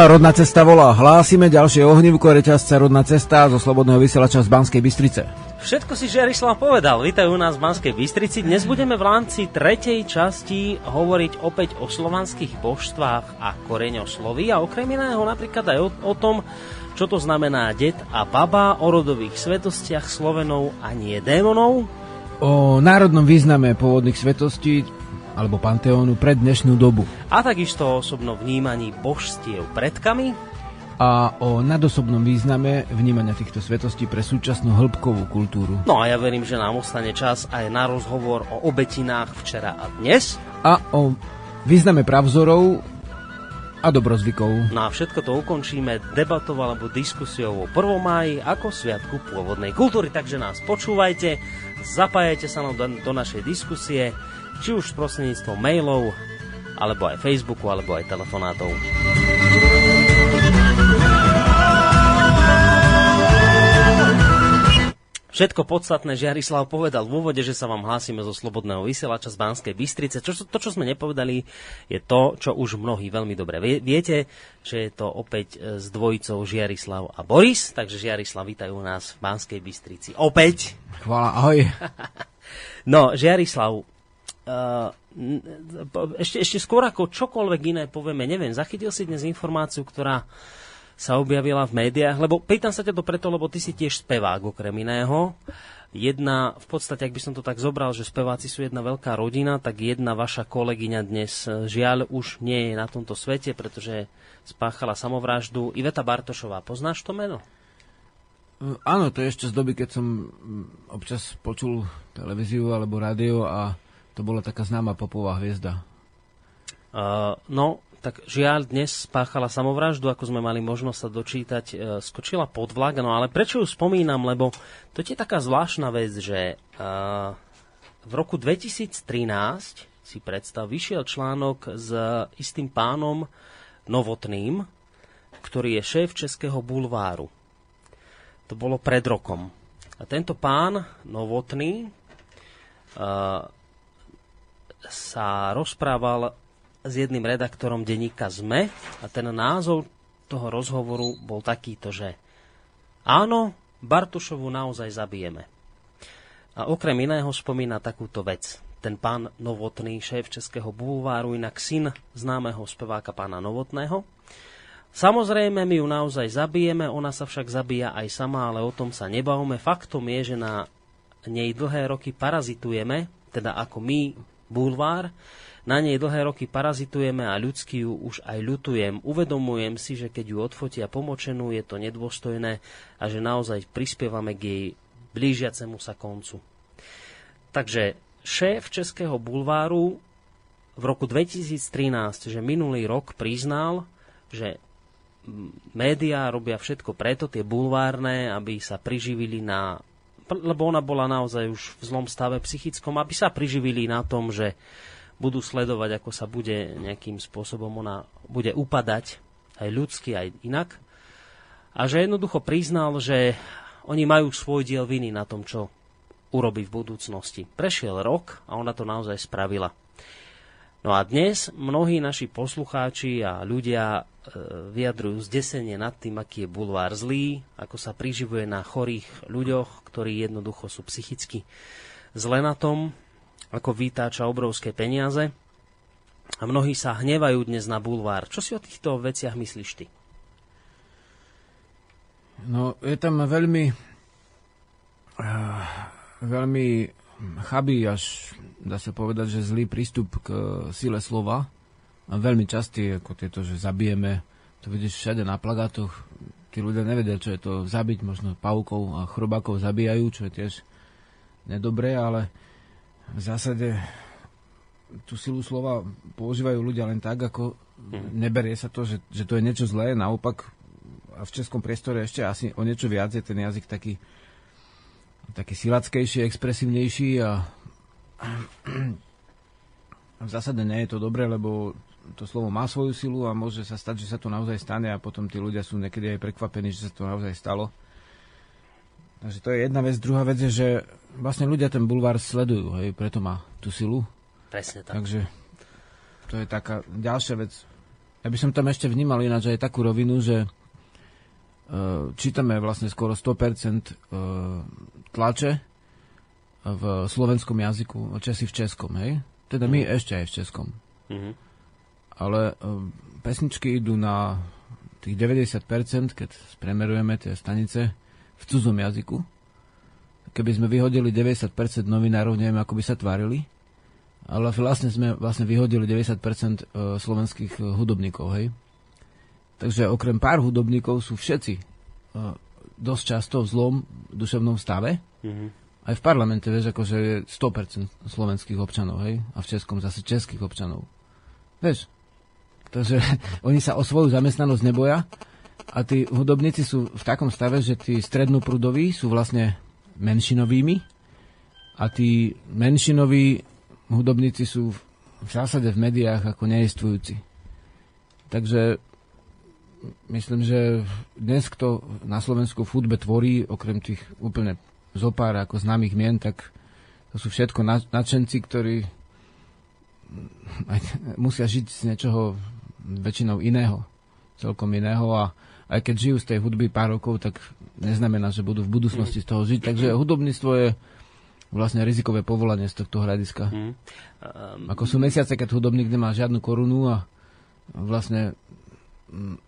Rodná cesta volá. Hlásime ďalšie ohnívko reťazce Rodná cesta zo Slobodného vysielača z Banskej Bystrice. Všetko si Žiarislav povedal. Vítajú nás v Banskej Bystrici. Dnes budeme v rámci tretej časti hovoriť opäť o slovanských božstvách a koreňosloví a okrem iného napríklad aj o, o tom, čo to znamená det a baba, o rodových svetostiach Slovenov a nie démonov. O národnom význame pôvodných svetostí, alebo panteónu pre dnešnú dobu. A takisto o osobnom vnímaní božstiev predkami. A o nadosobnom význame vnímania týchto svetostí pre súčasnú hĺbkovú kultúru. No a ja verím, že nám ostane čas aj na rozhovor o obetinách včera a dnes. A o význame pravzorov a dobrozvykov. No a všetko to ukončíme debatou alebo diskusiou o 1. máji ako Sviatku pôvodnej kultúry. Takže nás počúvajte, zapájajte sa do, do našej diskusie či už prostredníctvom mailov, alebo aj Facebooku, alebo aj telefonátov. Všetko podstatné Žiarislav povedal v úvode, že sa vám hlásime zo Slobodného vysielača z Banskej Bystrice. Čo, to, čo sme nepovedali, je to, čo už mnohí veľmi dobre viete, že je to opäť e, s dvojicou Žiarislav a Boris. Takže Žiarislav, vítajú nás v Banskej Bystrici. Opäť. Chvála, ahoj. no, Žiarislav, ešte, ešte skôr ako čokoľvek iné povieme, neviem, zachytil si dnes informáciu, ktorá sa objavila v médiách, lebo pýtam sa ťa to preto, lebo ty si tiež spevák okrem iného. Jedna, v podstate, ak by som to tak zobral, že speváci sú jedna veľká rodina, tak jedna vaša kolegyňa dnes e, žiaľ už nie je na tomto svete, pretože spáchala samovraždu. Iveta Bartošová, poznáš to meno? Áno, to je ešte z doby, keď som občas počul televíziu alebo rádio a to bola taká známa popová hviezda. Uh, no, tak žiaľ, dnes spáchala samovraždu, ako sme mali možnosť sa dočítať, uh, skočila pod vlak, no ale prečo ju spomínam, lebo to je taká zvláštna vec, že uh, v roku 2013 si predstav, vyšiel článok s istým pánom Novotným, ktorý je šéf Českého bulváru. To bolo pred rokom. A tento pán Novotný uh, sa rozprával s jedným redaktorom denníka ZME a ten názov toho rozhovoru bol takýto, že áno, Bartušovu naozaj zabijeme. A okrem iného spomína takúto vec. Ten pán Novotný, šéf Českého bulváru, inak syn známeho speváka pána Novotného. Samozrejme, my ju naozaj zabijeme, ona sa však zabíja aj sama, ale o tom sa nebavme. Faktom je, že na nej dlhé roky parazitujeme, teda ako my bulvár. Na nej dlhé roky parazitujeme a ľudský ju už aj ľutujem. Uvedomujem si, že keď ju odfotia pomočenú, je to nedôstojné a že naozaj prispievame k jej blížiacemu sa koncu. Takže šéf Českého bulváru v roku 2013, že minulý rok priznal, že médiá robia všetko preto, tie bulvárne, aby sa priživili na lebo ona bola naozaj už v zlom stave psychickom, aby sa priživili na tom, že budú sledovať, ako sa bude nejakým spôsobom ona bude upadať, aj ľudsky, aj inak. A že jednoducho priznal, že oni majú svoj diel viny na tom, čo urobí v budúcnosti. Prešiel rok a ona to naozaj spravila. No a dnes mnohí naši poslucháči a ľudia vyjadrujú zdesenie nad tým, aký je bulvár zlý, ako sa priživuje na chorých ľuďoch, ktorí jednoducho sú psychicky zle na tom, ako vytáča obrovské peniaze. A mnohí sa hnevajú dnes na bulvár. Čo si o týchto veciach myslíš ty? No, je tam veľmi uh, veľmi chabý až dá sa povedať, že zlý prístup k e, sile slova. A veľmi častý, ako tieto, že zabijeme, to vidíš všade na plagátoch. Tí ľudia nevedia, čo je to zabiť, možno pavukov a chrobákov zabíjajú, čo je tiež nedobré, ale v zásade tú silu slova používajú ľudia len tak, ako mhm. neberie sa to, že, že to je niečo zlé, naopak a v českom priestore ešte asi o niečo viac je ten jazyk taký taký silackejší, expresívnejší a v zásade nie je to dobré, lebo to slovo má svoju silu a môže sa stať, že sa to naozaj stane a potom tí ľudia sú niekedy aj prekvapení, že sa to naozaj stalo. Takže to je jedna vec. Druhá vec je, že vlastne ľudia ten bulvár sledujú, hej, preto má tú silu. Presne tak. Takže to je taká ďalšia vec. ja by som tam ešte vnímal ináč aj takú rovinu, že čítame vlastne skoro 100% tlače v slovenskom jazyku, Česi v českom, hej? Teda my mm. ešte aj v českom. Mm-hmm. Ale pesničky idú na tých 90%, keď spremerujeme tie stanice v cudzom jazyku. Keby sme vyhodili 90% novinárov, neviem, ako by sa tvárili, ale vlastne sme vlastne vyhodili 90% e, slovenských e, hudobníkov, hej. Takže okrem pár hudobníkov sú všetci e, dosť často v zlom duševnom stave. Mm-hmm. Aj v parlamente, vieš, akože je 100% slovenských občanov, hej, a v Českom zase českých občanov. Vieš, takže oni sa o svoju zamestnanosť neboja a tí hudobníci sú v takom stave, že tí strednoprudoví sú vlastne menšinovými a tí menšinoví hudobníci sú v zásade v médiách ako neistvujúci. Takže myslím, že dnes, kto na Slovensku v hudbe tvorí, okrem tých úplne zopár ako známych mien, tak to sú všetko nadšenci, ktorí musia žiť z niečoho väčšinou iného, celkom iného a aj keď žijú z tej hudby pár rokov, tak neznamená, že budú v budúcnosti z toho žiť. Takže hudobníctvo je vlastne rizikové povolanie z tohto hľadiska. Mm. Um, Ako sú mesiace, keď hudobník nemá žiadnu korunu a vlastne mm,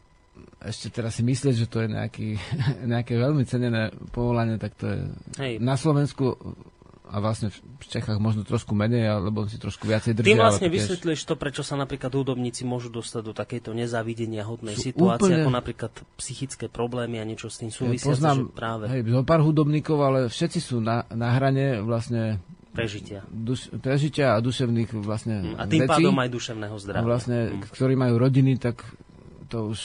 ešte teraz si myslieť, že to je nejaký, nejaké veľmi cenené povolanie, tak to je Hej. na Slovensku a vlastne v Čechách možno trošku menej, alebo si trošku viacej držia. Ty vlastne vysvetľuješ to, prečo sa napríklad hudobníci môžu dostať do takejto nezávidenia hodnej situácie, úplne... ako napríklad psychické problémy a niečo s tým súvisia. Poznám, práve... hej, pár hudobníkov, ale všetci sú na, na hrane vlastne prežitia. Duš, prežitia a duševných vlastne mm, A tým vecí, pádom aj duševného zdravia. Vlastne, mm. ktorí majú rodiny, tak to už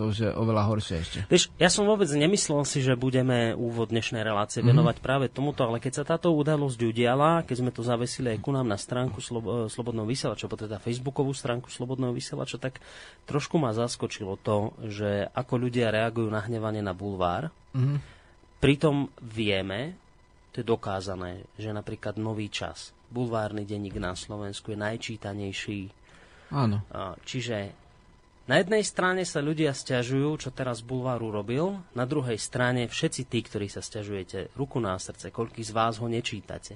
to už je oveľa horšie ešte. Vieš, ja som vôbec nemyslel si, že budeme úvod dnešnej relácie mm-hmm. venovať práve tomuto, ale keď sa táto udalosť udiala, keď sme to zavesili aj ku nám na stránku Slob- Slobodného vysielača, teda Facebookovú stránku Slobodného vysielača, tak trošku ma zaskočilo to, že ako ľudia reagujú na hnevanie na bulvár. Mm-hmm. Pritom vieme, to je dokázané, že napríklad Nový čas, bulvárny denník na Slovensku je najčítanejší. Áno. Čiže na jednej strane sa ľudia stiažujú, čo teraz Bulvár urobil, na druhej strane všetci tí, ktorí sa stiažujete, ruku na srdce, koľký z vás ho nečítate.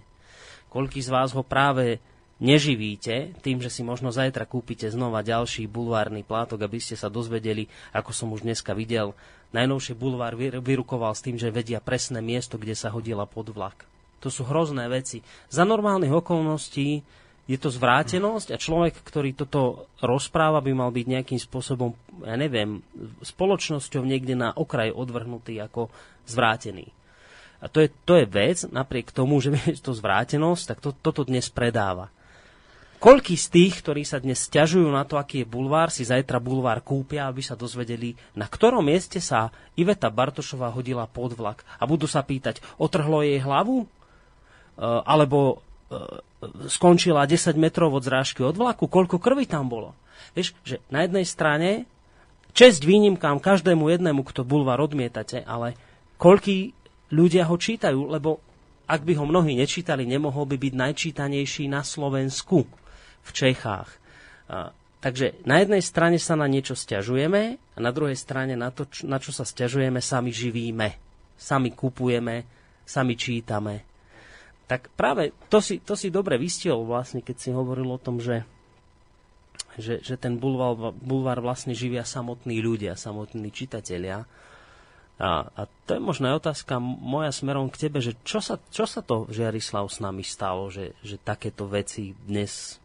Koľký z vás ho práve neživíte tým, že si možno zajtra kúpite znova ďalší bulvárny plátok, aby ste sa dozvedeli, ako som už dneska videl, najnovšie bulvár vyrukoval s tým, že vedia presné miesto, kde sa hodila pod vlak. To sú hrozné veci. Za normálnych okolností je to zvrátenosť a človek, ktorý toto rozpráva, by mal byť nejakým spôsobom, ja neviem, spoločnosťou niekde na okraj odvrhnutý ako zvrátený. A to je, to je vec, napriek tomu, že je to zvrátenosť, tak to, toto dnes predáva. Koľký z tých, ktorí sa dnes stiažujú na to, aký je bulvár, si zajtra bulvár kúpia, aby sa dozvedeli, na ktorom mieste sa Iveta Bartošová hodila pod vlak a budú sa pýtať, otrhlo jej hlavu? Uh, alebo E, skončila 10 metrov od zrážky od vlaku, koľko krvi tam bolo. Vieš, že na jednej strane čest výnimkám každému jednému, kto bulvár odmietate, ale koľký ľudia ho čítajú, lebo ak by ho mnohí nečítali, nemohol by byť najčítanejší na Slovensku, v Čechách. Takže na jednej strane sa na niečo stiažujeme a na druhej strane na to, na čo sa stiažujeme, sami živíme. Sami kupujeme, sami čítame, tak práve to si, to si dobre vystihol vlastne, keď si hovoril o tom, že, že, že ten bulvár, bulvár vlastne živia samotní ľudia, samotní čitatelia. A, a to je možno aj otázka moja smerom k tebe, že čo sa, čo sa to, Žiarislav, s nami stalo, že, že takéto veci dnes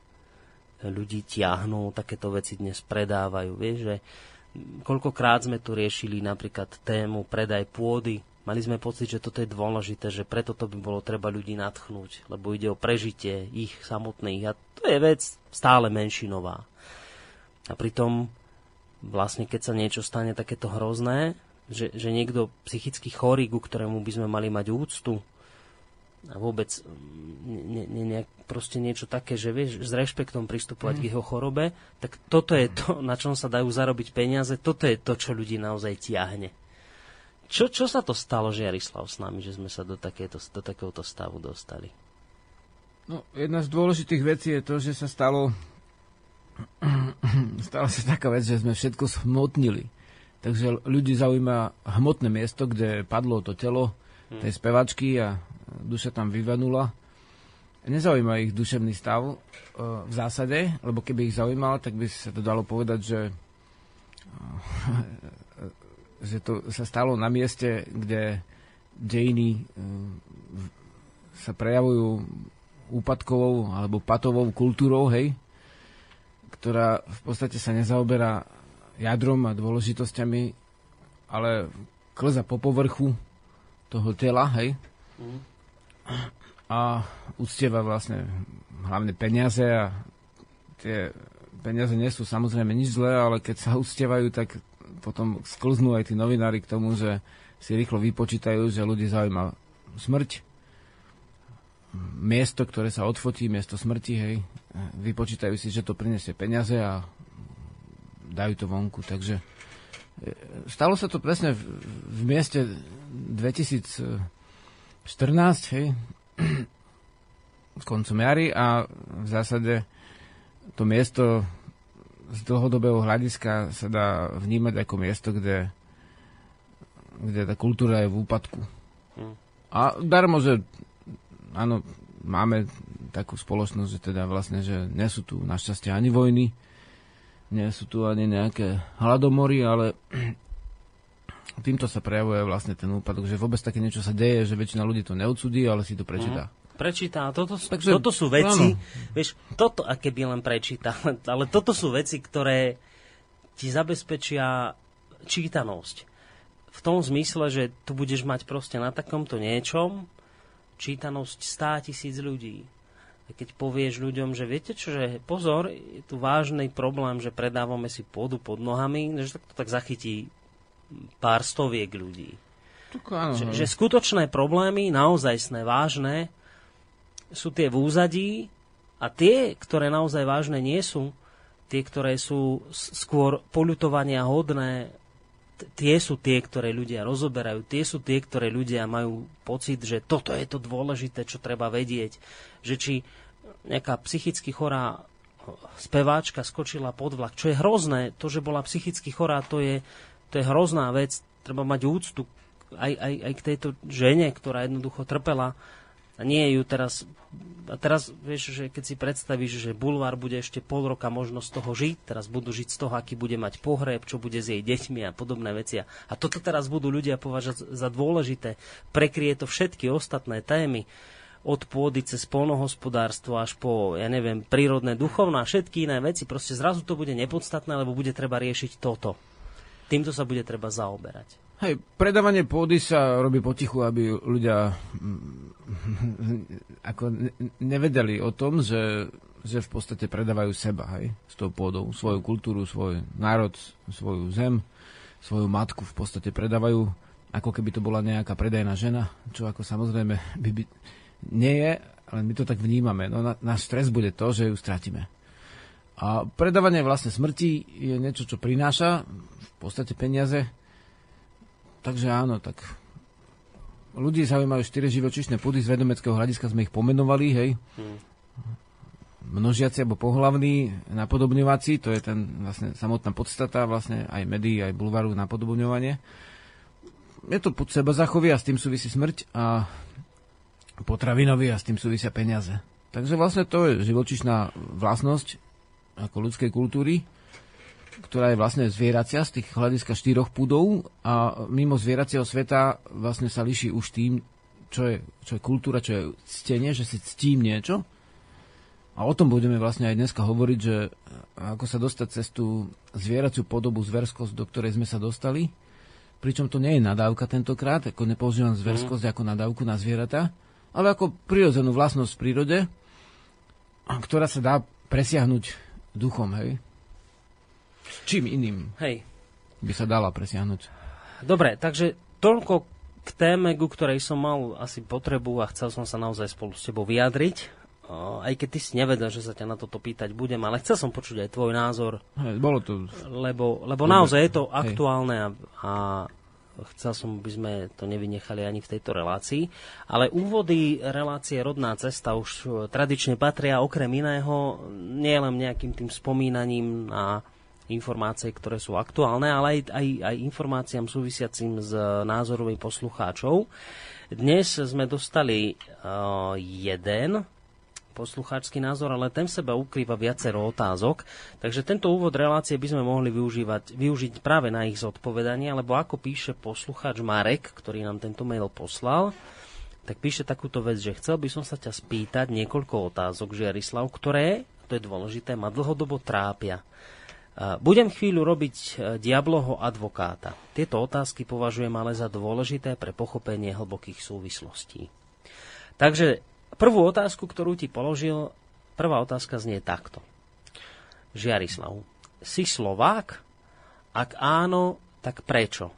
ľudí tiahnú, takéto veci dnes predávajú. Vieš, že koľkokrát sme tu riešili napríklad tému predaj pôdy, Mali sme pocit, že toto je dôležité, že preto to by bolo treba ľudí natchnúť, lebo ide o prežitie ich samotných a to je vec stále menšinová. A pritom vlastne keď sa niečo stane takéto hrozné, že, že niekto psychicky chorý, ku ktorému by sme mali mať úctu a vôbec ne, ne, ne, proste niečo také, že vieš, s rešpektom pristupovať mm. k jeho chorobe, tak toto je to, na čom sa dajú zarobiť peniaze, toto je to, čo ľudí naozaj tiahne. Čo, čo sa to stalo, Žiarislav, s nami, že sme sa do, takéto, do takéhoto stavu dostali? No, jedna z dôležitých vecí je to, že sa stalo stala sa taká vec, že sme všetko smotnili. Takže ľudí zaujíma hmotné miesto, kde padlo to telo hm. tej spevačky a duša tam vyvanula. Nezaujíma ich duševný stav e, v zásade, lebo keby ich zaujímal, tak by sa to dalo povedať, že, že to sa stalo na mieste, kde dejiny e, sa prejavujú úpadkovou alebo patovou kultúrou, hej, ktorá v podstate sa nezaoberá jadrom a dôležitosťami, ale klza po povrchu toho tela, hej. A uctieva vlastne hlavne peniaze a tie peniaze nie sú samozrejme nič zlé, ale keď sa uctievajú, tak potom sklznú aj tí novinári k tomu, že si rýchlo vypočítajú, že ľudí zaujíma smrť, miesto, ktoré sa odfotí, miesto smrti, hej, vypočítajú si, že to prinesie peniaze a dajú to vonku. Takže e, stalo sa to presne v, v mieste 2014, hej, koncom jary a v zásade to miesto z dlhodobého hľadiska sa dá vnímať ako miesto, kde, kde tá kultúra je v úpadku. Hm. A darmo, že áno, máme takú spoločnosť, že teda vlastne, že nie sú tu našťastie ani vojny, nie sú tu ani nejaké hladomory, ale týmto sa prejavuje vlastne ten úpadok, že vôbec také niečo sa deje, že väčšina ľudí to neodsudí, ale si to prečíta. Mm prečíta. Toto, Takže, toto sú veci, áno. vieš, toto aké by len prečíta, ale toto sú veci, ktoré ti zabezpečia čítanosť. V tom zmysle, že tu budeš mať proste na takomto niečom čítanosť 100 tisíc ľudí. A keď povieš ľuďom, že viete čo, že pozor, je tu vážny problém, že predávame si pôdu pod nohami, že tak to tak zachytí pár stoviek ľudí. Áno, že, že skutočné problémy, naozajstné, vážne, sú tie v úzadí a tie, ktoré naozaj vážne nie sú, tie, ktoré sú skôr poľutovania hodné, tie sú tie, ktoré ľudia rozoberajú, tie sú tie, ktoré ľudia majú pocit, že toto je to dôležité, čo treba vedieť. Že či nejaká psychicky chorá speváčka skočila pod vlak, čo je hrozné, to, že bola psychicky chorá, to je, to je hrozná vec, treba mať úctu aj, aj, aj k tejto žene, ktorá jednoducho trpela a nie ju teraz... A teraz, vieš, že keď si predstavíš, že bulvár bude ešte pol roka možno z toho žiť, teraz budú žiť z toho, aký bude mať pohreb, čo bude s jej deťmi a podobné veci. A toto teraz budú ľudia považať za dôležité. Prekrie to všetky ostatné témy od pôdy cez polnohospodárstvo až po, ja neviem, prírodné, duchovné a všetky iné veci. Proste zrazu to bude nepodstatné, lebo bude treba riešiť toto. Týmto sa bude treba zaoberať. Hej, predávanie pôdy sa robí potichu, aby ľudia ako nevedeli o tom, že, že v podstate predávajú seba, hej, s tou pôdou, svoju kultúru, svoj národ, svoju zem, svoju matku v podstate predávajú, ako keby to bola nejaká predajná žena, čo ako samozrejme by, by nie je, ale my to tak vnímame. No náš stres bude to, že ju stratíme. A predávanie vlastne smrti je niečo, čo prináša v podstate peniaze, Takže áno, tak ľudí zaujímajú štyri živočišné púdy z vedomeckého hľadiska sme ich pomenovali, hej. Hmm. Množiaci alebo pohlavní, napodobňovací, to je ten vlastne samotná podstata vlastne aj médií, aj bulvaru napodobňovanie. Je to pod seba zachovia s tým súvisí smrť a potravinový a s tým súvisia peniaze. Takže vlastne to je živočišná vlastnosť ako ľudskej kultúry ktorá je vlastne zvieracia z tých hľadiska štyroch púdov a mimo zvieracieho sveta vlastne sa líši už tým, čo je, čo je kultúra, čo je ctenie, že si ctím niečo. A o tom budeme vlastne aj dneska hovoriť, že ako sa dostať cez tú zvieraciu podobu, zverskosť, do ktorej sme sa dostali. Pričom to nie je nadávka tentokrát, ako nepoužívam zverskosť mm. ako nadávku na zvieratá, ale ako prirodzenú vlastnosť v prírode, ktorá sa dá presiahnuť duchom, hej. Čím iným Hej. by sa dala presiahnuť? Dobre, takže toľko k téme, ku ktorej som mal asi potrebu a chcel som sa naozaj spolu s tebou vyjadriť. Aj keď ty si nevedel, že sa ťa na toto pýtať budem, ale chcel som počuť aj tvoj názor. Hej, bolo to... Lebo, lebo naozaj je to aktuálne a, a chcel som, aby sme to nevynechali ani v tejto relácii. Ale úvody relácie Rodná cesta už tradične patria okrem iného nielen nejakým tým spomínaním na informácie, ktoré sú aktuálne, ale aj, aj, aj informáciám súvisiacim s názorovej poslucháčov. Dnes sme dostali uh, jeden poslucháčsky názor, ale ten v sebe ukrýva viacero otázok. Takže tento úvod relácie by sme mohli využívať, využiť práve na ich zodpovedanie, lebo ako píše poslucháč Marek, ktorý nám tento mail poslal, tak píše takúto vec, že chcel by som sa ťa spýtať niekoľko otázok, Žiarislav, ktoré, to je dôležité, ma dlhodobo trápia. Budem chvíľu robiť e, diabloho advokáta. Tieto otázky považujem ale za dôležité pre pochopenie hlbokých súvislostí. Takže prvú otázku, ktorú ti položil, prvá otázka znie takto. Žiarislav, si Slovák? Ak áno, tak prečo?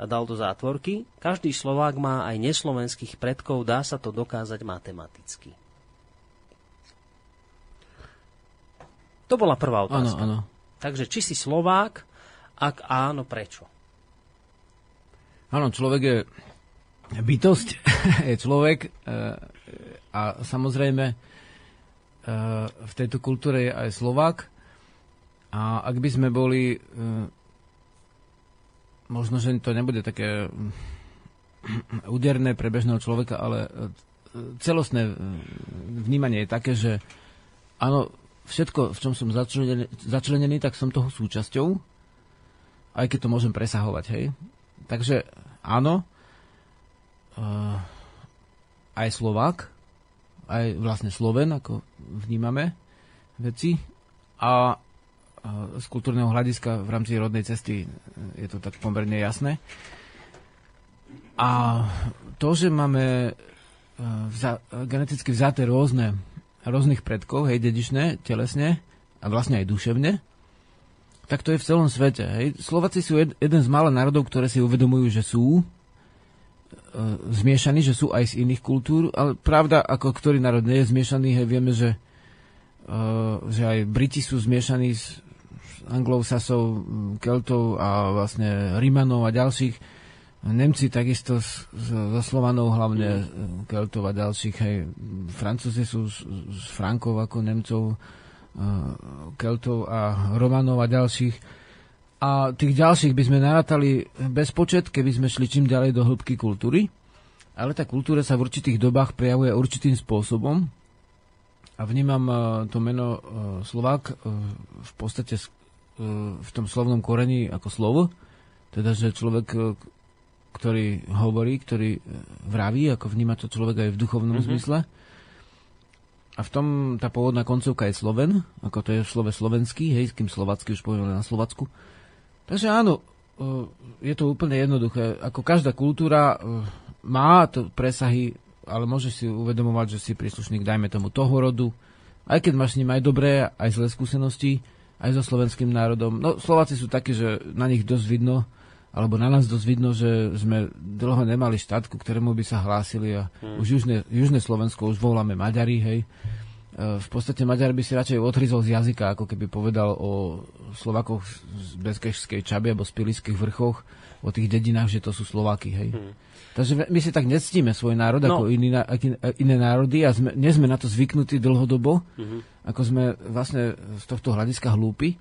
A dal do zátvorky, každý Slovák má aj neslovenských predkov, dá sa to dokázať matematicky. To bola prvá otázka. Áno, áno. Takže či si Slovák, ak áno, prečo? Áno, človek je bytosť, je človek e, a samozrejme e, v tejto kultúre je aj Slovák a ak by sme boli e, možno, že to nebude také úderné pre bežného človeka, ale celostné vnímanie je také, že áno, všetko, v čom som začlenený, tak som toho súčasťou, aj keď to môžem presahovať, hej. Takže áno, uh, aj Slovák, aj vlastne Sloven, ako vnímame veci, a uh, z kultúrneho hľadiska v rámci rodnej cesty je to tak pomerne jasné. A to, že máme vza, geneticky vzaté rôzne rôznych predkov, hej, dedičné, telesne a vlastne aj duševne, tak to je v celom svete. Hej. Slováci sú jed, jeden z mála národov, ktoré si uvedomujú, že sú e, zmiešaní, že sú aj z iných kultúr, ale pravda, ako ktorý národ nie je zmiešaný, hej, vieme, že, e, že aj Briti sú zmiešaní s, Anglousasov, Keltov a vlastne Rimanov a ďalších Nemci takisto zo Slovanov, hlavne. Keltov a ďalších, hej, Francúzi sú z, z Frankov ako Nemcov, uh, Keltov a Romanov a ďalších. A tých ďalších by sme narátali bez počet, keby sme šli čím ďalej do hĺbky kultúry. Ale tá kultúra sa v určitých dobách prejavuje určitým spôsobom. A vnímam uh, to meno uh, Slovák v podstate v tom slovnom koreni ako slovo. Teda, že človek ktorý hovorí, ktorý e, vraví, ako vníma to človek aj v duchovnom mm-hmm. zmysle. A v tom tá pôvodná koncovka je Sloven, ako to je v slove slovenský, hej, s kým slovacky už povedal na Slovacku. Takže áno, e, je to úplne jednoduché. Ako každá kultúra e, má to presahy, ale môžeš si uvedomovať, že si príslušník, dajme tomu, toho rodu, aj keď máš s ním aj dobré, aj zlé skúsenosti, aj so slovenským národom. No, Slováci sú takí, že na nich dosť vidno, alebo na nás dosť vidno, že sme dlho nemali štát, ku ktorému by sa hlásili a hmm. už južné, južné Slovensko už voláme Maďari, hej. E, v podstate Maďar by si radšej odhryzol z jazyka, ako keby povedal o Slovakoch z Bezkešskej Čaby alebo z Piliských vrchoch, o tých dedinách, že to sú Slováky, hej. Hmm. Takže my si tak nectíme svoj národ no. ako iný, iné národy a sme, nie sme na to zvyknutí dlhodobo, mm-hmm. ako sme vlastne z tohto hľadiska hlúpi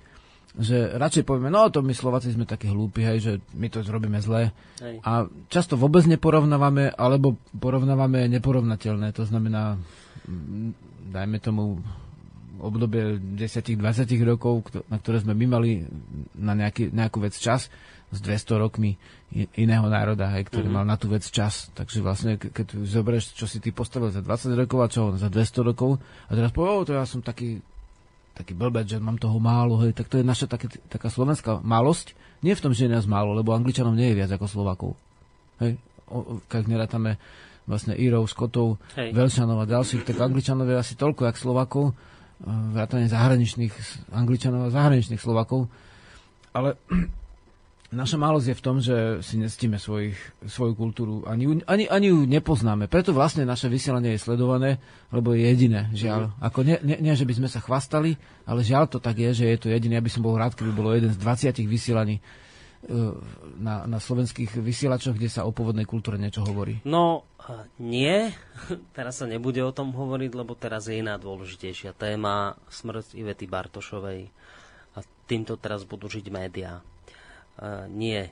že radšej povieme, no to my Slováci sme takí hlúpi, hej, že my to zrobíme zle. Hej. A často vôbec neporovnávame, alebo porovnávame neporovnateľné. To znamená, dajme tomu obdobie 10-20 rokov, na ktoré sme my mali na nejaký, nejakú vec čas, s 200 rokmi iného národa, hej, ktorý mm-hmm. mal na tú vec čas. Takže vlastne, keď zoberieš, čo si ty postavil za 20 rokov a čo za 200 rokov, a teraz povie, to ja som taký taký blbec, že mám toho málo, hej, tak to je naša také, taká slovenská malosť. Nie v tom, že je nás málo, lebo Angličanov nie je viac ako Slovakov. Hej, o, keď nerátame vlastne Írov, Skotov, hej. Velšanov a ďalších, tak Angličanov je asi toľko, jak Slovakov, vrátane zahraničných Angličanov a zahraničných Slovakov. Ale naša malosť je v tom, že si nectíme svojich, svoju kultúru, ani, ani, ani ju nepoznáme. Preto vlastne naše vysielanie je sledované, lebo je jediné, žiaľ. Mm. Ako nie, nie, nie, že by sme sa chvastali, ale žiaľ to tak je, že je to jediné. Ja by som bol rád, keby bolo jeden z 20 vysielaní na, na slovenských vysielačoch, kde sa o pôvodnej kultúre niečo hovorí? No, nie. Teraz sa nebude o tom hovoriť, lebo teraz je iná dôležitejšia téma smrť Ivety Bartošovej. A týmto teraz budú žiť médiá. Nie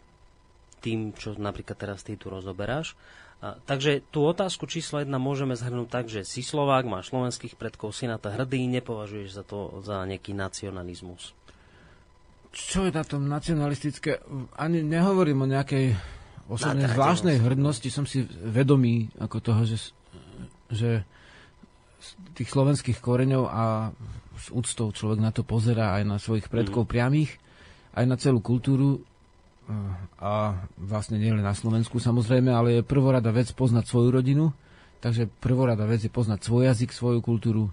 tým, čo napríklad teraz ty tu rozoberáš. A, takže tú otázku číslo 1 môžeme zhrnúť tak, že si Slovák, máš slovenských predkov, si na to hrdý, nepovažuješ za to za nejaký nacionalizmus. Čo je na tom nacionalistické? Ani nehovorím o nejakej osobnej zvláštnej hrdnosti, som si vedomý ako toho, že, že tých slovenských koreňov a s úctou človek na to pozera aj na svojich predkov mm. priamých, aj na celú kultúru a vlastne nielen na Slovensku samozrejme, ale je prvorada vec poznať svoju rodinu, takže prvorada vec je poznať svoj jazyk, svoju kultúru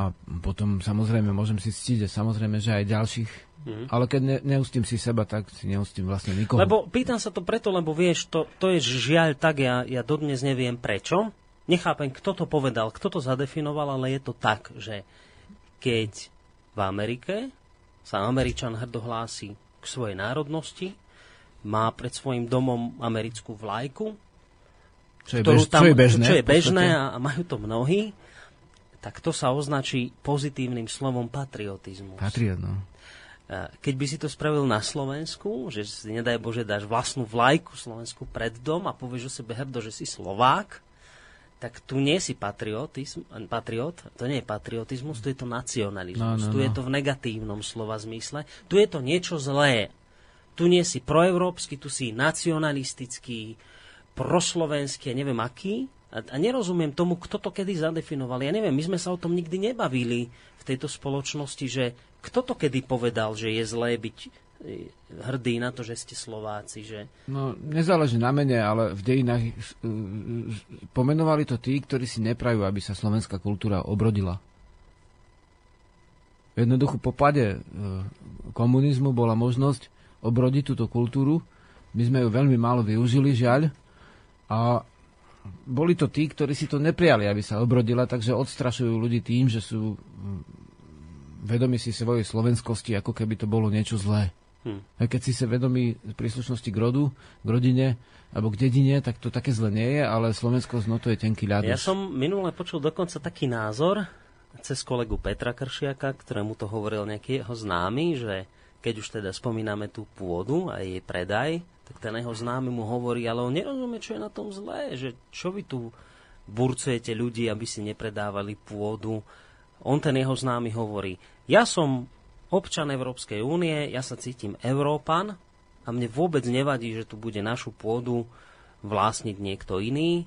a potom samozrejme môžem si ctiť samozrejme, že aj ďalších, mm. ale keď ne, neustím si seba, tak si neustím vlastne nikoho. Lebo pýtam sa to preto, lebo vieš, to, to je žiaľ tak, ja, ja dodnes neviem prečo, nechápem, kto to povedal, kto to zadefinoval, ale je to tak, že keď v Amerike sa Američan hrdohlási k svojej národnosti, má pred svojim domom americkú vlajku, čo je, bež, tam, čo je bežné, čo je bežné a, a majú to mnohí, tak to sa označí pozitívnym slovom patriotizmus. Patriot, no. Keď by si to spravil na Slovensku, že si, nedaj Bože, dáš vlastnú vlajku Slovensku pred dom a povieš o sebe hrdo, že si Slovák, tak tu nie si patriotizm, patriot, to nie je patriotizmus, tu je to nacionalizmus, no, no, no. tu je no. to v negatívnom slova zmysle, tu je to niečo zlé tu nie si proeurópsky, tu si nacionalistický, proslovenský, ja neviem aký. A, a nerozumiem tomu, kto to kedy zadefinoval. Ja neviem, my sme sa o tom nikdy nebavili v tejto spoločnosti, že kto to kedy povedal, že je zlé byť e, hrdý na to, že ste Slováci, že... No, nezáleží na mene, ale v dejinách uh, pomenovali to tí, ktorí si neprajú, aby sa slovenská kultúra obrodila. Jednoducho po pade komunizmu bola možnosť obrodiť túto kultúru. My sme ju veľmi málo využili, žiaľ. A boli to tí, ktorí si to neprijali, aby sa obrodila, takže odstrašujú ľudí tým, že sú mm, vedomi si svojej slovenskosti, ako keby to bolo niečo zlé. A keď si sa vedomí príslušnosti k rodu, k rodine alebo k dedine, tak to také zle nie je, ale slovenskosť, no to je tenký ľad. Ja som minule počul dokonca taký názor cez kolegu Petra Kršiaka, ktorému to hovoril nejaký jeho známy, že keď už teda spomíname tú pôdu a jej predaj, tak ten jeho známy mu hovorí, ale on nerozumie, čo je na tom zlé, že čo vy tu burcujete ľudí, aby si nepredávali pôdu. On ten jeho známy hovorí, ja som občan Európskej únie, ja sa cítim Európan a mne vôbec nevadí, že tu bude našu pôdu vlastniť niekto iný.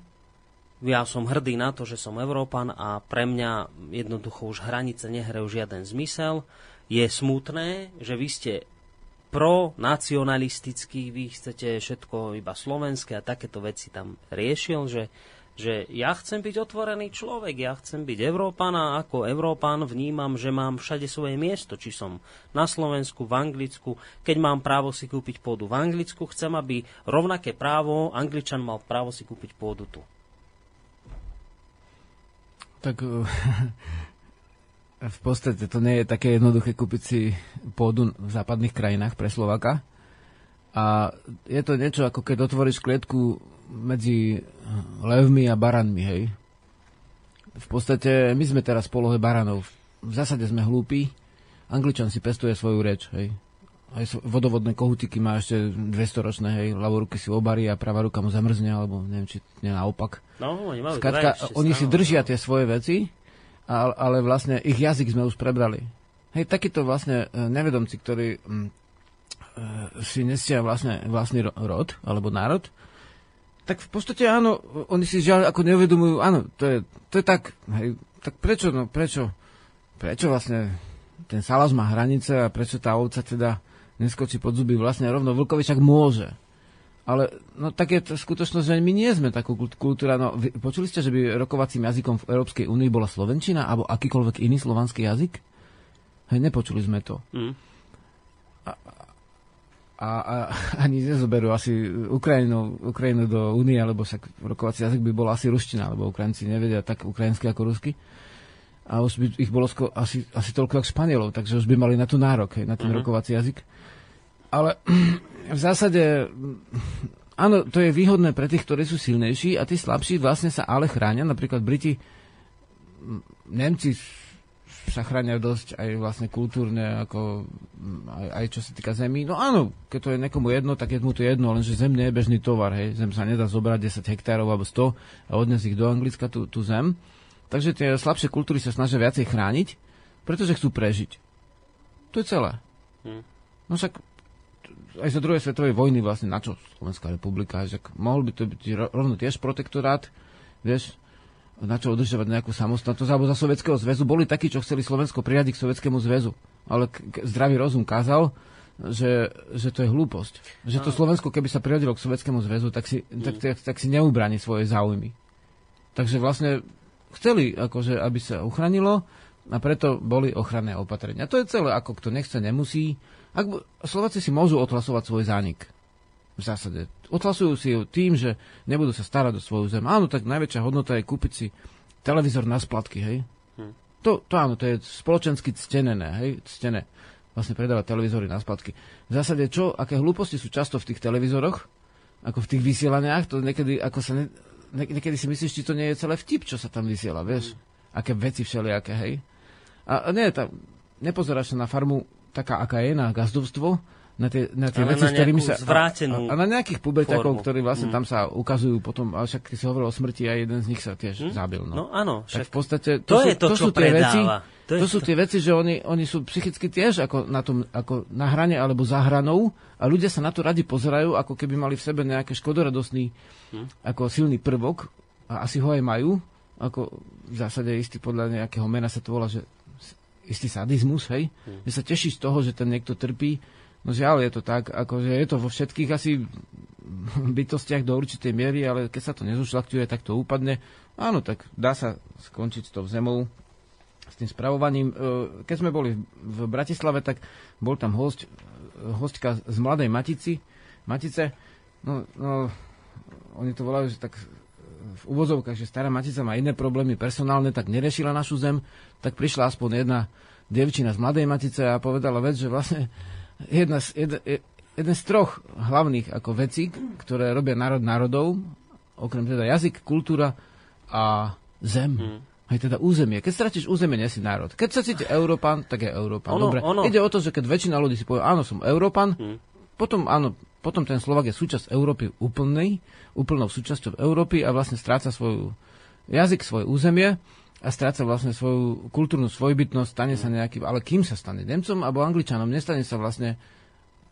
Ja som hrdý na to, že som Európan a pre mňa jednoducho už hranice nehrajú žiaden zmysel je smutné, že vy ste pro-nacionalistický, vy chcete všetko iba slovenské a takéto veci tam riešil, že, že ja chcem byť otvorený človek, ja chcem byť Európan a ako Európan vnímam, že mám všade svoje miesto, či som na Slovensku, v Anglicku, keď mám právo si kúpiť pôdu v Anglicku, chcem, aby rovnaké právo Angličan mal právo si kúpiť pôdu tu. Tak v podstate to nie je také jednoduché kúpiť si pôdu v západných krajinách pre Slovaka. A je to niečo ako keď otvoríš klietku medzi levmi a baranmi, hej. V podstate my sme teraz v polohe baranov. V zásade sme hlúpi. Angličan si pestuje svoju reč, hej. Aj vodovodné kohutiky má ešte 200 ročné, hej, ľavú ruky si obarí a pravá ruka mu zamrzne, alebo neviem, či nie naopak. No, oni majú Skratka, oni si držia tie svoje veci ale vlastne ich jazyk sme už prebrali. Hej, takíto vlastne e, nevedomci, ktorí e, si nesia vlastne vlastný rod alebo národ, tak v podstate áno, oni si žiaľ ako neuvedomujú, áno, to je, to je tak, hej, tak prečo, no prečo, prečo vlastne ten salaz má hranice a prečo tá ovca teda neskočí pod zuby vlastne rovno vlkovi, však môže. Ale no, tak je to skutočnosť, že my nie sme takú kultúra. No, vy, počuli ste, že by rokovacím jazykom v Európskej únii bola Slovenčina alebo akýkoľvek iný slovanský jazyk? Hej, nepočuli sme to. Mm. A, a, a ani nezoberú asi Ukrajinu, Ukrajinu do únie, lebo však rokovací jazyk by bol asi ruština, lebo Ukrajinci nevedia tak ukrajinsky ako rusky. A už by ich bolo sko- asi, asi toľko ako Španielov, takže už by mali na to nárok, hej, na ten mm-hmm. rokovací jazyk. Ale v zásade, áno, to je výhodné pre tých, ktorí sú silnejší a tí slabší vlastne sa ale chránia. Napríklad Briti, Nemci sa chránia dosť aj vlastne kultúrne, ako aj, aj čo sa týka zemí. No áno, keď to je niekomu jedno, tak je mu to jedno, lenže zem nie je bežný tovar, hej. Zem sa nedá zobrať 10 hektárov alebo 100 a odniesť ich do Anglicka, tú, tú zem. Takže tie slabšie kultúry sa snažia viacej chrániť, pretože chcú prežiť. To je celé. Hm. No však aj za druhej svetovej vojny vlastne na čo Slovenská republika, že mohol by to byť rovno tiež protektorát, vieš, na čo udržovať nejakú samostatnosť, alebo za Sovietskeho zväzu. Boli takí, čo chceli Slovensko prijať k Sovietskému zväzu. Ale k- zdravý rozum kázal, že, že to je hlúposť. Že to Slovensko, keby sa priradilo k Sovietskému zväzu, tak si, tak, tak, tak si neubrani svoje záujmy. Takže vlastne chceli, akože, aby sa uchránilo a preto boli ochranné opatrenia. To je celé, ako kto nechce, nemusí. Ak, Slováci si môžu odhlasovať svoj zánik v zásade. Odhlasujú si ju tým, že nebudú sa starať o svoju zem. Áno, tak najväčšia hodnota je kúpiť si televízor na splatky, hej? Hm. To, to áno, to je spoločensky ctenené, hej? Ctené. Vlastne predávať televízory na splatky. V zásade čo, aké hlúposti sú často v tých televízoroch, ako v tých vysielaniach, to niekedy, ako sa ne, niekedy si myslíš, či to nie je celé vtip, čo sa tam vysiela, vieš? Hm. Aké veci všelijaké, hej? A, nie, tá, nepozeráš sa na farmu taká, aká je, na gazdovstvo, na tie, na tie veci, na s ktorými sa... zvrátenú a, a na nejakých puberťakov, ktorí vlastne mm. tam sa ukazujú potom, ale však si hovoril o smrti a jeden z nich sa tiež mm. zabil. No, no áno. Však tak v podstate... To, to sú, je to, to sú tie veci, to, to sú to. tie veci, že oni, oni sú psychicky tiež ako na, tom, ako na hrane alebo za hranou a ľudia sa na to radi pozerajú, ako keby mali v sebe nejaké škodoradosný mm. ako silný prvok a asi ho aj majú. Ako v zásade istý podľa nejakého mena sa to volá, že istý sadizmus, hej? Mm. Že sa teší z toho, že ten niekto trpí No žiaľ, je to tak, akože je to vo všetkých asi bytostiach do určitej miery, ale keď sa to nezušľaktuje, tak to úpadne. Áno, tak dá sa skončiť s tou zemou, s tým spravovaním. E, keď sme boli v Bratislave, tak bol tam host, hostka z Mladej Matici, Matice. No, no, oni to volajú, že tak v uvozovkách, že stará Matica má iné problémy personálne, tak neriešila našu zem, tak prišla aspoň jedna devčina z Mladej Matice a povedala vec, že vlastne jedna z, jed, jeden z troch hlavných ako vecí, ktoré robia národ národov, okrem teda jazyk, kultúra a zem. Hmm. Aj teda územie. Keď stratíš územie, nie si národ. Keď sa cíti Európan, tak je Európan. Ono, Dobre. Ono. Ide o to, že keď väčšina ľudí si povie, áno, som Európan, hmm. potom áno, potom ten Slovak je súčasť Európy úplnej, úplnou súčasťou Európy a vlastne stráca svoju jazyk, svoje územie a stráca vlastne svoju kultúrnu svojbytnosť, stane sa nejakým, ale kým sa stane? Nemcom alebo Angličanom? Nestane sa vlastne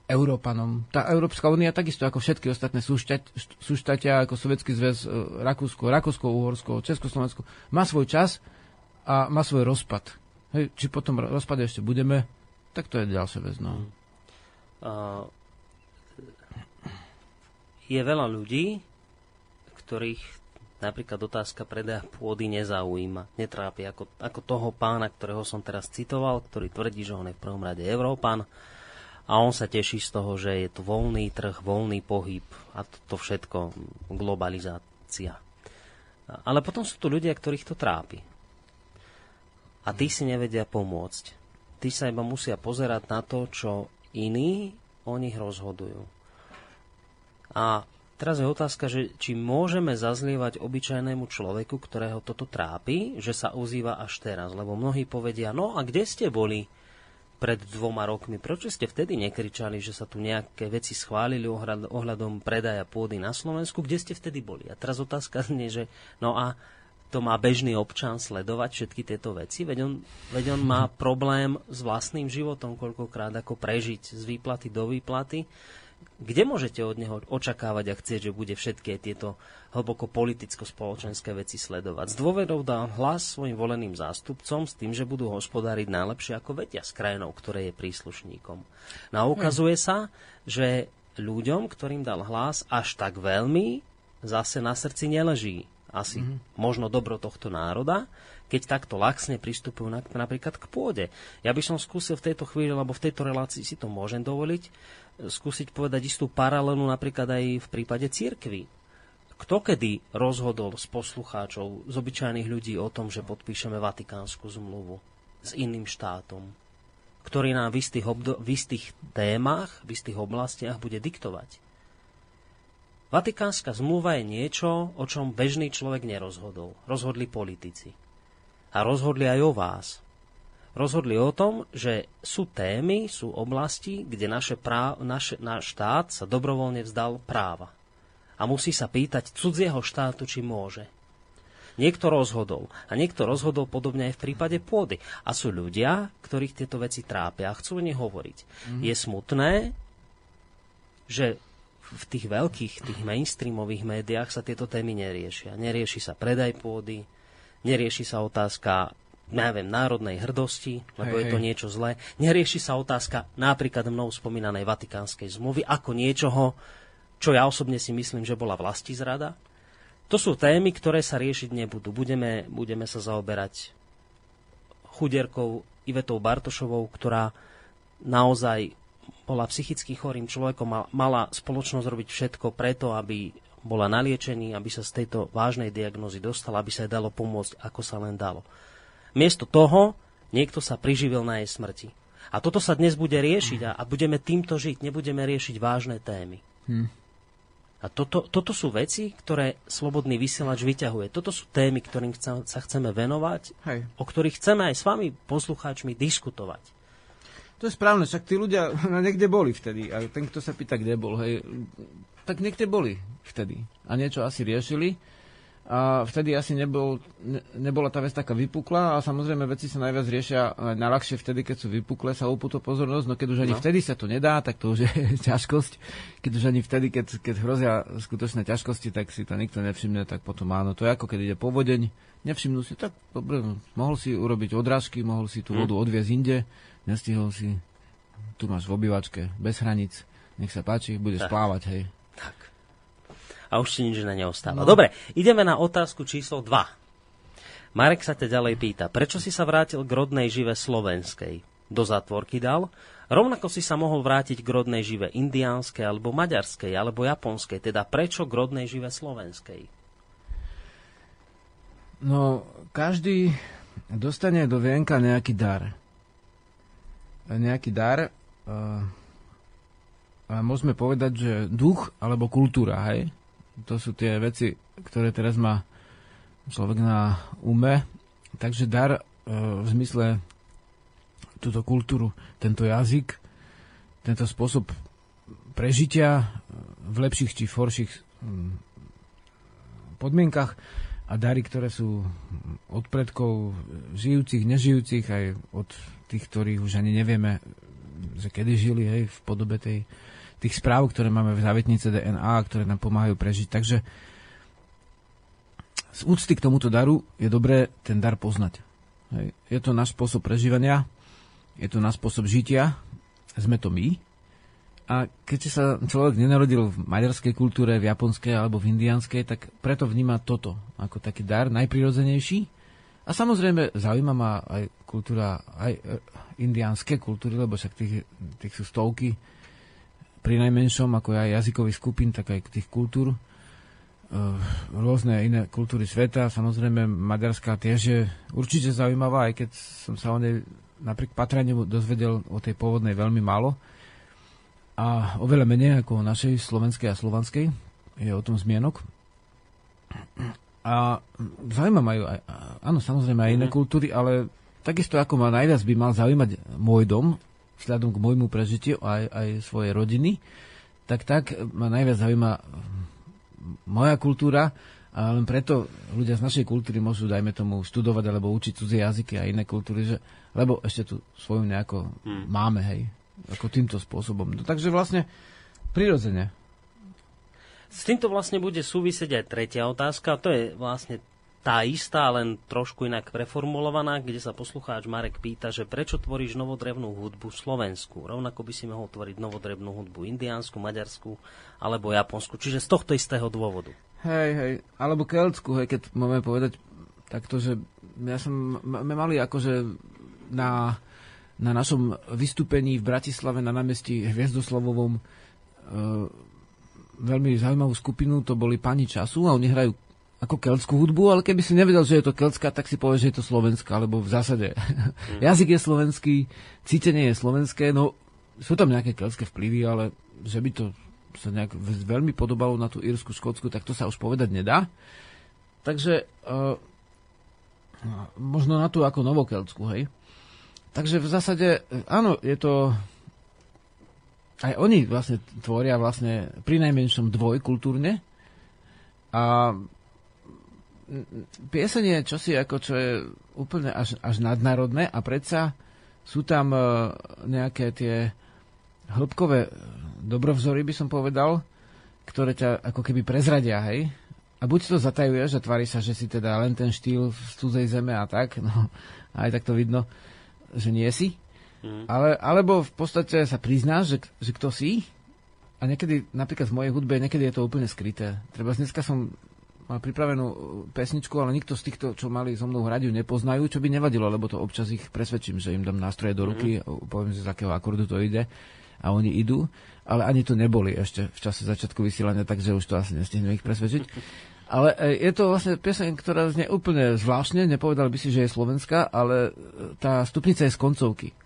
Európanom. Tá Európska únia takisto ako všetky ostatné súštatia, ako Sovietský zväz, e, Rakúsko, Rakúsko, Uhorsko, Československo, má svoj čas a má svoj rozpad. Hej, či potom rozpade ešte budeme, tak to je ďalšia vec. No. Uh, je veľa ľudí, ktorých napríklad otázka predaja pôdy nezaujíma, netrápi ako, ako toho pána, ktorého som teraz citoval, ktorý tvrdí, že on je v prvom rade Európan a on sa teší z toho, že je tu voľný trh, voľný pohyb a to, to všetko, globalizácia. Ale potom sú tu ľudia, ktorých to trápi. A tí si nevedia pomôcť. Tí sa iba musia pozerať na to, čo iní o nich rozhodujú. A Teraz je otázka, že či môžeme zazlievať obyčajnému človeku, ktorého toto trápi, že sa ozýva až teraz. Lebo mnohí povedia, no a kde ste boli pred dvoma rokmi? Prečo ste vtedy nekričali, že sa tu nejaké veci schválili ohľadom predaja pôdy na Slovensku? Kde ste vtedy boli? A teraz otázka znie, že no a to má bežný občan sledovať všetky tieto veci? Veď on, veď on má problém s vlastným životom, koľkokrát ako prežiť z výplaty do výplaty kde môžete od neho očakávať a chcieť, že bude všetky tieto hlboko politicko-spoločenské veci sledovať. S dôverou dá hlas svojim voleným zástupcom s tým, že budú hospodáriť najlepšie ako vedia s krajinou, ktoré je príslušníkom. No a ukazuje sa, že ľuďom, ktorým dal hlas, až tak veľmi zase na srdci neleží asi mm-hmm. možno dobro tohto národa, keď takto laxne pristupujú na, napríklad k pôde. Ja by som skúsil v tejto chvíli, lebo v tejto relácii si to môžem dovoliť, skúsiť povedať istú paralelu napríklad aj v prípade církvy. Kto kedy rozhodol z poslucháčov, z obyčajných ľudí o tom, že podpíšeme Vatikánsku zmluvu s iným štátom? ktorý nám v istých, obdo- v istých témach, v istých oblastiach bude diktovať. Vatikánska zmluva je niečo, o čom bežný človek nerozhodol. Rozhodli politici. A rozhodli aj o vás. Rozhodli o tom, že sú témy, sú oblasti, kde naše práv, naše, náš štát sa dobrovoľne vzdal práva. A musí sa pýtať cudzieho štátu, či môže. Niekto rozhodol. A niekto rozhodol podobne aj v prípade pôdy. A sú ľudia, ktorých tieto veci trápia a chcú o nich hovoriť. Mm-hmm. Je smutné, že v tých veľkých, tých mainstreamových médiách sa tieto témy neriešia. Nerieši sa predaj pôdy, nerieši sa otázka neviem, národnej hrdosti, lebo hej, je to hej. niečo zlé. Nerieši sa otázka napríklad mnou spomínanej Vatikánskej zmluvy ako niečoho, čo ja osobne si myslím, že bola vlasti zrada. To sú témy, ktoré sa riešiť nebudú. Budeme, budeme sa zaoberať chudierkou Ivetou Bartošovou, ktorá naozaj bola psychicky chorým človekom a mala spoločnosť robiť všetko preto, aby bola na liečení, aby sa z tejto vážnej diagnózy dostala, aby sa jej dalo pomôcť, ako sa len dalo. Miesto toho niekto sa priživil na jej smrti. A toto sa dnes bude riešiť a, a budeme týmto žiť, nebudeme riešiť vážne témy. Hm. A toto, toto sú veci, ktoré Slobodný vysielač vyťahuje. Toto sú témy, ktorým sa chceme venovať, Hej. o ktorých chceme aj s vami, poslucháčmi, diskutovať. To je správne, však tí ľudia niekde boli vtedy. A ten, kto sa pýta, kde bol, hej, tak niekde boli vtedy. A niečo asi riešili a vtedy asi nebol, ne, nebola tá vec taká vypukla a samozrejme veci sa najviac riešia najľahšie vtedy, keď sú vypuklé, sa upúto pozornosť, no keď už ani no. vtedy sa to nedá, tak to už je ťažkosť. Keď už ani vtedy, keď, keď hrozia skutočné ťažkosti, tak si to nikto nevšimne, tak potom áno. To je ako keď ide povodeň, nevšimnú si, tak dobre, mohol si urobiť odrážky, mohol si tú hm. vodu odviezť inde, nestihol si, tu máš v obývačke, bez hraníc, nech sa páči, budeš tak. plávať, hej. Tak a už si nič na neostáva. No. Dobre, ideme na otázku číslo 2. Marek sa te ďalej pýta, prečo si sa vrátil k rodnej žive slovenskej? Do zátvorky dal? Rovnako si sa mohol vrátiť k rodnej žive indiánskej, alebo maďarskej, alebo japonskej. Teda prečo k rodnej žive slovenskej? No, každý dostane do vienka nejaký dar. Nejaký dar. Uh, a môžeme povedať, že duch alebo kultúra, hej? To sú tie veci, ktoré teraz má človek na ume. Takže dar e, v zmysle túto kultúru, tento jazyk, tento spôsob prežitia v lepších či v horších mm, podmienkach a dary, ktoré sú od predkov žijúcich, nežijúcich, aj od tých, ktorých už ani nevieme, že kedy žili hej, v podobe tej tých správ, ktoré máme v závetnice DNA, ktoré nám pomáhajú prežiť. Takže z úcty k tomuto daru je dobré ten dar poznať. Hej. Je to náš spôsob prežívania, je to náš spôsob žitia, sme to my. A keď sa človek nenarodil v maďarskej kultúre, v japonskej alebo v indianskej, tak preto vníma toto ako taký dar najprirodzenejší. A samozrejme zaujíma ma aj kultúra, aj e, indiánske kultúry, lebo však tých, tých sú stovky pri najmenšom, ako aj jazykových skupín, tak aj tých kultúr, e, rôzne iné kultúry sveta. Samozrejme, Maďarská tiež je určite zaujímavá, aj keď som sa o nej napriek patraniu dozvedel o tej pôvodnej veľmi málo. A oveľa menej ako o našej slovenskej a slovanskej je o tom zmienok. A zaujíma majú aj, áno, samozrejme aj iné mm. kultúry, ale takisto ako ma najviac by mal zaujímať môj dom, vzhľadom k môjmu prežitiu aj, aj svojej rodiny, tak tak ma najviac zaujíma moja kultúra a len preto ľudia z našej kultúry môžu, dajme tomu, študovať alebo učiť cudzie jazyky a iné kultúry, že, lebo ešte tu svoju nejako hmm. máme, hej, ako týmto spôsobom. No, takže vlastne prirodzene. S týmto vlastne bude súvisieť aj tretia otázka, to je vlastne tá istá, len trošku inak preformulovaná, kde sa poslucháč Marek pýta, že prečo tvoríš novodrevnú hudbu Slovensku. Rovnako by si mohol tvoriť novodrevnú hudbu indiánsku, maďarsku alebo japonsku. Čiže z tohto istého dôvodu. Hej, hej. Alebo keltsku, hej, keď máme povedať takto, že ja som, my mali akože na, na našom vystúpení v Bratislave na námestí Hviezdoslavovom e, veľmi zaujímavú skupinu, to boli pani času a oni hrajú ako keltskú hudbu, ale keby si nevedel, že je to keltská, tak si povieš, že je to slovenská, lebo v zásade mm. jazyk je slovenský, cítenie je slovenské, no sú tam nejaké keltské vplyvy, ale že by to sa nejak veľmi podobalo na tú írsku, škótsku, tak to sa už povedať nedá. Takže uh, možno na tú ako novokeltsku, hej. Takže v zásade, áno, je to... Aj oni vlastne tvoria vlastne pri najmenšom dvojkultúrne. A pieseň je čosi ako, čo je úplne až, až nadnárodné a predsa sú tam e, nejaké tie hĺbkové dobrovzory, by som povedal, ktoré ťa ako keby prezradia, hej? A buď to zatajuješ a tvári sa, že si teda len ten štýl z cudzej zeme a tak, no aj tak to vidno, že nie si. Mm. Ale, alebo v podstate sa priznáš, že, že kto si a niekedy, napríklad v mojej hudbe, niekedy je to úplne skryté. Treba dneska som mal pripravenú pesničku, ale nikto z týchto, čo mali so mnou hrať, ju nepoznajú, čo by nevadilo, lebo to občas ich presvedčím, že im dám nástroje do ruky, mm. poviem, že z akého akordu to ide a oni idú, ale ani to neboli ešte v čase začiatku vysielania, takže už to asi nestihnem ich presvedčiť. Ale e, je to vlastne pieseň, ktorá znie úplne zvláštne, nepovedal by si, že je slovenská, ale e, tá stupnica je z koncovky.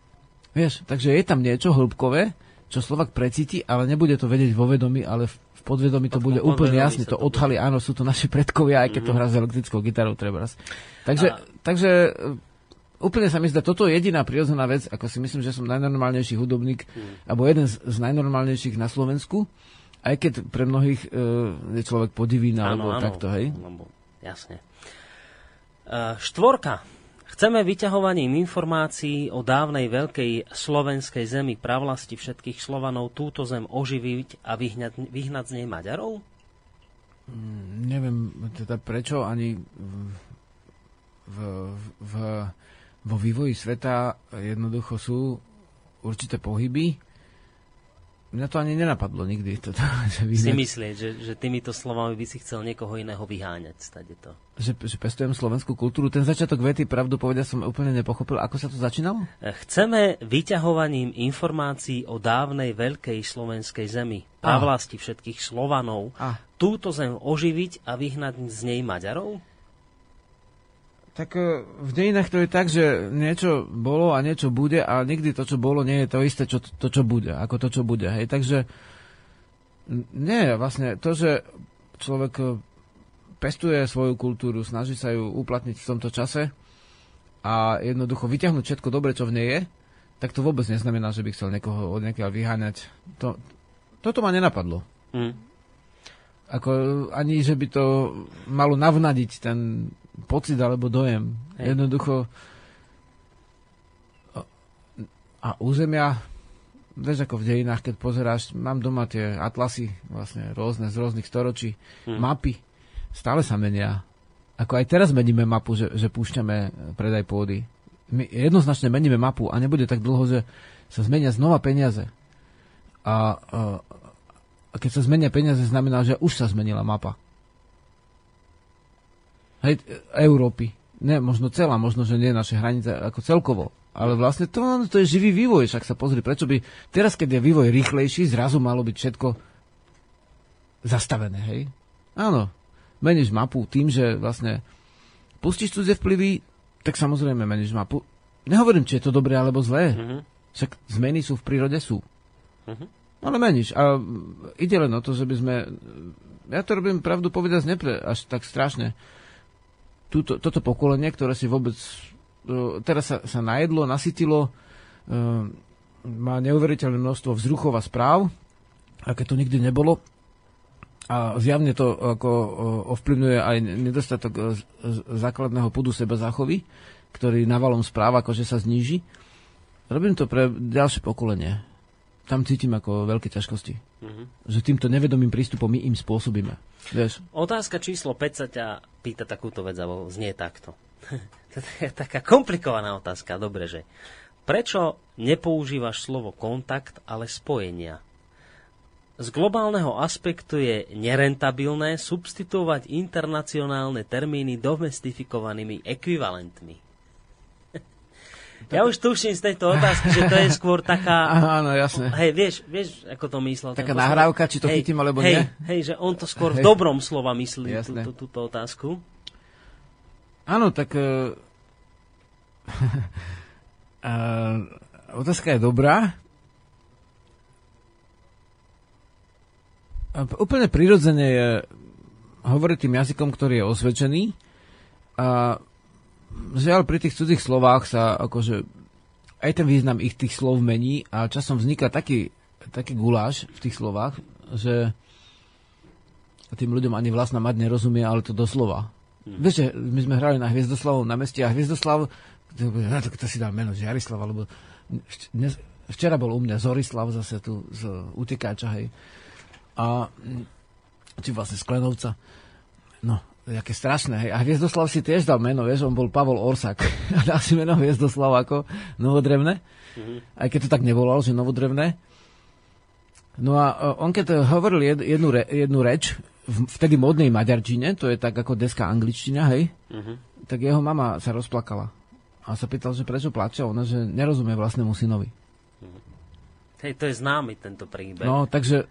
Vieš, takže je tam niečo hĺbkové, čo Slovak precíti, ale nebude to vedieť vo vedomí, ale v podvedomí to bude úplne jasne, to odhali, áno, sú to naši predkovia, aj keď to mhm. hrá s elektrickou gitarou treba. Takže, a... takže e, úplne sa mi zdá, toto je jediná prírodzená vec, ako si myslím, že som najnormálnejší hudobník, mm. alebo jeden z, z najnormálnejších na Slovensku, aj keď pre mnohých uh, je človek podivína, alebo áno, takto, hej? Áno, jasne. Uh, štvorka. Chceme vyťahovaním informácií o dávnej veľkej slovenskej zemi pravlasti všetkých Slovanov túto zem oživiť a vyhnať, vyhnať z nej Maďarov? Mm, neviem teda prečo ani v, v, vo vývoji sveta jednoducho sú určité pohyby, Mňa to ani nenapadlo nikdy. Toto, že vyhnať... Si myslieť, že, že týmito slovami by si chcel niekoho iného vyháňať stade to. Že, že pestujem slovenskú kultúru. Ten začiatok vety, pravdu povedia, som úplne nepochopil. Ako sa to začínalo? Chceme vyťahovaním informácií o dávnej veľkej slovenskej zemi, pravlasti všetkých Slovanov, a. túto zem oživiť a vyhnať z nej Maďarov? Tak e, v dejinách to je tak, že niečo bolo a niečo bude a nikdy to, čo bolo, nie je to isté, čo, to, čo bude, ako to, čo bude. Hej. Takže nie, vlastne to, že človek e, pestuje svoju kultúru, snaží sa ju uplatniť v tomto čase a jednoducho vyťahnuť všetko dobre, čo v nej je, tak to vôbec neznamená, že by chcel niekoho od niekiaľ vyháňať. To, toto ma nenapadlo. Mm. Ako, ani, že by to malo navnadiť ten pocit alebo dojem. Hej. Jednoducho a územia, vieš ako v dejinách, keď pozeráš, mám doma tie atlasy vlastne rôzne z rôznych storočí, hmm. mapy, stále sa menia. Ako aj teraz meníme mapu, že, že púšťame predaj pôdy. My jednoznačne meníme mapu a nebude tak dlho, že sa zmenia znova peniaze. A, a, a keď sa zmenia peniaze, znamená, že už sa zmenila mapa hej, Európy. Ne, možno celá, možno, že nie naše hranice ako celkovo. Ale vlastne to, to je živý vývoj, však sa pozri, prečo by teraz, keď je vývoj rýchlejší, zrazu malo byť všetko zastavené, hej? Áno, meníš mapu tým, že vlastne pustíš cudzie vplyvy, tak samozrejme meníš mapu. Nehovorím, či je to dobré alebo zlé. Mm-hmm. Však zmeny sú v prírode, sú. Mm-hmm. Ale meníš. A ide len o to, že by sme... Ja to robím pravdu povedať nepre až tak strašne túto, toto pokolenie, ktoré si vôbec uh, teraz sa, sa najedlo, nasytilo, uh, má neuveriteľné množstvo vzruchov a správ, aké to nikdy nebolo. A zjavne to ako uh, ovplyvňuje aj nedostatok základného pudu seba záchovy, ktorý navalom správ akože sa zníži. Robím to pre ďalšie pokolenie. Tam cítim ako veľké ťažkosti. Mm-hmm. Že týmto nevedomým prístupom my im spôsobíme. Vieš? Otázka číslo 5 sa ťa pýta takúto vec, alebo znie takto. to je taká komplikovaná otázka, dobre, že. Prečo nepoužívaš slovo kontakt, ale spojenia? Z globálneho aspektu je nerentabilné substituovať internacionálne termíny domestifikovanými ekvivalentmi. Ja už tuším z tejto otázky, že to je skôr taká... Áno, jasné. Hej, vieš, vieš, ako to myslel. Taká nahrávka, či to hej, chytím, alebo hej, nie? Hej, že on to skôr hej. v dobrom slova myslí, tú, tú, túto otázku. Áno, tak... Uh, uh, otázka je dobrá. Uh, úplne prirodzene je hovoriť tým jazykom, ktorý je osvedčený. A žiaľ, pri tých cudzích slovách sa akože aj ten význam ich tých slov mení a časom vzniká taký, taký guláš v tých slovách, že tým ľuďom ani vlastná mať nerozumie, ale to doslova. Hmm. Vieš, že my sme hrali na Hviezdoslavu na meste a Hviezdoslav, no, to, to si dal meno Žiarislav, alebo dnes, včera bol u mňa Zorislav zase tu z utekáča, hej. A či vlastne Sklenovca. No, jaké strašné, hej. A Hviezdoslav si tiež dal meno, vieš, on bol Pavol Orsak. A dal si meno Hviezdoslav ako novodrevné. Mm-hmm. Aj keď to tak nevolal, že novodrevné. No a on keď hovoril jed, jednu, re, jednu reč, v vtedy modnej maďarčine, to je tak ako deska angličtina, hej, mm-hmm. tak jeho mama sa rozplakala. A sa pýtal, že prečo plače, ona, že nerozumie vlastnému synovi. Mm-hmm. Hej, to je známy tento príbeh. No, takže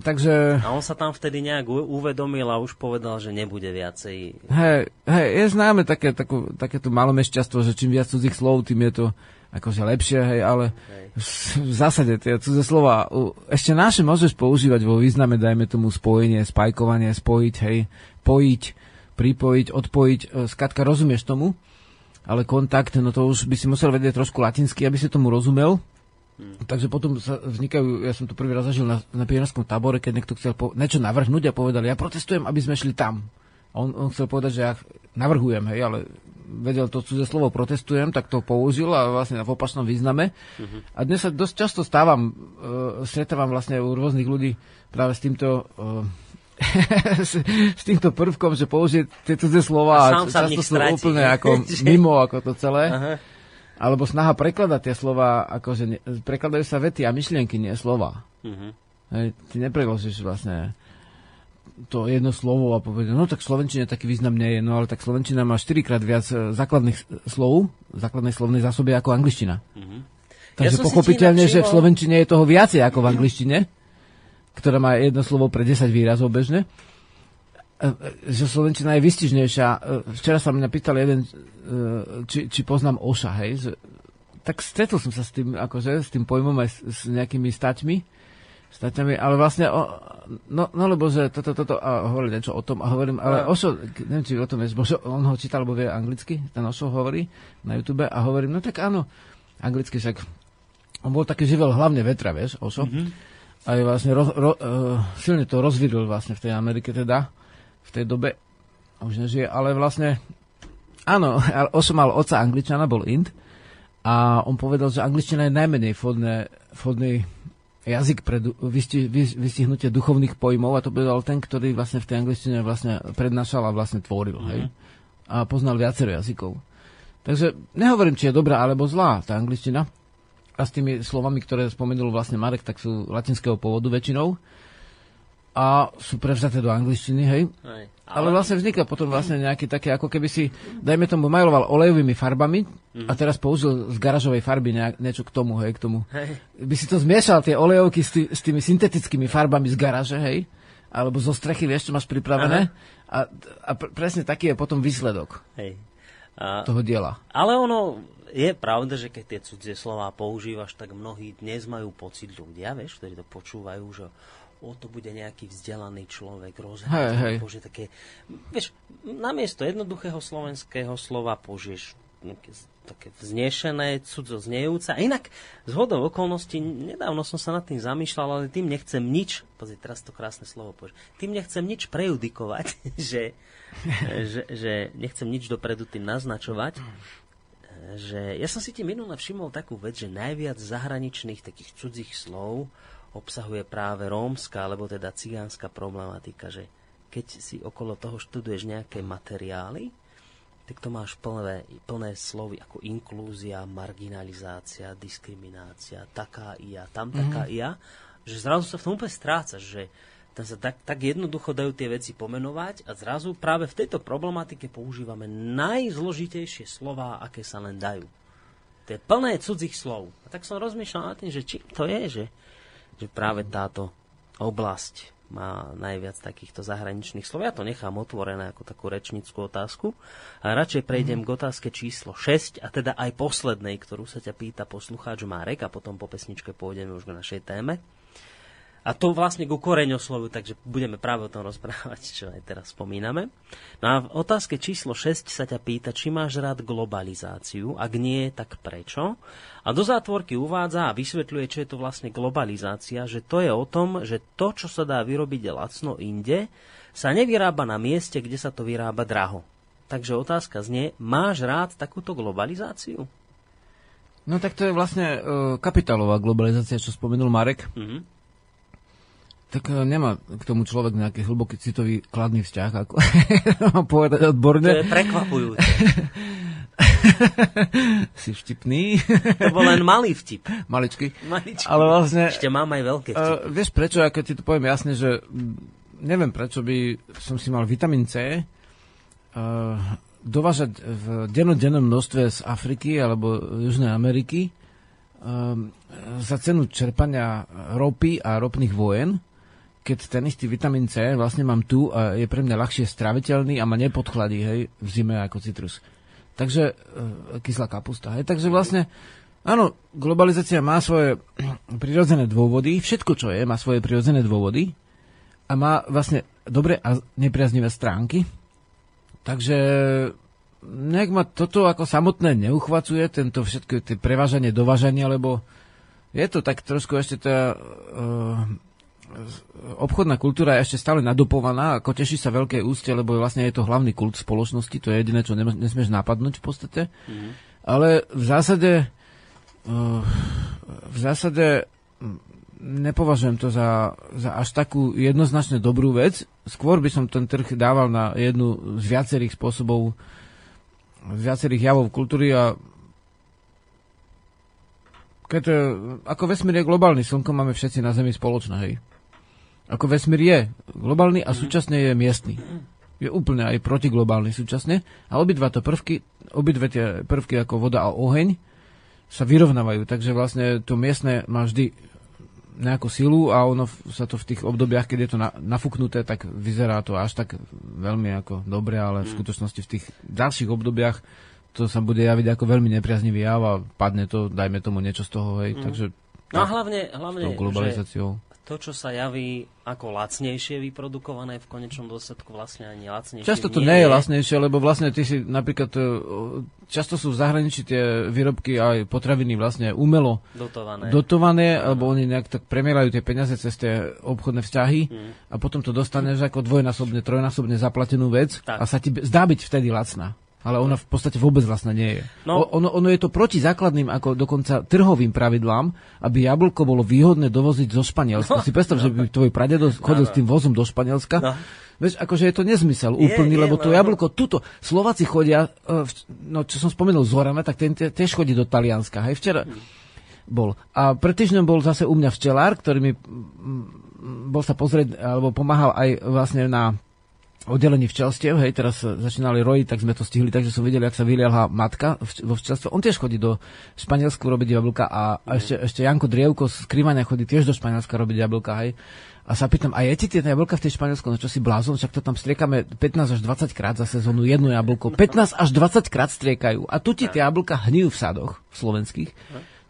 takže... A on sa tam vtedy nejak uvedomil a už povedal, že nebude viacej... Hej, hej je známe také, takú, takéto malomešťastvo, že čím viac cudzích slov, tým je to akože lepšie, hej, ale hej. v zásade tie cudze slova, ešte naše môžeš používať vo význame, dajme tomu spojenie, spajkovanie, spojiť, hej, pojiť, pripojiť, odpojiť, e, skratka rozumieš tomu, ale kontakt, no to už by si musel vedieť trošku latinsky, aby si tomu rozumel, Hmm. Takže potom sa vznikajú, ja som to prvý raz zažil na, na pionierskom tábore, keď niekto chcel po, niečo navrhnúť a povedal, ja protestujem, aby sme šli tam. A on, on chcel povedať, že ja navrhujem, hej, ale vedel to cudze slovo protestujem, tak to použil a vlastne v opačnom význame. Uh-huh. A dnes sa dosť často stávam, uh, stretávam vlastne u rôznych ľudí práve s týmto uh, s, s týmto prvkom, že použije tie cudze slova a, a často sú úplne ako mimo ako to celé. Uh-huh alebo snaha prekladať tie slova, akože ne, prekladajú sa vety a myšlienky, nie slova. Mm-hmm. Hej, ty nepreložíš vlastne to jedno slovo a povedať, no tak slovenčine taký význam nie je, no ale tak slovenčina má 4 krát viac e, základných slov, základnej slovnej zásoby ako angličtina. Mm-hmm. Takže ja pochopiteľne, že v slovenčine je toho viacej ako v angličtine, ktorá má jedno slovo pre 10 výrazov bežne. E, e, že Slovenčina je vystižnejšia. E, včera sa mňa pýtal jeden, či, či poznám Oša, hej, že, tak stretol som sa s tým, akože, s tým pojmom aj s, s nejakými staťmi, staťami, ale vlastne, o, no, no lebo, že toto, toto, a hovorili niečo o tom, a hovorím, ale. Ošo, neviem, či o tom vieš, bože, on ho čítal, lebo vie anglicky, ten Ošo hovorí na YouTube, a hovorím, no tak áno, anglicky však, on bol taký živel hlavne vetra, vieš, Ošo, mm-hmm. a je vlastne, ro, ro, uh, silne to rozvidil vlastne v tej Amerike teda, v tej dobe už nežije, ale vlastne áno, Oso mal oca angličana, bol Ind a on povedal, že angličtina je najmenej vhodné, vhodný jazyk pre vysti, vystihnutie duchovných pojmov a to povedal ten, ktorý vlastne v tej angličtine vlastne prednášal a vlastne tvoril, mm-hmm. hej? A poznal viacero jazykov. Takže nehovorím, či je dobrá alebo zlá tá angličtina. A s tými slovami, ktoré spomenul vlastne Marek, tak sú latinského pôvodu väčšinou a sú prevzaté do angličtiny, hej. hej. Ale... ale vlastne vzniká potom vlastne nejaký také, ako keby si, dajme tomu, maloval olejovými farbami mm. a teraz použil z garážovej farby nejak, niečo k tomu, hej, k tomu. Hej. By si to zmiešal, tie olejovky s, tý, s tými syntetickými farbami z garáže, hej, alebo zo strechy, vieš, čo máš pripravené. A, a pr- presne taký je potom výsledok hej. A, toho diela. Ale ono, je pravda, že keď tie cudzie slova používaš, tak mnohí dnes majú pocit ľudia, vieš, ktorí to počúvajú, že o to bude nejaký vzdelaný človek, rozhľad, hey. také, vieš, namiesto jednoduchého slovenského slova požieš také vznešené, cudzo znejúce. A inak, z hodou okolností, nedávno som sa nad tým zamýšľal, ale tým nechcem nič, pozri, teraz to krásne slovo požieš, tým nechcem nič prejudikovať, že, že, že nechcem nič dopredu tým naznačovať, že ja som si tým minule všimol takú vec, že najviac zahraničných takých cudzích slov obsahuje práve rómska, alebo teda cigánska problematika, že keď si okolo toho študuješ nejaké materiály, tak to máš plné, plné slovy ako inklúzia, marginalizácia, diskriminácia, taká ia, tam taká mm-hmm. ia, že zrazu sa v tom úplne strácaš, že tam sa tak, tak jednoducho dajú tie veci pomenovať a zrazu práve v tejto problematike používame najzložitejšie slova, aké sa len dajú. To je plné cudzích slov. A tak som rozmýšľal nad tým, že čím to je, že, že práve táto oblasť má najviac takýchto zahraničných slov. Ja to nechám otvorené ako takú rečnickú otázku. A radšej prejdem mm. k otázke číslo 6, a teda aj poslednej, ktorú sa ťa pýta poslucháč Marek, a potom po pesničke pôjdeme už k našej téme. A to vlastne ku koreňoslovu, takže budeme práve o tom rozprávať, čo aj teraz spomíname. No a v otázke číslo 6 sa ťa pýta, či máš rád globalizáciu, ak nie, tak prečo? A do zátvorky uvádza a vysvetľuje, čo je to vlastne globalizácia, že to je o tom, že to, čo sa dá vyrobiť lacno inde, sa nevyrába na mieste, kde sa to vyrába draho. Takže otázka znie, máš rád takúto globalizáciu? No tak to je vlastne uh, kapitálová globalizácia, čo spomenul Marek. Mm-hmm. Tak e, nemá k tomu človek nejaký hlboký citový kladný vzťah, ako povedať odborne. To je prekvapujúce. si vtipný. to bol len malý vtip. Maličký. Maličký. Ale vlastne... Ešte mám aj veľké vtipy. Uh, vieš prečo, ja keď ti to poviem jasne, že neviem prečo by som si mal vitamín C uh, dovážať v dennodennom množstve z Afriky alebo Južnej Ameriky uh, za cenu čerpania ropy a ropných vojen, keď ten istý vitamín C vlastne mám tu a je pre mňa ľahšie straviteľný a ma nepodchladí hej, v zime ako citrus. Takže e, kyslá kapusta. Hej. Takže vlastne, áno, globalizácia má svoje prirodzené dôvody, všetko, čo je, má svoje prirodzené dôvody a má vlastne dobre a nepriaznivé stránky. Takže nejak ma toto ako samotné neuchvacuje, tento všetko, tie prevážanie, dovážanie, lebo je to tak trošku ešte tá... Uh, obchodná kultúra je ešte stále nadopovaná, ako teší sa veľké ústie, lebo vlastne je to hlavný kult spoločnosti, to je jediné, čo nesmieš napadnúť v podstate. Mm. Ale v zásade eh, v zásade hm, nepovažujem to za, za až takú jednoznačne dobrú vec. Skôr by som ten trh dával na jednu z viacerých spôsobov, z viacerých javov kultúry a keď, ako vesmír je globálny, slnko máme všetci na Zemi spoločné, hej ako vesmír je globálny a súčasne je miestny. Je úplne aj protiglobálny súčasne. A obidva to prvky, obidve tie prvky ako voda a oheň sa vyrovnávajú. Takže vlastne to miestne má vždy nejakú silu a ono sa to v tých obdobiach, keď je to na, nafúknuté, tak vyzerá to až tak veľmi ako dobre, ale v mm. skutočnosti v tých ďalších obdobiach to sa bude javiť ako veľmi nepriaznivý jav a padne to, dajme tomu niečo z toho, hej. Mm. Takže No a hlavne, hlavne globalizáciou. Že to, čo sa javí ako lacnejšie vyprodukované, v konečnom dôsledku vlastne ani lacnejšie Často to nie, nie je lacnejšie, lebo vlastne ty si napríklad, e, často sú v zahraničí tie výrobky aj potraviny vlastne umelo dotované, dotované alebo oni nejak tak premielajú tie peniaze cez tie obchodné vzťahy hmm. a potom to dostaneš ako dvojnásobne, trojnásobne zaplatenú vec tak. a sa ti zdá byť vtedy lacná. Ale ona v podstate vôbec vlastne nie je. No. O, ono, ono je to proti základným, ako dokonca trhovým pravidlám, aby jablko bolo výhodné dovoziť zo Španielska. No. Si predstav, no. že by tvoj pradedo chodil no, no. s tým vozom do Španielska. No. Vieš, akože je to nezmysel je, úplný, je, lebo to no. jablko, tuto, Slováci chodia, e, no čo som spomenul Zorana, tak ten tiež chodí do Talianska. Hej, včera bol. A pred týždňom bol zase u mňa včelár, ktorý mi bol sa pozrieť, alebo pomáhal aj vlastne na oddelení včelstiev, hej, teraz začínali rojiť, tak sme to stihli, takže som videl, jak sa vyliala matka vo včelstve. On tiež chodí do Španielsku robiť jablka a, a ešte, ešte Janko Drievko z Krivania chodí tiež do Španielska robiť jablka, hej. A sa pýtam, a jete tie jablka v tej Španielsku, no čo si blázon, však to tam striekame 15 až 20 krát za sezónu jedno jablko. 15 až 20 krát striekajú. A tu ti tie jablka hnijú v sadoch v slovenských.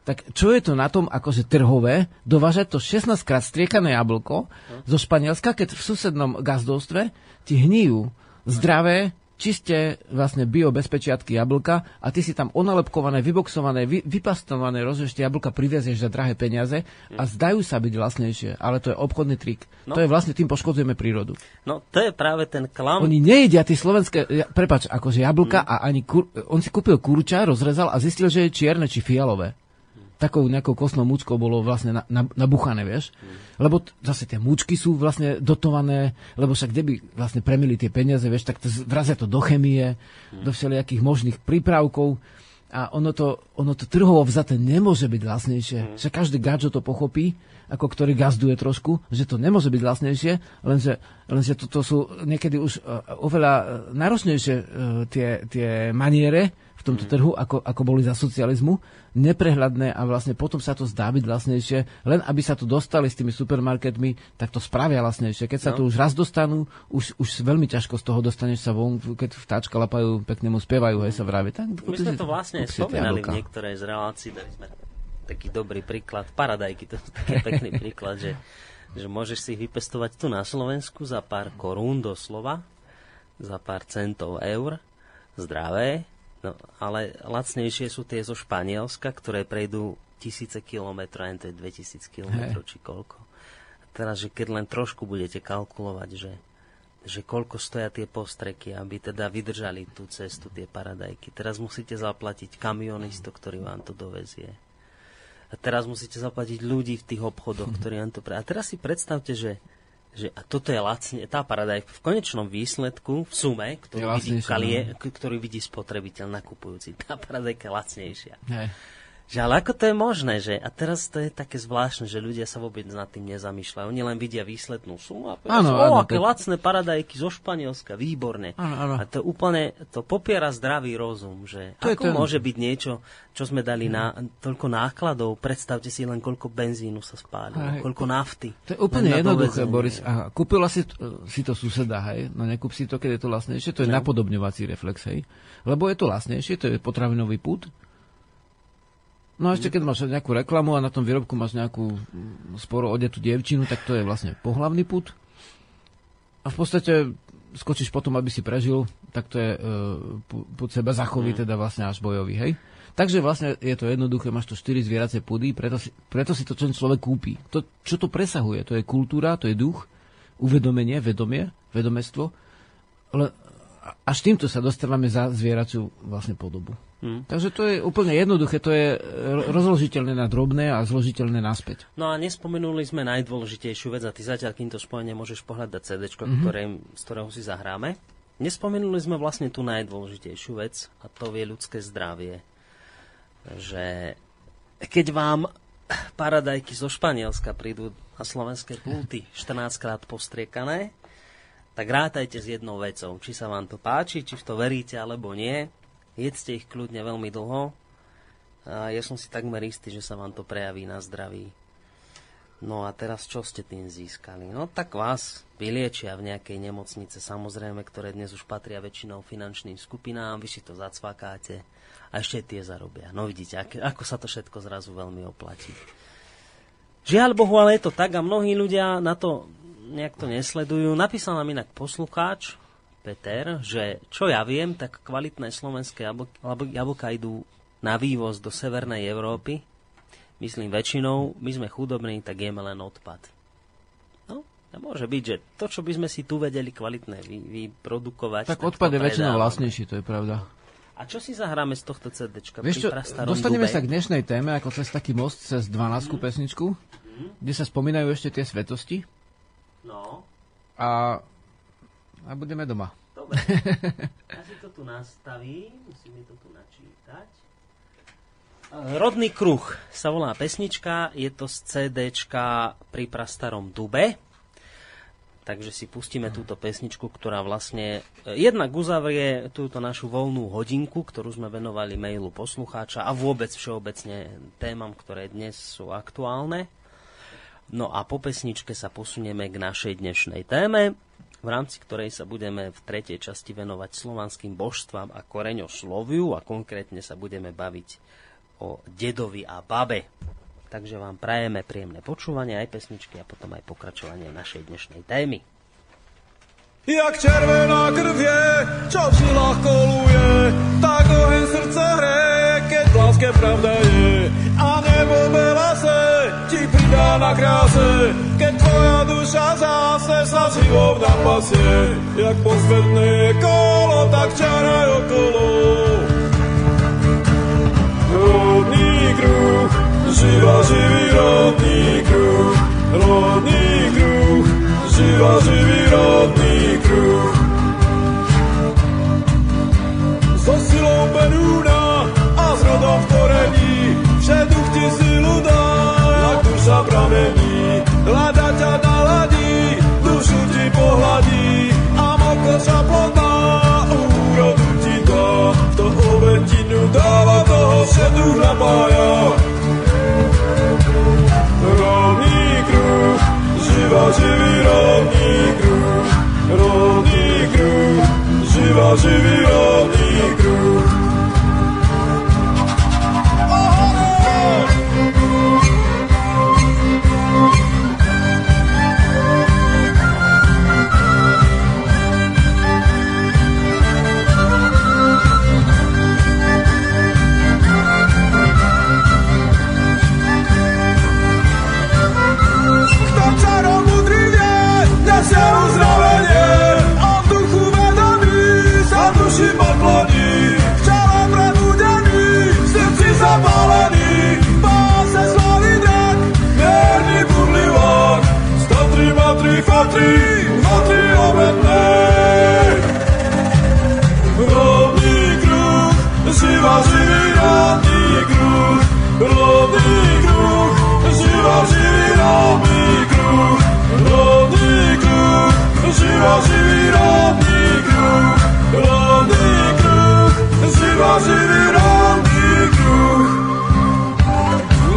Tak čo je to na tom akože trhové dovážať to 16 krát striekané jablko zo Španielska, keď v susednom gazdovstve ti hnijú zdravé, čiste vlastne biobezpečiatky jablka a ty si tam onalepkované, vyboxované, vy, vypastované rozvešte jablka privezieš za drahé peniaze a zdajú sa byť vlastnejšie, ale to je obchodný trik. No. To je vlastne tým poškodzujeme prírodu. No to je práve ten klam. Oni nejedia tie slovenské, prepač, akože jablka mm. a ani kur, on si kúpil kurča, rozrezal a zistil, že je čierne či fialové takou nejakou kostnou múčkou bolo vlastne nabuchané, vieš. Mm. Lebo t- zase tie múčky sú vlastne dotované, lebo však kde by vlastne premili tie peniaze, vieš, tak to vrazia to do chemie, mm. do všelijakých možných prípravkov a ono to, ono to trhovo vzaté nemôže byť vlastnejšie. Mm. Však každý gadžo to pochopí ako ktorý gazduje trošku, že to nemôže byť lacnejšie, lenže, lenže toto sú niekedy už oveľa náročnejšie tie, tie maniere v tomto trhu, ako, ako boli za socializmu, neprehľadné a vlastne potom sa to zdá byť vlastnejšie, len aby sa tu dostali s tými supermarketmi, tak to spravia vlastnejšie. Keď sa no. tu už raz dostanú, už, už veľmi ťažko z toho dostaneš sa von, keď vtáčka lapajú, pekne mu spievajú, hej, sa vraví. Tak, My sme to vlastne spomínali v niektorej z relácií, dali sme taký dobrý príklad, paradajky, to je taký pekný príklad, že, že môžeš si ich vypestovať tu na Slovensku za pár korún doslova, za pár centov eur, zdravé, No, ale lacnejšie sú tie zo Španielska, ktoré prejdú tisíce kilometrov, aj to je 2000 kilometrov, či koľko. Teraz, že keď len trošku budete kalkulovať, že, že koľko stoja tie postreky, aby teda vydržali tú cestu, tie paradajky. Teraz musíte zaplatiť kamionisto, ktorý vám to dovezie. A teraz musíte zaplatiť ľudí v tých obchodoch, ktorí vám to pre... A teraz si predstavte, že že a toto je lacne, tá parada je v konečnom výsledku, v sume, ktorú, vidí, kalie, no. ktorý vidí spotrebiteľ nakupujúci. Tá parada je lacnejšia. Hej. Že ale ako to je možné, že a teraz to je také zvláštne, že ľudia sa vôbec nad tým nezamýšľajú. Oni len vidia výslednú sumu a povedia, o, aké to... lacné paradajky zo Španielska, výborne. Áno, áno. A to úplne, to popiera zdravý rozum, že to ako ten... môže byť niečo, čo sme dali na toľko nákladov, predstavte si len koľko benzínu sa spáli, koľko nafty. To je úplne jednoduché, Boris. A kúpila si, si to suseda, hej, no nekúp si to, keď je to lacnejšie, to je no. napodobňovací reflex, hej. Lebo je to lacnejšie, to je potravinový put, No a ešte keď máš nejakú reklamu a na tom výrobku máš nejakú sporo odetú dievčinu, tak to je vlastne pohlavný put. A v podstate skočíš potom, aby si prežil, tak to je uh, put seba zachový, mm. teda vlastne až bojový, hej? Takže vlastne je to jednoduché, máš to 4 zvieracie pudy, preto si, preto si to ten človek kúpi. To, čo to presahuje, to je kultúra, to je duch, uvedomenie, vedomie, vedomestvo, ale až týmto sa dostávame za zvieraciu vlastne podobu. Hmm. Takže to je úplne jednoduché, to je rozložiteľné na drobné a zložiteľné naspäť. No a nespomenuli sme najdôležitejšiu vec a ty zatiaľ, kým to spojenie môžeš pohľadať CD, mm-hmm. ktoré, z ktorého si zahráme. Nespomenuli sme vlastne tú najdôležitejšiu vec a to je ľudské zdravie. Že keď vám paradajky zo Španielska prídu na slovenské pulty 14 krát postriekané, tak rátajte s jednou vecou. Či sa vám to páči, či v to veríte alebo nie Jedzte ich kľudne veľmi dlho a ja som si takmer istý, že sa vám to prejaví na zdraví. No a teraz čo ste tým získali? No tak vás vyliečia v nejakej nemocnice, samozrejme, ktoré dnes už patria väčšinou finančným skupinám, vy si to zacvakáte a ešte tie zarobia. No vidíte, ako sa to všetko zrazu veľmi oplatí. Žiaľ Bohu, ale je to tak a mnohí ľudia na to nejak to nesledujú. Napísal nám inak poslucháč, Peter, že čo ja viem, tak kvalitné slovenské jablka idú na vývoz do Severnej Európy. Myslím väčšinou, my sme chudobní, tak jeme len odpad. No, a môže byť, že to, čo by sme si tu vedeli kvalitné vy, vyprodukovať... Tak, tak odpad je väčšinou vlastnejší, to je pravda. A čo si zahráme z tohto CD? Vieš čo, dostaneme Dube? sa k dnešnej téme, ako cez taký most, cez 12 mm. pesničku, mm. kde sa spomínajú ešte tie svetosti. No. A a budeme doma. Dobre. Ja si to tu nastavím, musíme to tu načítať. Rodný kruh sa volá pesnička, je to z CDčka pri prastarom dube. Takže si pustíme túto pesničku, ktorá vlastne e, jednak uzavrie túto našu voľnú hodinku, ktorú sme venovali mailu poslucháča a vôbec všeobecne témam, ktoré dnes sú aktuálne. No a po pesničke sa posunieme k našej dnešnej téme v rámci ktorej sa budeme v tretej časti venovať slovanským božstvám a koreňosloviu a konkrétne sa budeme baviť o dedovi a babe. Takže vám prajeme príjemné počúvanie aj pesničky a potom aj pokračovanie našej dnešnej témy. Jak červená krv je, čo v žilách koluje, tak oheň srdca hre, keď láske pravda je. Na kráse, keď tvoja duša zase sa živou napasie. Jak posvetné kolo, tak čaraj okolo. Rodný kruh, živa živý rodný kruh, rodný kruh, živa živý rodný kruh. So silou Perúna a s v korení, vše duch ti silu dá, pramení, hľada ťa naladí, dušu ti pohladí a moko sa podá, úrodu ti dá, kto obetinu dáva, toho sedu napája. Rovný kruh, živa živý rovný kruh, rovný kruh, živa živý rovný kruh.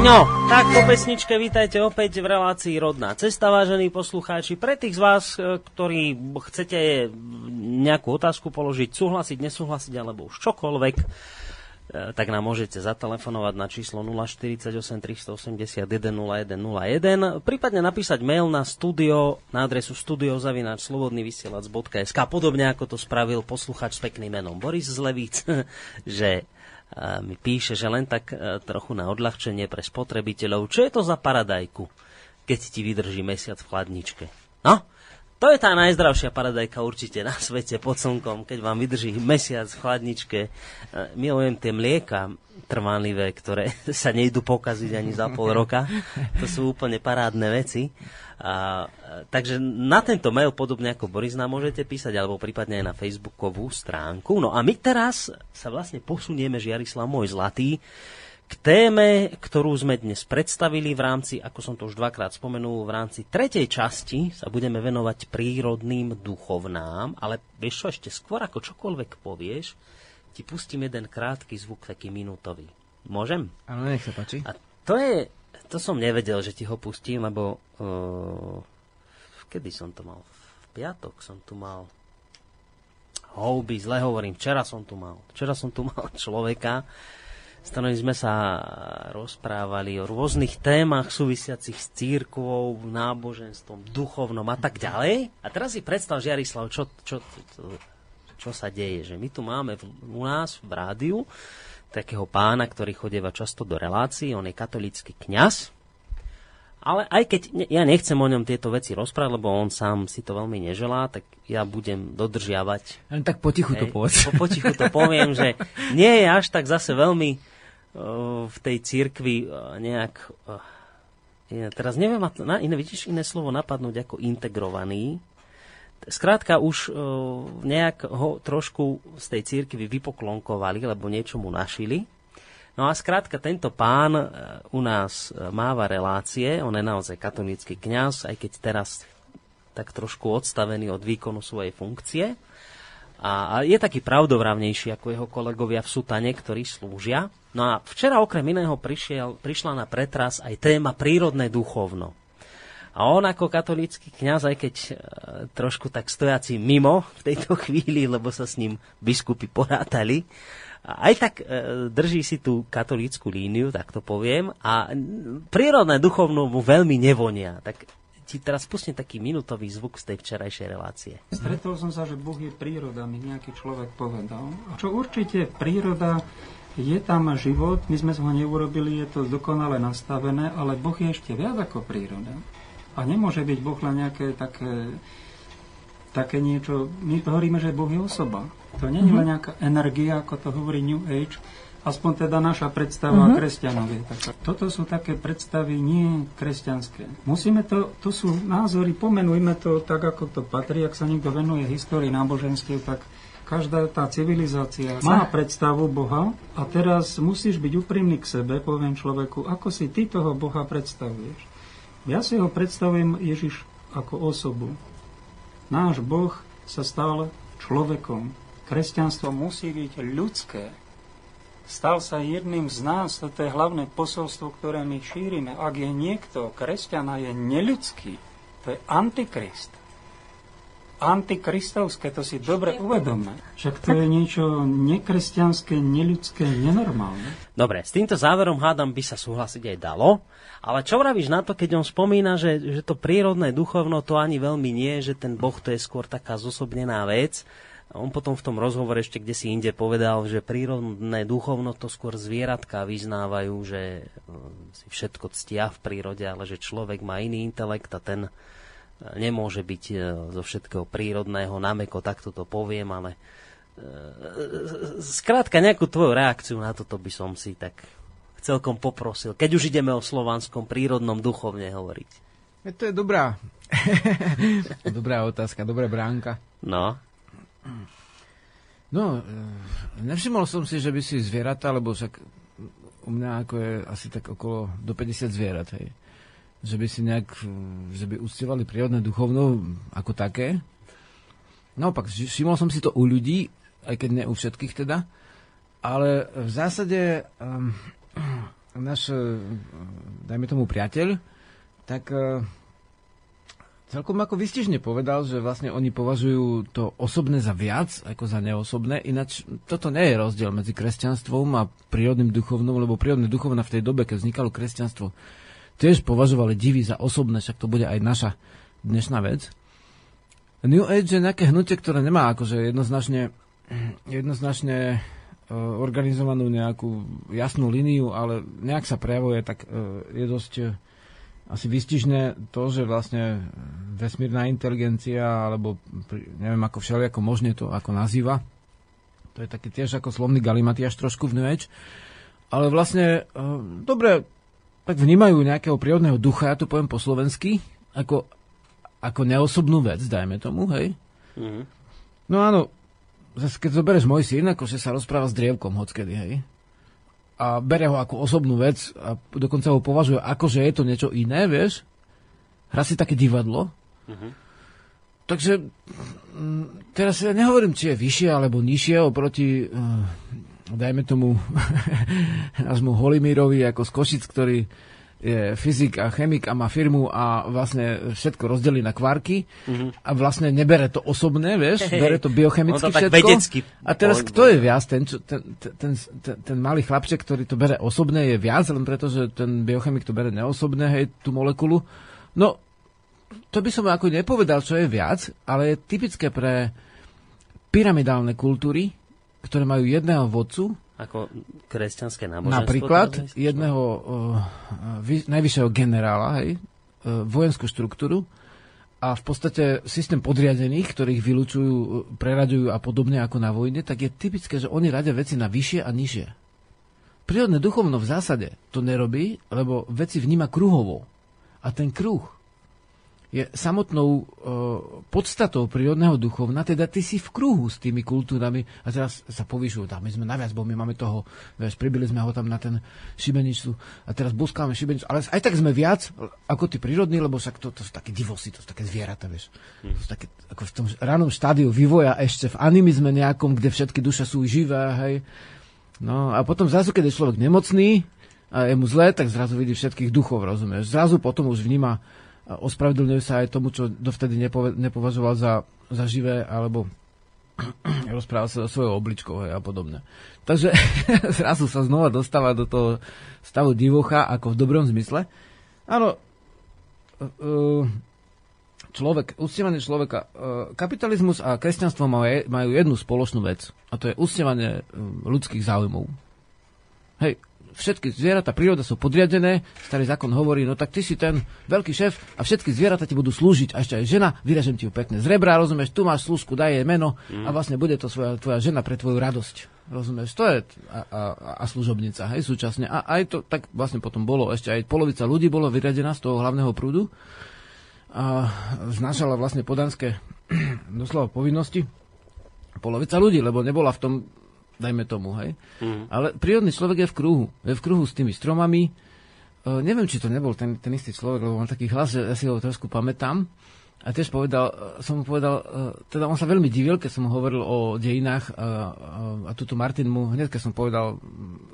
No, tak po pesničke vítajte opäť v relácii Rodná cesta, vážení poslucháči. Pre tých z vás, e, ktorí chcete nejakú otázku položiť, súhlasiť, nesúhlasiť, alebo už čokoľvek, tak nám môžete zatelefonovať na číslo 048 381 0101, prípadne napísať mail na studio, na adresu studiozavináčslobodnyvysielac.sk podobne ako to spravil posluchač s pekným menom Boris Zlevíc, že a mi píše, že len tak e, trochu na odľahčenie pre spotrebiteľov, čo je to za paradajku, keď ti vydrží mesiac v chladničke. No, to je tá najzdravšia paradajka určite na svete pod slnkom, keď vám vydrží mesiac v chladničke. E, Milujem tie mlieka trvanlivé, ktoré sa nejdu pokaziť ani za pol roka. To sú úplne parádne veci. A, e, takže na tento mail, podobne ako Boris, nám môžete písať, alebo prípadne aj na facebookovú stránku. No a my teraz sa vlastne posunieme, Žiarislav môj zlatý, k téme, ktorú sme dnes predstavili v rámci, ako som to už dvakrát spomenul, v rámci tretej časti sa budeme venovať prírodným duchovnám, ale vieš čo, ešte skôr ako čokoľvek povieš, ti pustím jeden krátky zvuk, taký minútový. Môžem? Áno, nech sa páči. A to je, to som nevedel, že ti ho pustím, lebo uh, kedy som to mal? V piatok som tu mal houby, zle hovorím, včera som tu mal, včera som tu mal človeka, s ktorým sme sa rozprávali o rôznych témach súvisiacich s církvou, náboženstvom, duchovnom a tak ďalej. A teraz si predstav, Žiarislav, čo, čo, čo, čo sa deje. Že my tu máme v, u nás v rádiu takého pána, ktorý chodieva často do relácií, on je katolícky kňaz, ale aj keď ne- ja nechcem o ňom tieto veci rozprávať, lebo on sám si to veľmi neželá, tak ja budem dodržiavať. Tak potichu to povedz. Po, potichu to poviem, že nie je až tak zase veľmi v tej církvi uh, nejak... Ja teraz neviem, na, iné, vidíš iné slovo napadnúť ako integrovaný. Skrátka už nejak ho trošku z tej církvy vypoklonkovali, lebo niečo mu našili. No a skrátka, tento pán u nás máva relácie, on je naozaj katolícky kňaz, aj keď teraz tak trošku odstavený od výkonu svojej funkcie. A, je taký pravdovravnejší ako jeho kolegovia v Sutane, ktorí slúžia. No a včera okrem iného prišiel, prišla na pretras aj téma prírodné duchovno. A on ako katolícky kňaz, aj keď e, trošku tak stojaci mimo v tejto chvíli, lebo sa s ním biskupy porátali, aj tak e, drží si tú katolícku líniu, tak to poviem, a prírodné duchovno mu veľmi nevonia. Tak ti teraz pustím taký minútový zvuk z tej včerajšej relácie. Stretol som sa, že Boh je príroda, mi nejaký človek povedal. A čo určite príroda, je tam život, my sme ho neurobili, je to dokonale nastavené, ale Boh je ešte viac ako príroda. A nemôže byť Boh len nejaké také, také niečo, my hovoríme, že Boh je osoba. To nie je len nejaká energia, ako to hovorí New Age, aspoň teda naša predstava mm-hmm. kresťanov je taká. Toto sú také predstavy nie kresťanské. Musíme to, to sú názory, pomenujme to tak, ako to patrí, ak sa niekto venuje histórii náboženstiev, tak každá tá civilizácia má predstavu Boha a teraz musíš byť úprimný k sebe, poviem človeku, ako si ty toho Boha predstavuješ. Ja si ho predstavujem Ježiš ako osobu. Náš Boh sa stal človekom. Kresťanstvo musí byť ľudské. Stal sa jedným z nás. Toto je hlavné posolstvo, ktoré my šírime. Ak je niekto, kresťana je neľudský, to je antikrist. Antikristovské, to si dobre uvedome. Však to je niečo nekresťanské, neľudské, nenormálne. Dobre, s týmto záverom hádam by sa súhlasiť aj dalo, ale čo vravíš na to, keď on spomína, že, že to prírodné duchovno to ani veľmi nie, že ten Boh to je skôr taká zosobnená vec, on potom v tom rozhovore ešte kde si inde povedal, že prírodné duchovno to skôr zvieratka vyznávajú, že e, si všetko ctia v prírode, ale že človek má iný intelekt a ten e, nemôže byť e, zo všetkého prírodného, nameko takto to poviem, ale skrátka nejakú tvoju reakciu na toto by som si tak celkom poprosil, keď už ideme o slovanskom prírodnom duchovne hovoriť. To je dobrá. dobrá otázka, dobrá bránka. No. No, e, nevšimol som si, že by si zvieratá, lebo však u mňa ako je asi tak okolo do 50 zvierat, hej. Že by si nejak, e, že by uctievali prírodné duchovno ako také. Naopak, všimol som si to u ľudí, aj keď nie u všetkých teda, ale v zásade um, náš, dajme tomu priateľ, tak uh, celkom ako vystižne povedal, že vlastne oni považujú to osobné za viac ako za neosobné, ináč toto nie je rozdiel medzi kresťanstvom a prírodným duchovnom, lebo prírodné duchovná v tej dobe, keď vznikalo kresťanstvo, tiež považovali divy za osobné, však to bude aj naša dnešná vec. New Age je nejaké hnutie, ktoré nemá akože jednoznačne, jednoznačne uh, organizovanú nejakú jasnú líniu, ale nejak sa prejavuje, tak uh, je dosť asi vystižné to, že vlastne vesmírna inteligencia, alebo neviem ako všelijako možne to ako nazýva, to je taký tiež ako slovný galimatiaš trošku v New Age, ale vlastne e, dobre, tak vnímajú nejakého prírodného ducha, ja to poviem po slovensky, ako, ako neosobnú vec, dajme tomu, hej. Mm-hmm. No áno, zase keď zoberieš môj syn, ako že sa rozpráva s drievkom hockedy, hej a bere ho ako osobnú vec a dokonca ho považuje ako, že je to niečo iné, vieš. Hra si také divadlo. Uh-huh. Takže mm, teraz ja nehovorím, či je vyššie alebo nižšie oproti, uh, dajme tomu, nášmu Holimírovi ako z Košic, ktorý je fyzik a chemik a má firmu a vlastne všetko rozdelí na kvarky mm-hmm. a vlastne nebere to osobné, vieš, hey, bere to biochemicky to všetko. A teraz kto je viac? Ten, ten, ten, ten, ten malý chlapček, ktorý to bere osobné, je viac, len preto, že ten biochemik to bere neosobné, hej, tú molekulu. No, to by som ako nepovedal, čo je viac, ale je typické pre pyramidálne kultúry, ktoré majú jedného vodcu, ako kresťanské náboženstvo? Napríklad jedného uh, vy, najvyššieho generála, hej, uh, vojenskú štruktúru a v podstate systém podriadených, ktorých vylúčujú, uh, preraďujú a podobne ako na vojne, tak je typické, že oni radia veci na vyššie a nižšie. Prírodné duchovno v zásade to nerobí, lebo veci vníma kruhovo. A ten kruh je samotnou uh, podstatou prírodného duchovna, teda ty si v kruhu s tými kultúrami a teraz sa povyšujú, my sme naviac, bo my máme toho, vieš, pribili sme ho tam na ten šibenicu a teraz buskáme šibenicu, ale aj tak sme viac ako tí prírodní, lebo však to, to sú také divosy, to sú také zvieratá, vieš. To sú také, ako v tom ranom štádiu vývoja ešte v animizme nejakom, kde všetky duše sú živé, hej. No a potom zrazu, keď je človek nemocný a je mu zlé, tak zrazu vidí všetkých duchov, rozumieš. Zrazu potom už vníma ospravedlňuje sa aj tomu, čo dovtedy nepove, nepovažoval za, za živé, alebo rozprával sa so svojou obličkou a podobne. Takže zrazu sa znova dostáva do toho stavu divocha, ako v dobrom zmysle. Áno, e, e, človek, uctievanie človeka, e, kapitalizmus a kresťanstvo majú jednu spoločnú vec, a to je uctievanie ľudských záujmov. Hej, všetky zvieratá, príroda sú podriadené, starý zákon hovorí, no tak ty si ten veľký šéf a všetky zvieratá ti budú slúžiť. A ešte aj žena, vyražem ti ju pekne z rebra, rozumieš, tu máš služku, daj jej meno a vlastne bude to svoja, tvoja žena pre tvoju radosť. Rozumieš, to je a, a, a služobnica, hej, súčasne. A aj to tak vlastne potom bolo, ešte aj polovica ľudí bolo vyradená z toho hlavného prúdu a znášala vlastne podanské doslova povinnosti polovica ľudí, lebo nebola v tom dajme tomu, hej. Mm. Ale prírodný človek je v kruhu. Je v kruhu s tými stromami. Uh, neviem, či to nebol ten, ten istý človek, lebo mám taký hlas, že ja si ho trošku pamätám. A tiež povedal, som mu povedal, e, teda on sa veľmi divil, keď som mu hovoril o dejinách a, a, a tuto Martin mu, hneď keď som povedal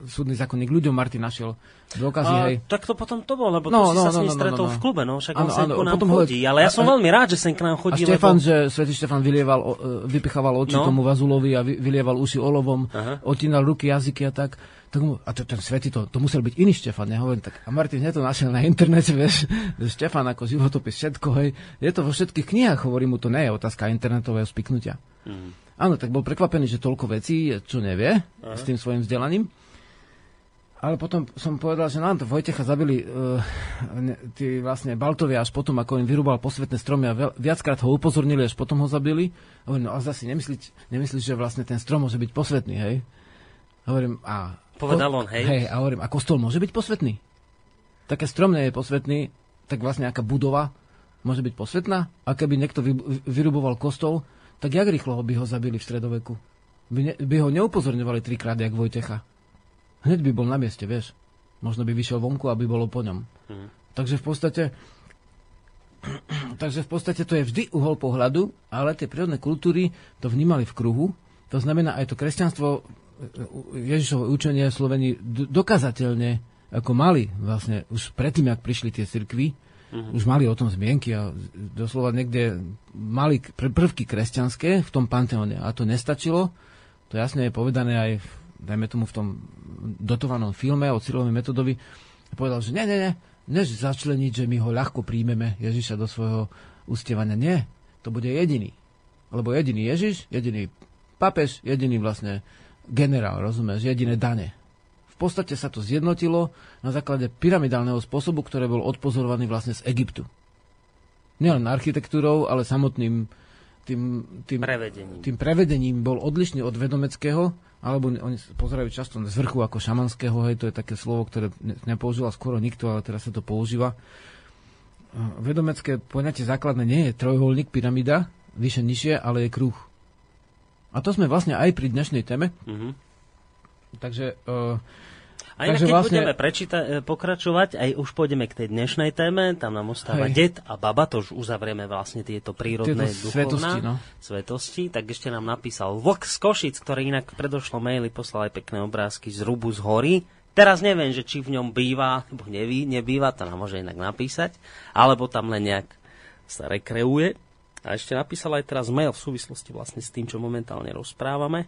súdny zákonník ľuďom, Martin našiel dôkazy, A hej. tak to potom to bol, lebo No, to si no, sa s no, ním no, no, stretol no. v klube, no však on Áno, sem áno, ku nám potom chodí, hovorí- ale ja som a- veľmi rád, že sem k nám A chodí, Štefan, lebo... že svätý Štefan vylieval, e, vypichával oči No. tomu Vazulovi a vy, vylieval uši olovom, Aha. otínal ruky, jazyky a tak. Tak mu, a to, ten svetý, to, to musel byť iný Štefan, ja hovorím, tak a Martin hneď to našiel na internete, vieš, že Štefan ako životopis, všetko, hej, je to vo všetkých knihách, hovorím mu, to nie je otázka internetového spiknutia. Mhm. Áno, tak bol prekvapený, že toľko vecí, čo nevie, Aha. s tým svojim vzdelaním. Ale potom som povedal, že nám to Vojtecha zabili uh, tí vlastne Baltovia až potom, ako im vyrúbal posvetné stromy a veľ, viackrát ho upozornili, až potom ho zabili. A hovorím, no a zase nemyslíš, nemyslíš, že vlastne ten strom môže byť posvetný, hej? Hovorím, a... Povedal on, hej? Hej, a hovorím, a kostol môže byť posvetný? Také strom nie je posvetný, tak vlastne aká budova môže byť posvetná? A keby niekto vy, vyruboval kostol, tak jak rýchlo by ho zabili v stredoveku? By, ne, by ho neupozorňovali trikrát, jak Vojtecha. Hneď by bol na mieste, vieš. Možno by vyšiel vonku, aby bolo po ňom. Mhm. Takže v podstate takže v podstate to je vždy uhol pohľadu, ale tie prírodné kultúry to vnímali v kruhu. To znamená, aj to kresťanstvo, Ježišovo učenie Sloveni dokazateľne ako mali vlastne už predtým, ak prišli tie cirkvy, Mhm. už mali o tom zmienky a doslova niekde mali prvky kresťanské v tom panteóne. A to nestačilo. To jasne je povedané aj, v, dajme tomu, v tom dotovanom filme o Cyrilovi metodovi. Povedal, že nie, nie, nie, než začleniť, že my ho ľahko príjmeme Ježiša do svojho ustievania. Nie, to bude jediný. Lebo jediný Ježiš, jediný papež, jediný vlastne generál, rozumieš, jediné dane. V podstate sa to zjednotilo na základe pyramidálneho spôsobu, ktoré bol odpozorovaný vlastne z Egyptu. Nielen architektúrou, ale samotným tým, tým, Prevedením. tým prevedením bol odlišný od vedomeckého, alebo oni pozerajú často z vrchu ako šamanského, hej, to je také slovo, ktoré ne- nepoužíval skoro nikto, ale teraz sa to používa. Vedomecké poňatie základné nie je trojuholník, pyramída, vyššie, nižšie, ale je kruh. A to sme vlastne aj pri dnešnej téme, Mhm. takže uh, A inak, Takže keď vlastne- budeme prečíta- e, pokračovať, aj už pôjdeme k tej dnešnej téme, tam nám ostáva Hej. det a baba, to už uzavrieme vlastne tieto prírodné Tieto duchovná svetosti, no. svetosti, tak ešte nám napísal Vlk z Košic, ktorý inak v predošlom maili poslal aj pekné obrázky z rubu z hory. Teraz neviem, že či v ňom býva, neví, nebýva, to nám môže inak napísať, alebo tam len nejak sa rekreuje. A ešte napísal aj teraz mail v súvislosti vlastne s tým, čo momentálne rozprávame,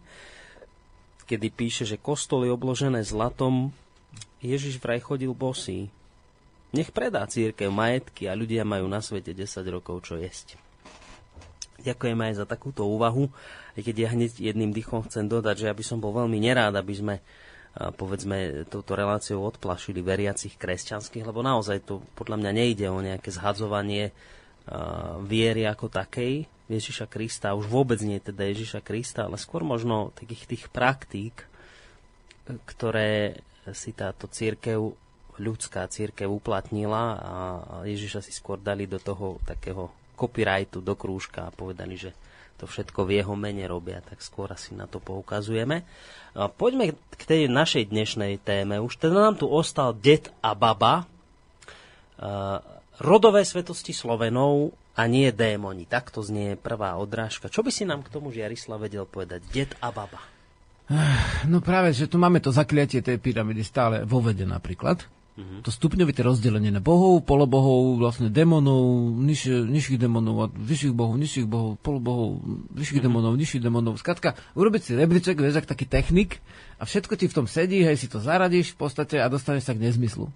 kedy píše, že kostol je obložené zlatom, Ježiš vraj chodil bosý. Nech predá církev majetky a ľudia majú na svete 10 rokov čo jesť. Ďakujem aj za takúto úvahu, aj keď ja hneď jedným dychom chcem dodať, že ja by som bol veľmi nerád, aby sme povedzme touto reláciou odplašili veriacich kresťanských, lebo naozaj to podľa mňa nejde o nejaké zhadzovanie viery ako takej Ježiša Krista, už vôbec nie teda Ježiša Krista, ale skôr možno takých tých praktík, ktoré si táto církev, ľudská církev uplatnila a Ježiša si skôr dali do toho takého copyrightu, do krúžka a povedali, že to všetko v jeho mene robia, tak skôr asi na to poukazujeme. Poďme k tej našej dnešnej téme. Už teda nám tu ostal det a baba, a rodové svetosti Slovenov a nie démoni. Takto znie prvá odrážka. Čo by si nám k tomu Žiarislav vedel povedať? Det a baba. No práve, že tu máme to zakliatie tej pyramidy stále vo vede napríklad. Mm-hmm. To stupňovité rozdelenie na bohov, polobohov, vlastne démonov, niž, nižších démonov, a vyšších bohov, nižších bohov, polobohov, vyšších mm-hmm. démonov, nižších démonov. Skladka, urobiť si rebríček, vieš, ak taký technik a všetko ti v tom sedí, hej, si to zaradíš v podstate a dostaneš sa k nezmyslu.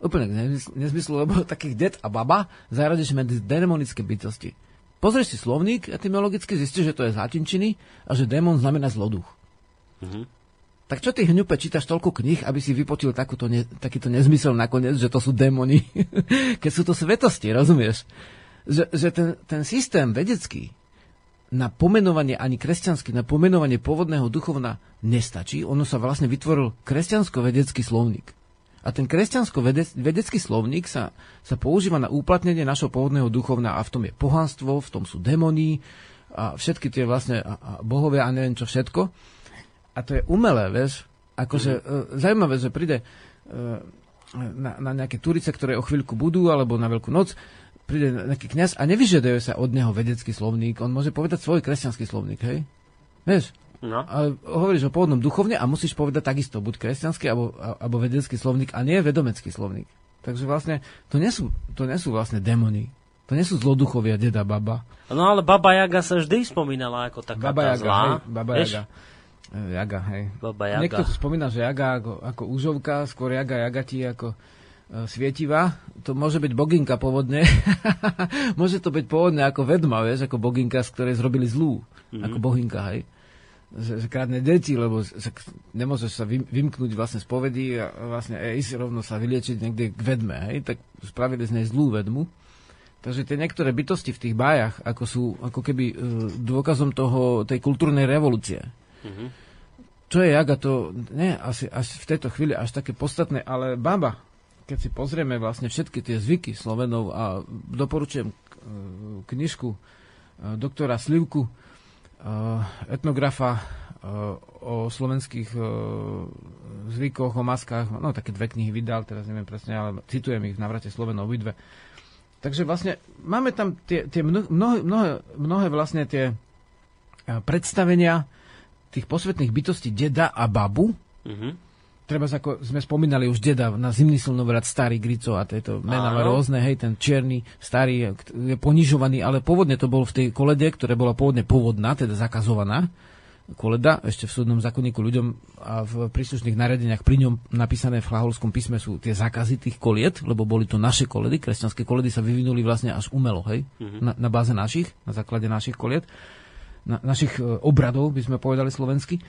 Úplne nezmyslu, lebo takých det a baba zaradíš medzi démonické bytosti. Pozrieš si slovník, etymologicky zistíš, že to je z latinčiny a že démon znamená zloduch. Mhm. Tak čo ty hňupe čítaš toľko kníh, aby si vypočul takúto ne, takýto nezmysel nakoniec, že to sú démoni? Keď sú to svetosti, rozumieš? Že, že ten, ten systém vedecký na pomenovanie ani kresťanský, na pomenovanie pôvodného duchovna nestačí. Ono sa vlastne vytvoril kresťansko-vedecký slovník. A ten kresťansko-vedecký slovník sa, sa používa na uplatnenie našho pôvodného duchovna a v tom je pohanstvo, v tom sú démoni a všetky tie vlastne a, a bohovia a neviem čo všetko. A to je umelé, vieš. Akože mm-hmm. zaujímavé, že príde e, na, na nejaké turice, ktoré o chvíľku budú, alebo na Veľkú noc, príde nejaký kňaz a nevyžaduje sa od neho vedecký slovník, on môže povedať svoj kresťanský slovník, hej? Vieš? No. Ale hovoríš o pôvodnom duchovne a musíš povedať takisto, buď kresťanský alebo, alebo vedecký slovník a nie vedomecký slovník. Takže vlastne to nie sú, to nie sú vlastne démoni. To nie sú zloduchovia, deda, baba. No ale Baba Jaga sa vždy spomínala ako taká Baba tá Jaga, zlá. hej, Baba Vieš? Jaga. E, Jaga, hej. Baba Jaga. Niekto tu spomína, že Jaga ako, ako úžovka, skôr Jaga, Jagati ako e, svietivá. To môže byť boginka pôvodne. môže to byť pôvodne ako vedma, vieš, ako boginka, z ktorej zrobili zlú. Mm-hmm. Ako bohinka, hej. Že, že krádne deti, lebo sa, nemôžeš sa vym, vymknúť vlastne z povedy a vlastne ísť rovno sa vyliečiť niekde k vedme, hej. Tak spravili z nej zlú vedmu. Takže tie niektoré bytosti v tých bájach, ako sú ako keby e, dôkazom toho, tej kultúrnej revolúcie. Mhm. Čo je jaga, to nie asi, asi v tejto chvíli až také podstatné, ale baba, keď si pozrieme vlastne všetky tie zvyky Slovenov a doporučujem e, knižku e, doktora Slivku, etnografa e, o slovenských e, zvykoch, o maskách, no také dve knihy vydal, teraz neviem presne, ale citujem ich v navrate Slovenov obidve. Takže vlastne máme tam tie, tie mno- mnohé, mnohé, mnohé vlastne tie predstavenia tých posvetných bytostí deda a babu. Mhm. Treba ako sme spomínali už deda na zimný slnovrat, starý Grico a tieto mená Áno. rôzne, hej, ten čierny, starý, je ponižovaný, ale pôvodne to bol v tej kolede, ktorá bola pôvodne pôvodná, teda zakazovaná koleda, ešte v súdnom zákonníku ľuďom a v príslušných nariadeniach pri ňom napísané v hlaholskom písme sú tie zákazy tých koliet, lebo boli to naše koledy, kresťanské koledy sa vyvinuli vlastne až umelo, hej, na, na báze našich, na základe našich koliet, na, našich e, obradov, by sme povedali slovensky.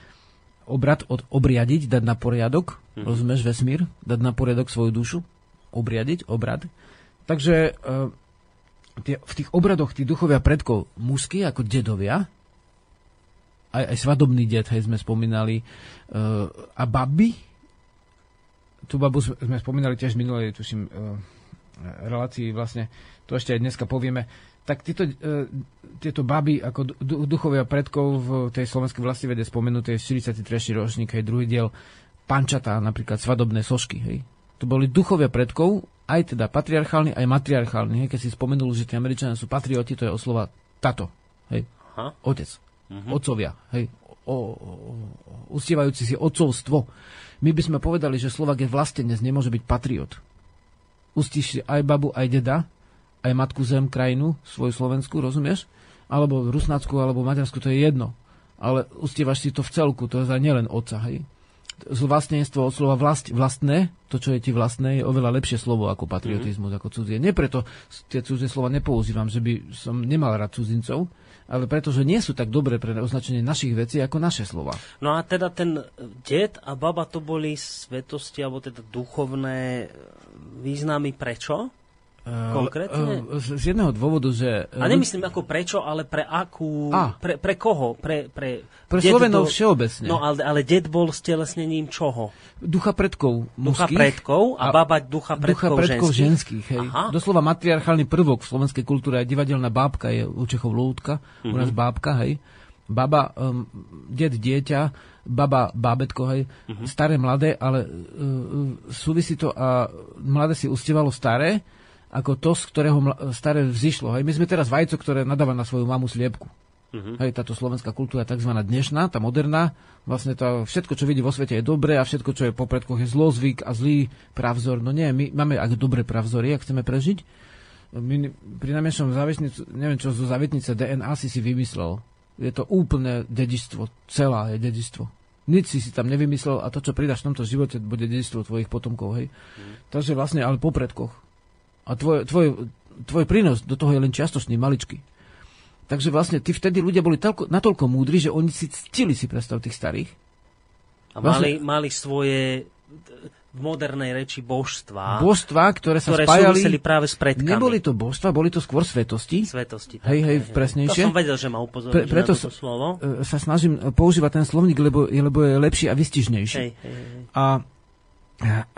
Obrad od obriadiť, dať na poriadok, rozumieš, vesmír, dať na poriadok svoju dušu, obriadiť, obrad. Takže e, tie, v tých obradoch tí duchovia predkov mužskí, ako dedovia, aj, aj svadobný ded, hej, sme spomínali, e, a baby, tú babu sme, spomínali tiež minulej, tuším, e, relácii vlastne, to ešte aj dneska povieme, tak tieto, e, tieto baby ako du- duchovia predkov v tej slovenskej vlastivede spomenuté 43. ročník, hej, druhý diel, pančatá, napríklad svadobné sošky, hej. To boli duchovia predkov, aj teda patriarchálni, aj matriarchálni, hej. Keď si spomenul, že tí Američania sú patrioti, to je oslova tato, hej, Aha. otec, otcovia, hej, o, o, o, ustievajúci si otcovstvo. My by sme povedali, že Slovak je vlastenec, nemôže byť patriot. Ustíš si aj babu, aj deda, aj matku zem, krajinu, svoju Slovensku, rozumieš? Alebo Rusnácku, alebo Maďarsku, to je jedno. Ale ustievaš si to v celku, to je za nielen otca, hej. Vlastnenstvo od slova vlast, vlastné, to, čo je ti vlastné, je oveľa lepšie slovo ako patriotizmus, mm-hmm. ako cudzie. Nie preto tie cudzie slova nepoužívam, že by som nemal rád cudzincov, ale preto, že nie sú tak dobré pre označenie našich vecí ako naše slova. No a teda ten ded a baba to boli svetosti, alebo teda duchovné významy prečo? Konkrétne? Uh, z, jedného dôvodu, že... A nemyslím ako prečo, ale pre akú... A. Pre, pre koho? Pre, pre, Pre Slovenov bol- všeobecne. No ale, ale ded bol stelesnením čoho? Ducha predkov Ducha mužských predkov a, baba ducha ducha predkov, predkov ženských. ženských. hej. Aha. Doslova matriarchálny prvok v slovenskej kultúre je divadelná bábka, je u Čechov lúdka, u nás bábka, hej. Baba, um, ded, dieťa, baba, bábetko, hej. Staré, mladé, ale uh, súvisí to a mladé si ustievalo staré, ako to, z ktorého staré vzýšlo. Hej. My sme teraz vajco, ktoré nadáva na svoju mamu sliepku. Hej, táto slovenská kultúra tzv. dnešná, tá moderná, vlastne to všetko, čo vidí vo svete je dobré a všetko, čo je po predkoch je zlozvyk a zlý pravzor. No nie, my máme ak dobré pravzory, ak chceme prežiť. My, pri najmenšom závetnicu, neviem čo, zo závetnice DNA si si vymyslel. Je to úplné dedičstvo, celá je dedičstvo. Nič si si tam nevymyslel a to, čo pridáš v tomto živote, bude dedičstvo tvojich potomkov. Hej. Takže vlastne, ale po predkoch. A tvoj, tvoj, tvoj prínos do toho je len čiastočný, maličký. Takže vlastne tí vtedy ľudia boli toľko, natoľko múdri, že oni si ctili si predstav tých starých. A Vlastne- mali, mali svoje v modernej reči božstva, Božstva, ktoré sa ktoré spájali... práve s predkami. Neboli to božstva, boli to skôr svetosti. svetosti. Hej, hej, presnejšie. To som vedel, že ma upozorníš Pre- preto na toto slovo. E, sa snažím používať ten slovník, lebo, je- lebo je lepší a vystižnejší. Hej, hej, hej. A-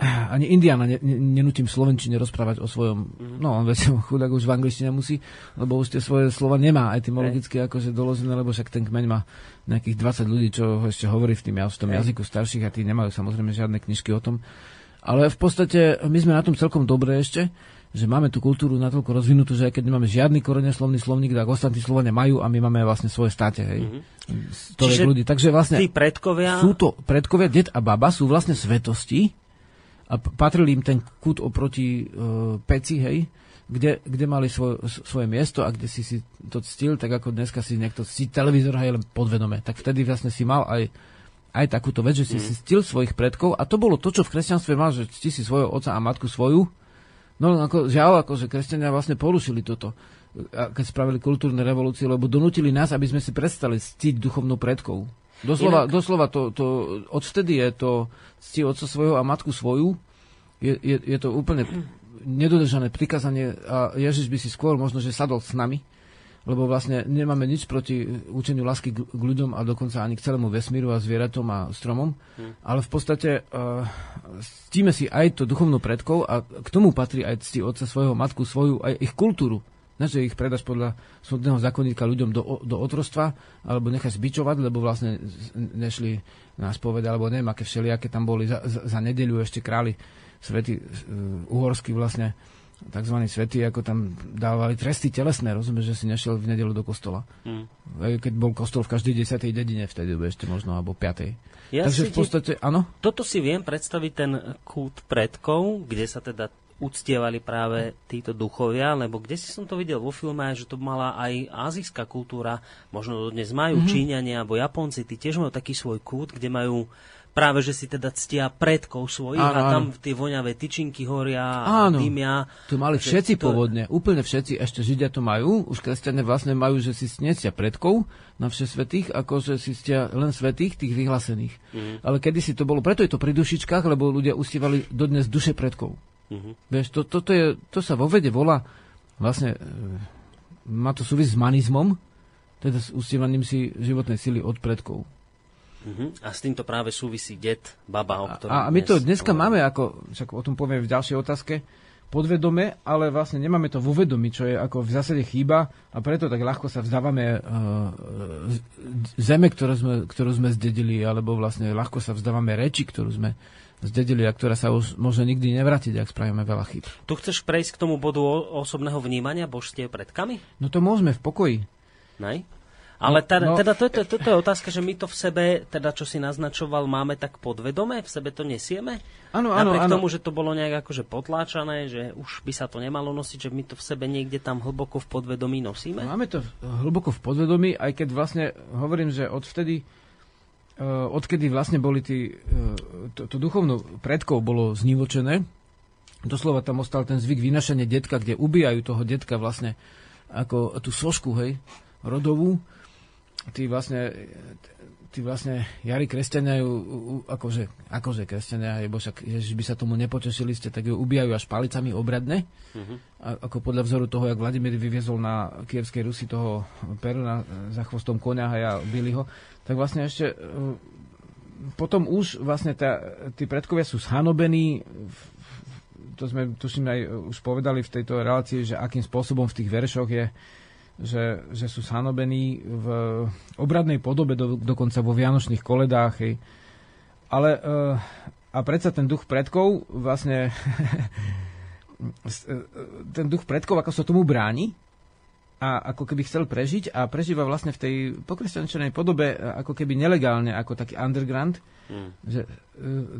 ani Indiana ne, ne, nenutím Slovenčine rozprávať o svojom, Mhm. no on veď chudák už v angličtine musí, lebo už tie svoje slova nemá etymologicky akože doložené, lebo však ten kmeň má nejakých 20 ľudí, čo ho ešte hovorí v, tým, v tom Hej. jazyku starších a tí nemajú samozrejme žiadne knižky o tom. Ale v podstate my sme na tom celkom dobre ešte, že máme tú kultúru natoľko rozvinutú, že aj keď nemáme žiadny koreneslovný slovník, tak ostatní Slovania majú a my máme vlastne svoje státe, hej. Mm-hmm. Čiže ľudí. Takže vlastne tí predkovia... sú to predkovia, det a baba sú vlastne svetosti a p- patrili im ten kút oproti uh, peci, hej, kde, kde mali svoj, svoje miesto a kde si si to ctil, tak ako dneska si niekto ctí televízor aj len podvedome. Tak vtedy vlastne si mal aj, aj takúto vec, že si si ctil svojich predkov a to bolo to, čo v kresťanstve mal, že cti si svojho otca a matku svoju. No ako, žiaľ, ako, že kresťania vlastne porušili toto keď spravili kultúrne revolúcie, lebo donútili nás, aby sme si prestali ctiť duchovnú predkov. Doslova, Inak- doslova to, to, odvtedy je to cti otca svojho a matku svoju. Je, je, je to úplne nedodržané prikázanie a Ježiš by si skôr možno, že sadol s nami, lebo vlastne nemáme nič proti učeniu lásky k, k ľuďom a dokonca ani k celému vesmíru a zvieratom a stromom, ale v podstate uh, ctíme si aj to duchovnú predkov a k tomu patrí aj cti otca svojho, matku svoju, aj ich kultúru. Ne, že ich predaš podľa súdneho zákonníka ľuďom do, do otrostva, alebo necháš zbičovať, lebo vlastne nešli na spovede, alebo neviem, aké všelijaké tam boli za, za, za nedeľu ešte králi svety uh, uhorský vlastne tzv. svety, ako tam dávali tresty telesné, rozumieš, že si nešiel v nedelu do kostola. Mm. Keď bol kostol v každej desatej dedine vtedy, ešte možno, alebo piatej. Ja Takže v ti- podstate, áno, Toto si viem predstaviť ten kút predkov, kde sa teda uctievali práve títo duchovia, lebo kde si som to videl vo filme, že to mala aj azijská kultúra, možno dnes majú mm-hmm. Číňania alebo Japonci, tí tiež majú taký svoj kút, kde majú práve, že si teda ctia predkov svojich Áno, a tam áno. tie voňavé tyčinky horia a Áno. dymia. To mali všetci to- pôvodne, úplne všetci, ešte Židia to majú, už kresťania vlastne majú, že si snesia predkov na vše svetých, ako že si stia len svetých, tých vyhlásených. Mhm. Ale kedysi to bolo, preto je to pri dušičkách, lebo ľudia ustievali dodnes duše predkov. Mhm. Vieš, to, toto je, to sa vo vede volá, vlastne, e, má to súvisť s manizmom, teda s ustievaním si životnej sily od predkov. Mhm. A s týmto práve súvisí det, baba, o ktorom A, a my to dnes dneska hovoríme. máme, ako, však o tom poviem v ďalšej otázke, podvedome, ale vlastne nemáme to vo vedomí, čo je ako v zásade chýba a preto tak ľahko sa vzdávame uh, zeme, ktorú sme, ktorú sme zdedili, alebo vlastne ľahko sa vzdávame reči, ktorú sme zdedili a ktorá sa už môže nikdy nevrátiť, ak spravíme veľa chyb. Tu chceš prejsť k tomu bodu osobného vnímania božstiev predkami? No to môžeme v pokoji. Nej? Ale teda, No- teda toto, toto je otázka, že my to v sebe, teda čo si naznačoval, máme tak podvedome, v sebe to nesieme? Áno, áno, Napriek áno. tomu, že to bolo nejak akože potláčané, že už by sa to nemalo nosiť, že my to v sebe niekde tam hlboko v podvedomí nosíme? Máme to hlboko v podvedomí, aj keď vlastne hovorím, že odvtedy, odkedy vlastne boli tí, uh, to, to duchovno predkov bolo znivočené, doslova tam ostal ten zvyk vynašania detka, kde ubijajú toho detka vlastne ako tú sošku, hej, rodovú. Tí vlastne, tí vlastne jari kresťania ju, akože, akože kresťania, lebo však Ježiš by sa tomu nepotešili ste, tak ju ubijajú až palicami obradne. A, ako podľa vzoru toho, jak Vladimír vyviezol na Kievskej Rusi toho Peruna za chvostom konia a ja byli ho, tak vlastne ešte e, potom už vlastne tá, tí predkovia sú zhanobení, v- to sme tuším aj už povedali v tejto relácii, že akým spôsobom v tých veršoch je, že, že sú zhanobení v obradnej podobe, do, dokonca vo vianočných koledách. Hej. Ale e, a predsa ten duch predkov vlastne s- e, ten duch predkov, ako sa tomu bráni a ako keby chcel prežiť a prežíva vlastne v tej pokresťančenej podobe ako keby nelegálne, ako taký underground. Mm. Že, e,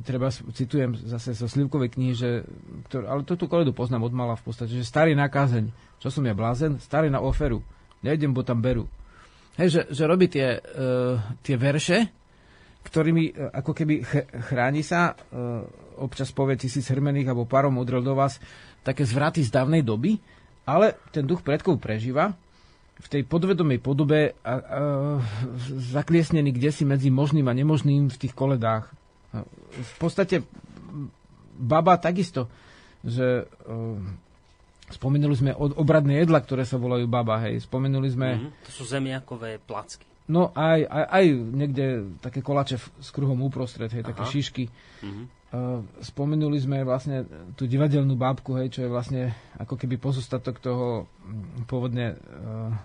treba, citujem zase zo Slivkovej knihy, že, ktor, ale to tú koledu poznám od mala v podstate, že starý na kázeň, čo som ja blázen, starý na oferu, nejdem, bo tam berú. Hej, že, že robí tie, e, tie verše, ktorými e, ako keby ch- chráni sa, e, občas povie tisíc hrmených alebo parom udrel do vás, také zvraty z dávnej doby, ale ten duch predkov prežíva v tej podvedomej podobe a, a, zakliesnený kde si medzi možným a nemožným v tých koledách. V podstate baba takisto, že e, spomenuli sme od, obradné jedla, ktoré sa volajú baba, hej, spomenuli sme Mhm. To sú zemiakové placky. No aj, aj, aj niekde také kolače s kruhom uprostred, hej, také Aha. šišky. Mhm. Uh, spomenuli sme vlastne tú divadelnú bábku, hej, čo je vlastne ako keby pozostatok toho mm, pôvodne uh,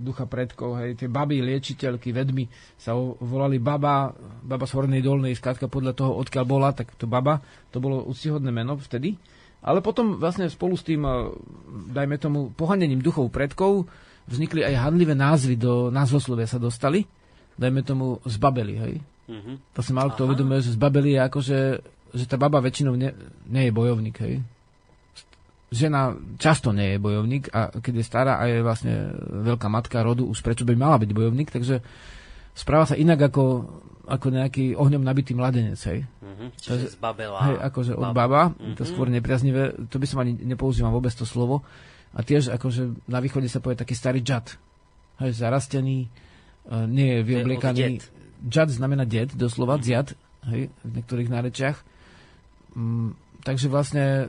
ducha predkov, hej, tie baby, liečiteľky, vedmy sa volali baba, baba z Hornej Dolnej, skrátka podľa toho, odkiaľ bola, tak to baba, to bolo úctihodné meno vtedy. Ale potom vlastne spolu s tým, e, dajme tomu, pohanením duchov predkov, vznikli aj handlivé názvy do názvoslovia sa dostali. Dajme tomu z Babeli, hej? Mm-hmm. To sa málo kto uvedomuje, že z Babeli je ako, že, tá baba väčšinou nie, nie je bojovník, hej? Žena často nie je bojovník a keď je stará a je vlastne veľká matka rodu, už prečo by mala byť bojovník, takže správa sa inak ako, ako nejaký ohňom nabitý mladenec, hej. Mm-hmm. Čiže z babela. Hej, akože od baba, mm-hmm. to skôr nepriaznivé, to by som ani nepoužíval vôbec to slovo. A tiež akože na východe sa povie taký starý džad. Hej, zarastený, uh, nie je vyobliekaný. Džad znamená ded, doslova, mm-hmm. dziad, hej, v niektorých nárečiach. Mm, takže vlastne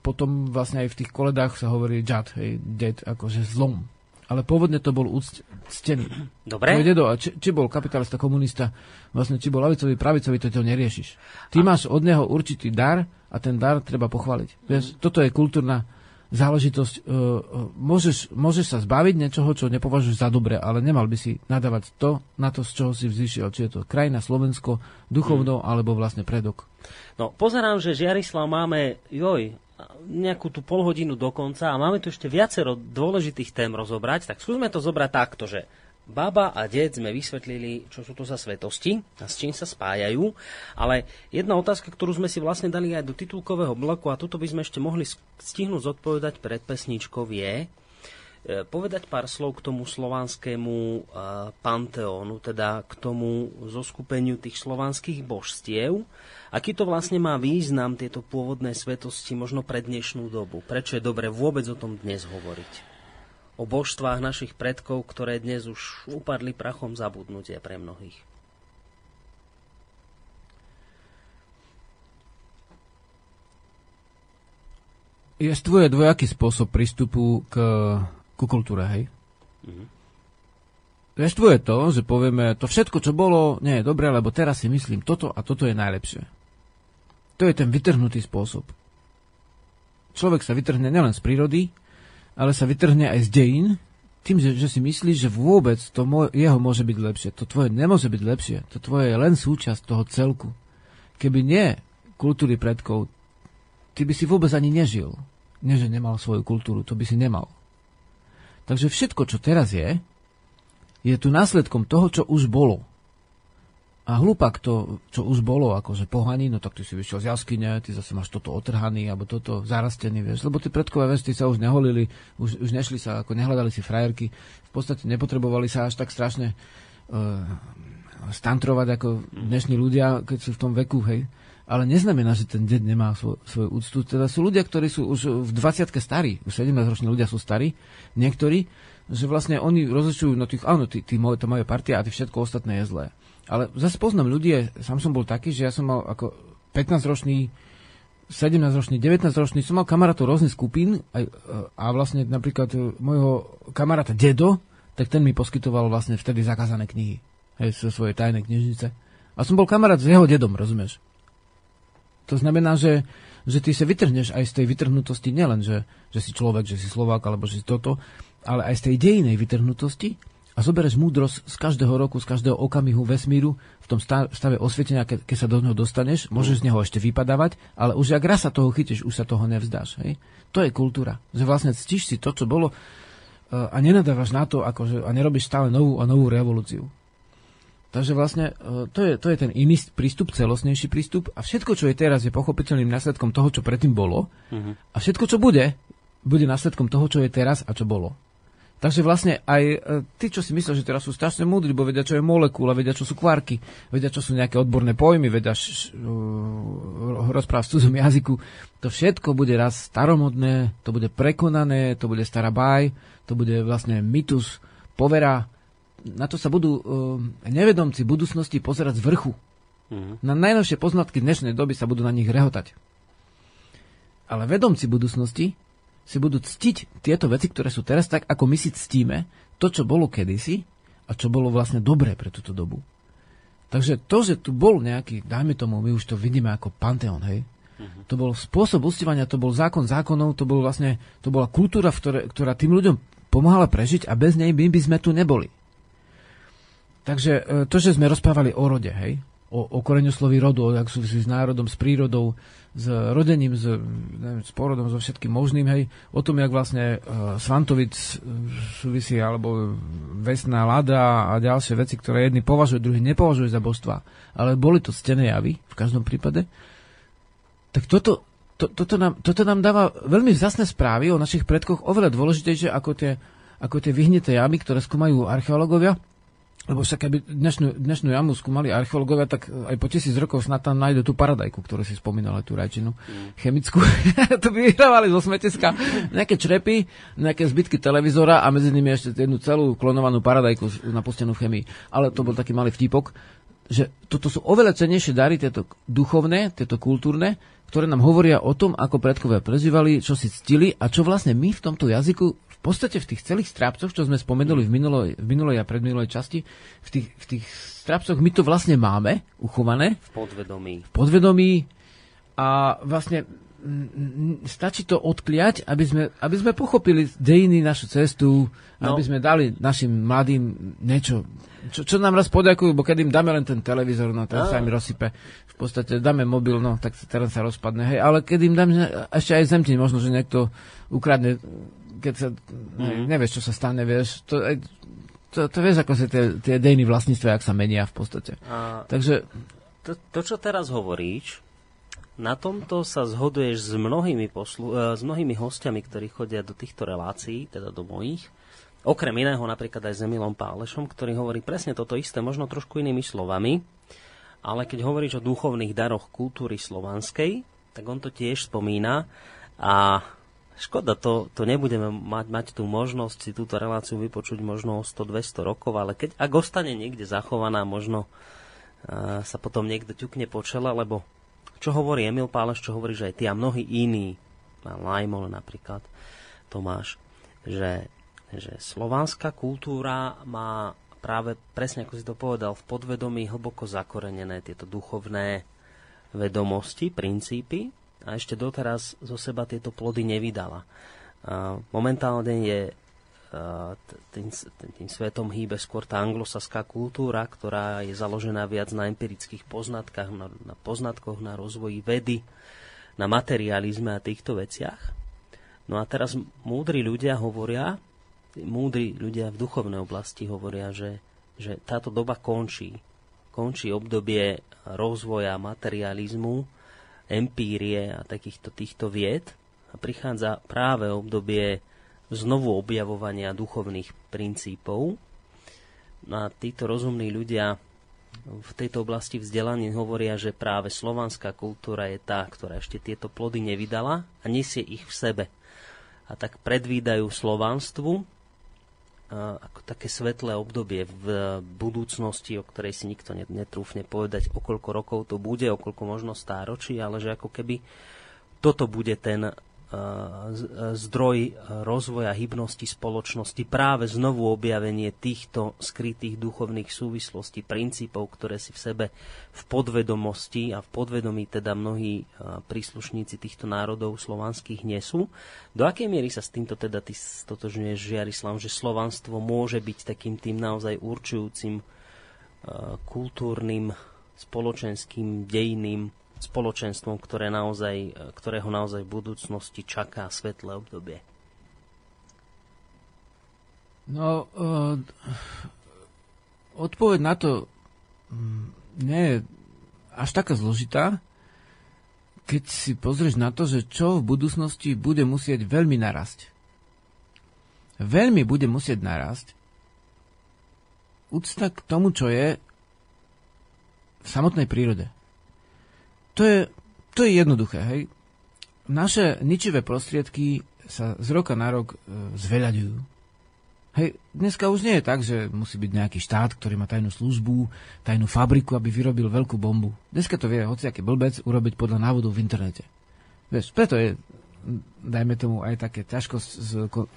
potom vlastne aj v tých koledách sa hovorí džad, hej, ded, akože zlom. Ale pôvodne to bol úctený. Dobre. Tvoj dedo, a či, či bol kapitalista, komunista, vlastne či bol lavicový, pravicový, to to neriešiš. Ty a... máš od neho určitý dar a ten dar treba pochváliť. Mm. Vieš, toto je kultúrna záležitosť. Uh, môžeš, môžeš sa zbaviť niečoho, čo nepovažuješ za dobre, ale nemal by si nadávať to na to, z čoho si vzýšiel. Či je to krajina Slovensko, duchovno, mm. alebo vlastne predok. No, pozerám, že Žiarislav máme, joj, nejakú tú polhodinu do konca a máme tu ešte viacero dôležitých tém rozobrať, tak skúsme to zobrať takto, že Baba a ded sme vysvetlili, čo sú to za svetosti a s čím sa spájajú, ale jedna otázka, ktorú sme si vlastne dali aj do titulkového bloku a tuto by sme ešte mohli stihnúť zodpovedať pred pesničkou je, povedať pár slov k tomu slovanskému e, panteónu, teda k tomu zoskupeniu tých slovanských božstiev Aký to vlastne má význam, tieto pôvodné svetosti, možno pre dnešnú dobu? Prečo je dobre vôbec o tom dnes hovoriť? O božstvách našich predkov, ktoré dnes už upadli prachom zabudnutia pre mnohých. Jestvuje dvojaký spôsob prístupu k, ku kultúre, hej? Mm-hmm. Jestvuje to, že povieme, to všetko, čo bolo, nie je dobré, lebo teraz si myslím, toto a toto je najlepšie. To je ten vytrhnutý spôsob. Človek sa vytrhne nielen z prírody, ale sa vytrhne aj z dejín, tým, že, že si myslí, že vôbec to mo- jeho môže byť lepšie. To tvoje nemôže byť lepšie. To tvoje je len súčasť toho celku. Keby nie kultúry predkov, ty by si vôbec ani nežil. Nie, že nemal svoju kultúru, to by si nemal. Takže všetko, čo teraz je, je tu následkom toho, čo už bolo. A hlupak to, čo už bolo, akože pohaní, no tak ty si vyšiel z jaskyne, ty zase máš toto otrhaný, alebo toto zarastený, vieš. Lebo tie predkové vesty sa už neholili, už, už nešli sa, ako nehľadali si frajerky. V podstate nepotrebovali sa až tak strašne uh, stantrovať ako dnešní ľudia, keď sú v tom veku, hej. Ale neznamená, že ten deň nemá svoj, svoju úctu. Teda sú ľudia, ktorí sú už v 20 starí, už 17-roční ľudia sú starí, niektorí, že vlastne oni rozlišujú, no tých, áno, tí, tí moje, to moje partia a tí všetko ostatné je zlé. Ale zase poznám ľudí, sám som bol taký, že ja som mal ako 15-ročný, 17-ročný, 19-ročný, som mal kamarátov rôznych skupín a, a vlastne napríklad môjho kamaráta Dedo, tak ten mi poskytoval vlastne vtedy zakázané knihy. Hej, zo svojej tajnej knižnice. A som bol kamarát s jeho dedom, rozumieš? To znamená, že, že ty sa vytrhneš aj z tej vytrhnutosti, nielen, že, že si človek, že si Slovák, alebo že si toto, ale aj z tej dejinej vytrhnutosti a zoberieš múdrosť z každého roku, z každého okamihu vesmíru, v tom stave osvietenia, ke, keď sa do neho dostaneš, môžeš z neho ešte vypadávať, ale už ak raz sa toho chytíš, už sa toho nevzdáš. Hej? To je kultúra. Že vlastne ctíš si to, čo bolo a nenadávaš na to, akože, a nerobíš stále novú a novú revolúciu. Takže vlastne e, to je, to je ten iný prístup, celostnejší prístup a všetko, čo je teraz, je pochopiteľným následkom toho, čo predtým bolo uh-huh. a všetko, čo bude, bude následkom toho, čo je teraz a čo bolo. Takže vlastne aj e, tí, čo si myslia, že teraz sú strašne múdri, bo vedia, čo je molekula, vedia, čo sú kvarky, vedia, čo sú nejaké odborné pojmy, vedia š, uh, rozprávať v cudzom jazyku, to všetko bude raz staromodné, to bude prekonané, to bude stará baj, to bude vlastne mytus, povera. Na to sa budú uh, nevedomci budúcnosti pozerať z vrchu. Mm-hmm. Na najnovšie poznatky dnešnej doby sa budú na nich rehotať. Ale vedomci budúcnosti si budú ctiť tieto veci, ktoré sú teraz tak, ako my si ctíme to, čo bolo kedysi a čo bolo vlastne dobré pre túto dobu. Takže to, že tu bol nejaký, dajme tomu, my už to vidíme ako panteón, hej, uh-huh. to bol spôsob uctievania, to bol zákon zákonov, to, bol vlastne, to bola kultúra, ktoré, ktorá tým ľuďom pomáhala prežiť a bez nej my by sme tu neboli. Takže e, to, že sme rozprávali o rode, hej, o, o koreňosloví rodu, ak súvisí s národom, s prírodou, s rodením, s, neviem, s porodom, so všetkým možným, hej, o tom, jak vlastne uh, Svantovic súvisí, alebo Vesná Lada a ďalšie veci, ktoré jedni považujú, druhý nepovažujú za božstva, ale boli to stené javy, v každom prípade, tak toto, to, toto, nám, toto nám dáva veľmi vzácne správy o našich predkoch, oveľa dôležitejšie ako tie, ako tie vyhneté jamy, ktoré skúmajú archeológovia, lebo však keby dnešnú, dnešnú jamu skúmali archeológovia, tak aj po tisíc rokov snad tam nájdu tú paradajku, ktorú si spomínal, tú rajčinu mm. chemickú. to by vyhrávali zo smetiska nejaké črepy, nejaké zbytky televízora a medzi nimi ešte jednu celú klonovanú paradajku napustenú v chemii. Ale to bol taký malý vtipok, že toto sú oveľa cenejšie dary, tieto duchovné, tieto kultúrne, ktoré nám hovoria o tom, ako predkovia prezývali, čo si ctili a čo vlastne my v tomto jazyku v podstate v tých celých strápcoch, čo sme spomenuli v minulej, v minulej a predminulej časti, v tých, v tých strápcoch my to vlastne máme uchované. V podvedomí. V podvedomí a vlastne stačí to odkliať, aby sme, aby sme pochopili dejiny, našu cestu, no. aby sme dali našim mladým niečo, čo, čo nám raz poďakujú, bo keď im dáme len ten televízor, no ten no. sa im rozsype. V podstate dáme mobil, no tak teraz sa rozpadne. Hej, ale keď im dáme ešte aj zemtiň, možno, že niekto ukradne keď sa, mm-hmm. nevieš, čo sa stane, vieš, to, to, to vieš, ako sa tie, tie dejiny vlastníctva, ak sa menia v podstate. A Takže... To, to, čo teraz hovoríš, na tomto sa zhoduješ s mnohými, poslu, e, s mnohými hostiami, ktorí chodia do týchto relácií, teda do mojich. Okrem iného napríklad aj s Emilom Pálešom, ktorý hovorí presne toto isté, možno trošku inými slovami. Ale keď hovoríš o duchovných daroch kultúry slovanskej, tak on to tiež spomína. A Škoda, to, to nebudeme mať, mať tú možnosť si túto reláciu vypočuť možno o 100-200 rokov, ale keď, ak ostane niekde zachovaná, možno uh, sa potom niekto ťukne po čele, lebo čo hovorí Emil Páleš, čo hovorí, že aj ty a mnohí iní, Lajmol napríklad, Tomáš, že, že slovanská kultúra má práve presne ako si to povedal, v podvedomí hlboko zakorenené tieto duchovné vedomosti, princípy a ešte doteraz zo seba tieto plody nevydala. Momentálne je tým, tým svetom hýbe skôr tá anglosaská kultúra, ktorá je založená viac na empirických poznatkách, na, na poznatkoch, na rozvoji vedy, na materializme a týchto veciach. No a teraz múdri ľudia hovoria, múdri ľudia v duchovnej oblasti hovoria, že, že táto doba končí. Končí obdobie rozvoja materializmu, empírie a takýchto týchto vied a prichádza práve obdobie znovu objavovania duchovných princípov. No a títo rozumní ľudia v tejto oblasti vzdelaní hovoria, že práve slovanská kultúra je tá, ktorá ešte tieto plody nevydala a nesie ich v sebe. A tak predvídajú slovanstvu ako také svetlé obdobie v budúcnosti, o ktorej si nikto netrúfne povedať, o koľko rokov to bude, o koľko možno stáročí, ale že ako keby toto bude ten zdroj rozvoja hybnosti spoločnosti, práve znovu objavenie týchto skrytých duchovných súvislostí, princípov, ktoré si v sebe v podvedomosti a v podvedomí teda mnohí príslušníci týchto národov slovanských nesú. Do akej miery sa s týmto teda ty stotožňuješ, Žiarislav, že slovanstvo môže byť takým tým naozaj určujúcim kultúrnym, spoločenským, dejným spoločenstvom, ktoré naozaj, ktorého naozaj v budúcnosti čaká svetlé obdobie? No, uh, odpoveď na to mm, nie je až taká zložitá, keď si pozrieš na to, že čo v budúcnosti bude musieť veľmi narasť. Veľmi bude musieť narasť úcta k tomu, čo je v samotnej prírode to je, to je jednoduché, hej. Naše ničivé prostriedky sa z roka na rok e, zveľaďujú. Hej, dneska už nie je tak, že musí byť nejaký štát, ktorý má tajnú službu, tajnú fabriku, aby vyrobil veľkú bombu. Dneska to vie hociaký blbec urobiť podľa návodov v internete. Vieš, preto je, dajme tomu, aj také ťažko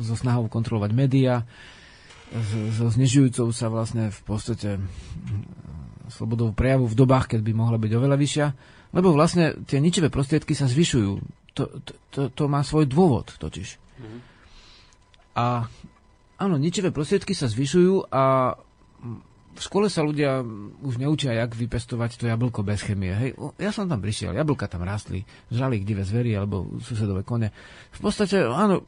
so snahou kontrolovať médiá, so znižujúcou sa vlastne v podstate slobodou prejavu v dobách, keď by mohla byť oveľa vyššia. Lebo vlastne tie ničivé prostriedky sa zvyšujú. To, to, to, to má svoj dôvod totiž. Mm-hmm. A áno, ničivé prostriedky sa zvyšujú a v škole sa ľudia už neučia, jak vypestovať to jablko bez chemie. Hej. Ja som tam prišiel, jablka tam rastli, žrali divé zvery alebo susedové kone. V podstate, áno,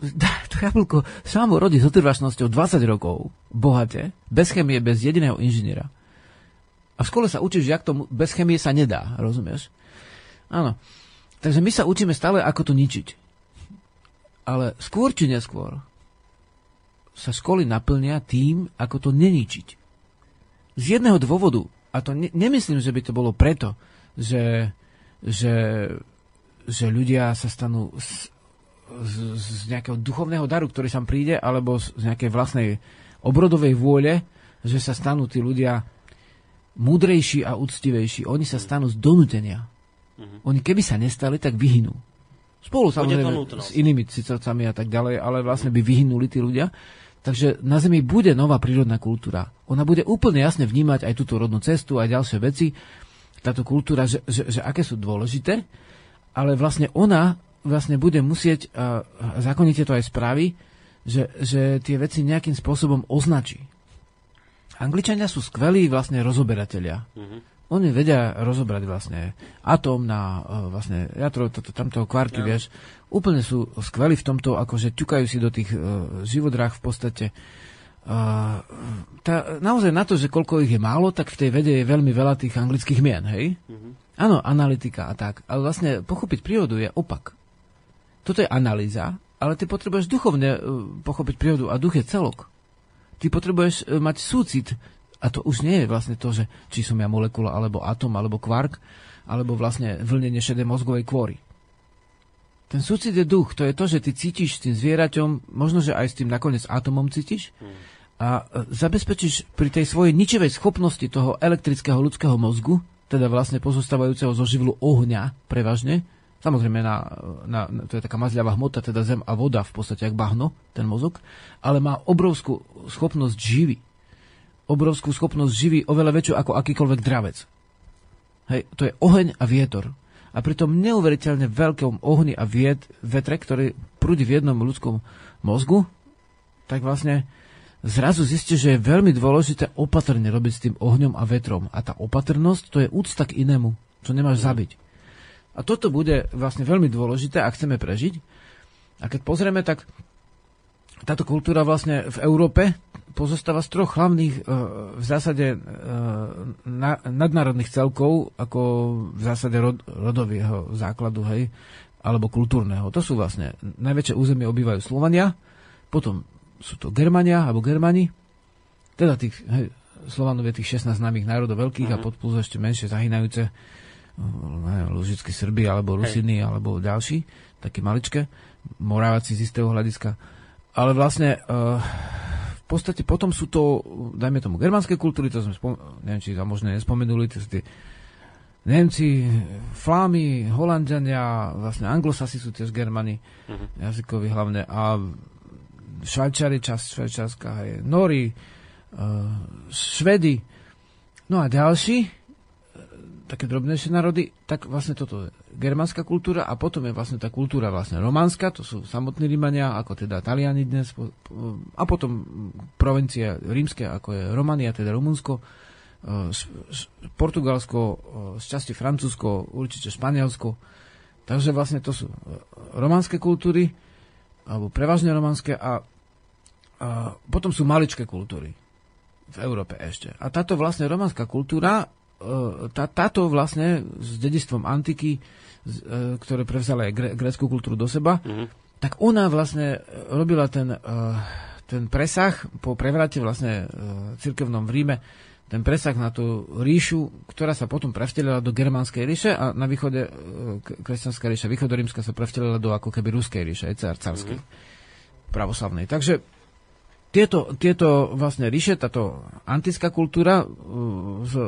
to jablko samo rodí s otrvačnosťou 20 rokov, bohate, bez chemie, bez jediného inžiniera. A v škole sa učíš, jak to bez chemie sa nedá, rozumieš? Áno. Takže my sa učíme stále, ako to ničiť. Ale skôr či neskôr sa školy naplnia tým, ako to neničiť. Z jedného dôvodu, a to ne, nemyslím, že by to bolo preto, že, že, že ľudia sa stanú z, z, z nejakého duchovného daru, ktorý sa príde, alebo z, z nejakej vlastnej obrodovej vôle, že sa stanú tí ľudia múdrejší a úctivejší. Oni sa stanú z donútenia. Mm-hmm. Oni keby sa nestali, tak vyhynú. Spolu samozrejme s inými cicovcami a tak ďalej, ale vlastne by vyhynuli tí ľudia. Takže na Zemi bude nová prírodná kultúra. Ona bude úplne jasne vnímať aj túto rodnú cestu, aj ďalšie veci, táto kultúra, že, že, že aké sú dôležité, ale vlastne ona vlastne bude musieť, a zákonite to aj spraví, že, že tie veci nejakým spôsobom označí. Angličania sú skvelí vlastne rozoberatelia. Mm-hmm. Oni vedia rozobrať vlastne atóm na vlastne jadro, tamto kvarky, ja. vieš úplne sú skvelí v tomto, akože ťukajú si do tých uh, živodrách v podstate. Uh, tá, naozaj na to, že koľko ich je málo, tak v tej vede je veľmi veľa tých anglických mien, hej? Mm-hmm. Áno, analytika a tak. Ale vlastne pochopiť prírodu je opak. Toto je analýza, ale ty potrebuješ duchovne uh, pochopiť prírodu a duch je celok. Ty potrebuješ uh, mať súcit. A to už nie je vlastne to, že či som ja molekula, alebo atom, alebo kvark, alebo vlastne vlnenie šedej mozgovej kôry. Ten súcit je duch, to je to, že ty cítiš s tým zvieraťom, možno, že aj s tým nakoniec atomom cítiš. A e, zabezpečíš pri tej svojej ničivej schopnosti toho elektrického ľudského mozgu, teda vlastne pozostávajúceho zo živlu ohňa prevažne, samozrejme na, na, to je taká mazľavá hmota, teda zem a voda v podstate, jak bahno, ten mozog, ale má obrovskú schopnosť živy. Obrovskú schopnosť živy, oveľa väčšiu ako akýkoľvek dravec. Hej, to je oheň a vietor a pritom neuveriteľne veľkom ohni a vied, vetre, ktorý prúdi v jednom ľudskom mozgu, tak vlastne zrazu zistí, že je veľmi dôležité opatrne robiť s tým ohňom a vetrom. A tá opatrnosť, to je úcta k inému, čo nemáš zabiť. A toto bude vlastne veľmi dôležité, ak chceme prežiť. A keď pozrieme, tak táto kultúra vlastne v Európe pozostáva z troch hlavných e, v zásade e, nadnárodných celkov, ako v zásade rod, rodového základu, hej, alebo kultúrneho. To sú vlastne, najväčšie územie obývajú Slovania, potom sú to Germania, alebo Germani, teda tých, hej, Slovanov je tých 16 známych národov veľkých uh-huh. a mhm. pod plus ešte menšie zahynajúce, Lužické Srby, alebo Rusiny, hej. alebo ďalší, také maličké, Morávaci z istého hľadiska. Ale vlastne uh, podstate potom sú to, dajme tomu, germánske kultúry, to sme, spom- neviem, či sa možno nespomenuli, to sú tie Nemci, Flámy, Holandiania, vlastne Anglosasi sú tiež Germani, uh-huh. jazykovi hlavne, a Švajčari, časť Švajčarska, hej, Nori, uh, Švedy, no a ďalší, také drobnejšie národy, tak vlastne toto je germánska kultúra a potom je vlastne tá kultúra vlastne románska, to sú samotní Rímania, ako teda Taliani dnes, a potom provincie rímske, ako je Romania, teda Rumunsko, e, Portugalsko, e, z časti Francúzsko, určite Španielsko. Takže vlastne to sú e, románske kultúry, alebo prevažne románske a, a potom sú maličké kultúry v Európe ešte. A táto vlastne románska kultúra tá, táto vlastne s dedistvom antiky, e, ktoré prevzala aj grécku kultúru do seba, mm-hmm. tak ona vlastne robila ten, e, ten presah po prevrate vlastne cirkevnom v Ríme, ten presah na tú ríšu, ktorá sa potom prevtelila do germánskej ríše a na východe kresťanská ríša, východorímska sa prevtelila do ako keby ruskej ríše, aj carskej, mm-hmm. pravoslavnej. Takže tieto, tieto vlastne ríše, táto antická kultúra uh, z, uh,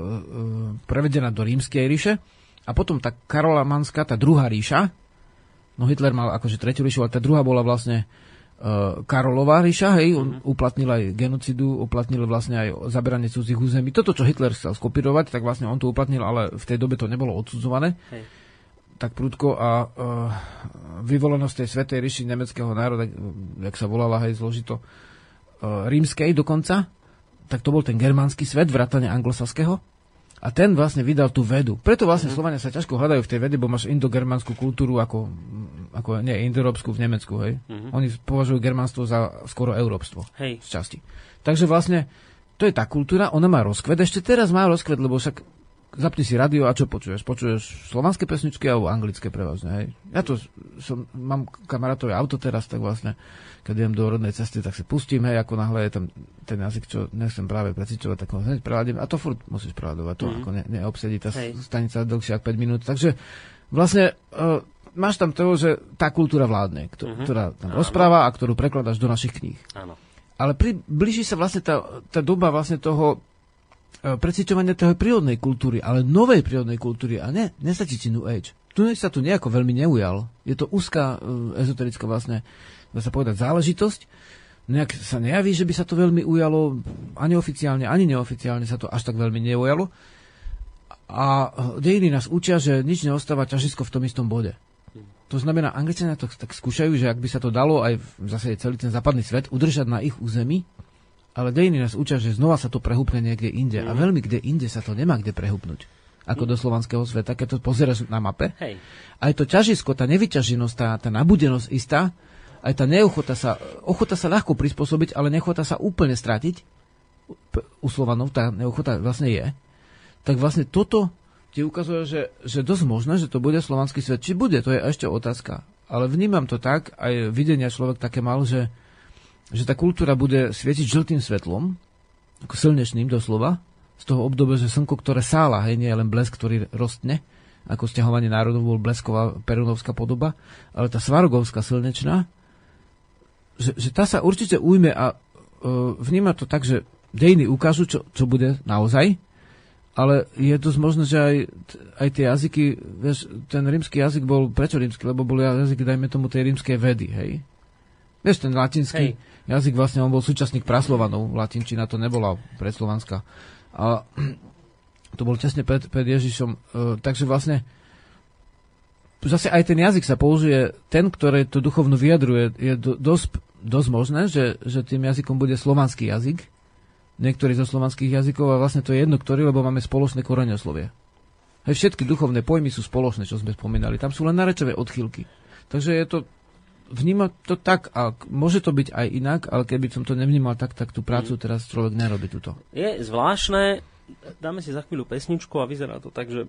prevedená do rímskej ríše a potom tá karolamanská, tá druhá ríša, no Hitler mal akože tretiu ríšu, ale tá druhá bola vlastne uh, Karolová ríša, hej, on mm-hmm. uplatnil aj genocidu, uplatnil vlastne aj zaberanie cudzích území. Toto, čo Hitler chcel skopírovať, tak vlastne on to uplatnil, ale v tej dobe to nebolo odsudzované. Hej tak prudko a uh, vyvolenosť tej svetej ríši nemeckého národa, jak sa volala, hej, zložito, rímskej dokonca, tak to bol ten germánsky svet, vrátane anglosaského. A ten vlastne vydal tú vedu. Preto vlastne mm. Slovania sa ťažko hľadajú v tej vede, bo máš indogermánsku kultúru ako, ako nie, indoeurópsku v Nemecku, hej. Mm-hmm. Oni považujú germánstvo za skoro európstvo. Hej. Z časti. Takže vlastne to je tá kultúra, ona má rozkvet. Ešte teraz má rozkvet, lebo však zapni si radio a čo počuješ? Počuješ slovanské pesničky alebo anglické prevažne, hej? Ja to som, mám kamarátové auto teraz, tak vlastne keď idem do rodnej cesty, tak si pustím, hej, ako náhle je tam ten jazyk, čo nechcem práve precičovať, tak ho hneď preladím a to furt musíš preladovať, to mm. ako ne, neobsedí tá hej. stanica dlhšie ako 5 minút. Takže vlastne uh, máš tam to, že tá kultúra vládne, kto, mm-hmm. ktorá tam Áno. rozpráva a ktorú prekladáš do našich kníh. Áno. Ale pri, blíži sa vlastne tá, tá doba vlastne toho preciťovania tej prírodnej kultúry, ale novej prírodnej kultúry a ne, nestačí ti New Age. Tu sa tu nejako veľmi neujal. Je to úzká uh, ezoterická vlastne dá sa povedať, záležitosť. Nejak sa nejaví, že by sa to veľmi ujalo, ani oficiálne, ani neoficiálne sa to až tak veľmi neujalo. A dejiny nás učia, že nič neostáva ťažisko v tom istom bode. To znamená, Angličania to tak skúšajú, že ak by sa to dalo aj zase celý ten západný svet udržať na ich území, ale dejiny nás učia, že znova sa to prehúpne niekde inde. Mm. A veľmi kde inde sa to nemá kde prehúpnuť. Ako mm. do slovanského sveta, keď to pozeráš na mape. Hej. Aj to ťažisko, tá nevyťaženosť, tá, tá nabudenosť istá, aj tá neochota sa, ochota sa ľahko prispôsobiť, ale neochota sa úplne stratiť, u Slovanov tá neochota vlastne je, tak vlastne toto ti ukazuje, že, že dosť možné, že to bude slovanský svet. Či bude, to je ešte otázka. Ale vnímam to tak, aj videnia človek také mal, že, že tá kultúra bude svietiť žltým svetlom, ako slnečným doslova, z toho obdobia, že slnko, ktoré sála, hej, nie je len blesk, ktorý rostne, ako stiahovanie národov bol blesková perunovská podoba, ale tá svarogovská slnečná, že, že tá sa určite ujme a uh, vníma to tak, že dejiny ukážu, čo, čo bude naozaj, ale je dosť možné, že aj, aj tie jazyky, vieš, ten rímsky jazyk bol, prečo rímsky? Lebo bol jazyk, dajme tomu, tej rímskej vedy, hej? Vieš, ten latinský hej. jazyk, vlastne on bol súčasník praslovanov, latinčina to nebola predslovanská. A to bol tesne pred, pred Ježišom. Uh, takže vlastne zase aj ten jazyk sa použije, ten, ktorý to duchovno vyjadruje, je do, dosť, dosť možné, že, že tým jazykom bude slovanský jazyk, niektorý zo slovanských jazykov a vlastne to je jedno, ktorý, lebo máme spoločné koreňoslovie. Hej, všetky duchovné pojmy sú spoločné, čo sme spomínali. Tam sú len narečové odchýlky. Takže je to, vníma to tak a môže to byť aj inak, ale keby som to nevnímal tak, tak tú prácu mm. teraz človek nerobí túto. Je zvláštne, dáme si za chvíľu pesničku a vyzerá to tak, že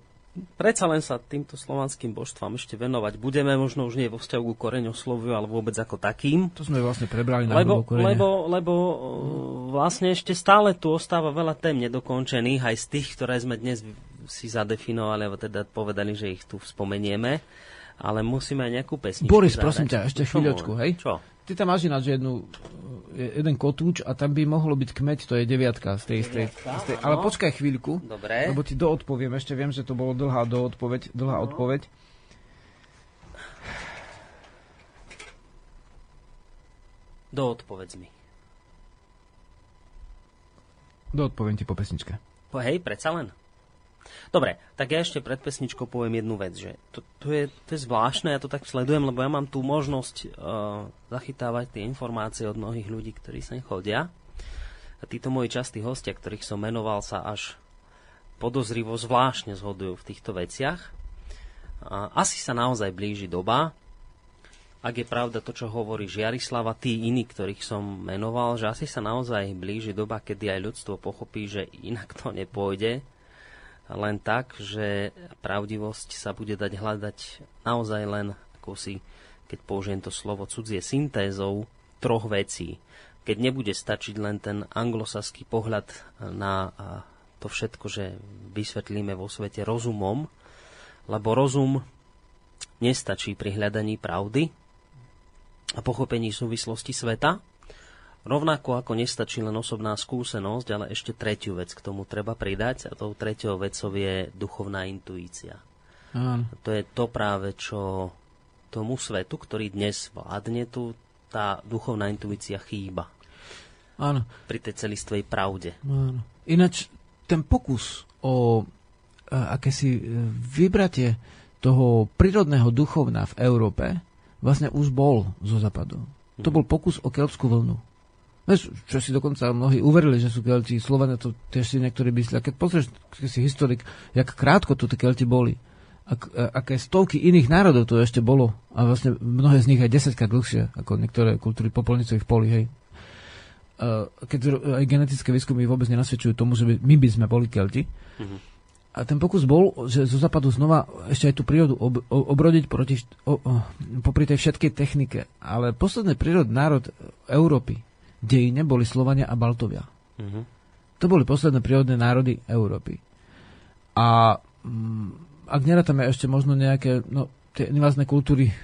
predsa len sa týmto slovanským božstvám ešte venovať budeme, možno už nie vo vzťahu ku koreňosloviu, ale vôbec ako takým. To sme vlastne prebrali na lebo, lebo, lebo uh, vlastne ešte stále tu ostáva veľa tém nedokončených, aj z tých, ktoré sme dnes si zadefinovali, alebo teda povedali, že ich tu spomenieme. Ale musíme aj nejakú pesničku Boris, zahrať. prosím ťa, ešte chvíľočku, hej? Čo? Ty tam máš ináč jednu, jeden kotúč a tam by mohlo byť kmeď, to je deviatka z tej, tej, z tej ale počkaj chvíľku, Dobre. lebo ti doodpoviem, ešte viem, že to bolo dlhá doodpoveď, dlhá no. odpoveď. Doodpovedz mi. Doodpoviem ti po pesničke. Po, hej, predsa len. Dobre, tak ja ešte pred pesničkou poviem jednu vec, že to, to, je, to je zvláštne, ja to tak sledujem, lebo ja mám tú možnosť uh, zachytávať tie informácie od mnohých ľudí, ktorí sem chodia. A títo moji častí hostia, ktorých som menoval, sa až podozrivo zvláštne zhodujú v týchto veciach. A asi sa naozaj blíži doba, ak je pravda to, čo hovorí Žiarislava, tí iní, ktorých som menoval, že asi sa naozaj blíži doba, kedy aj ľudstvo pochopí, že inak to nepôjde len tak, že pravdivosť sa bude dať hľadať naozaj len ako si, keď použijem to slovo cudzie, syntézou troch vecí. Keď nebude stačiť len ten anglosaský pohľad na to všetko, že vysvetlíme vo svete rozumom, lebo rozum nestačí pri hľadaní pravdy a pochopení súvislosti sveta, Rovnako ako nestačí len osobná skúsenosť, ale ešte tretiu vec k tomu treba pridať a tou tretiou vecou je duchovná intuícia. Áno. To je to práve, čo tomu svetu, ktorý dnes vládne, tu tá duchovná intuícia chýba. Áno. Pri tej celistvej pravde. Áno. Ináč ten pokus o akési e, vybratie toho prírodného duchovna v Európe vlastne už bol zo západu. To mhm. bol pokus o keltskú vlnu. Vieš, čo si dokonca mnohí uverili, že sú Kelti, Slovania to tiež si niektorí myslia. Keď pozrieš, keď si historik, jak krátko tu tie Kelti boli, ak, aké stovky iných národov to ešte bolo a vlastne mnohé z nich aj desaťkrát dlhšie ako niektoré kultúry popolnicových polí, hej. Keď aj genetické výskumy vôbec nenasvedčujú tomu, že by, my by sme boli Kelti. Mm-hmm. A ten pokus bol, že zo západu znova ešte aj tú prírodu ob, obrodiť proti, o, o, popri tej všetkej technike. Ale posledný prírod národ Európy, dejine boli Slovania a Baltovia. Mm-hmm. To boli posledné prírodné národy Európy. A mm, ak nerátame ešte možno nejaké, no, tie invázne kultúry,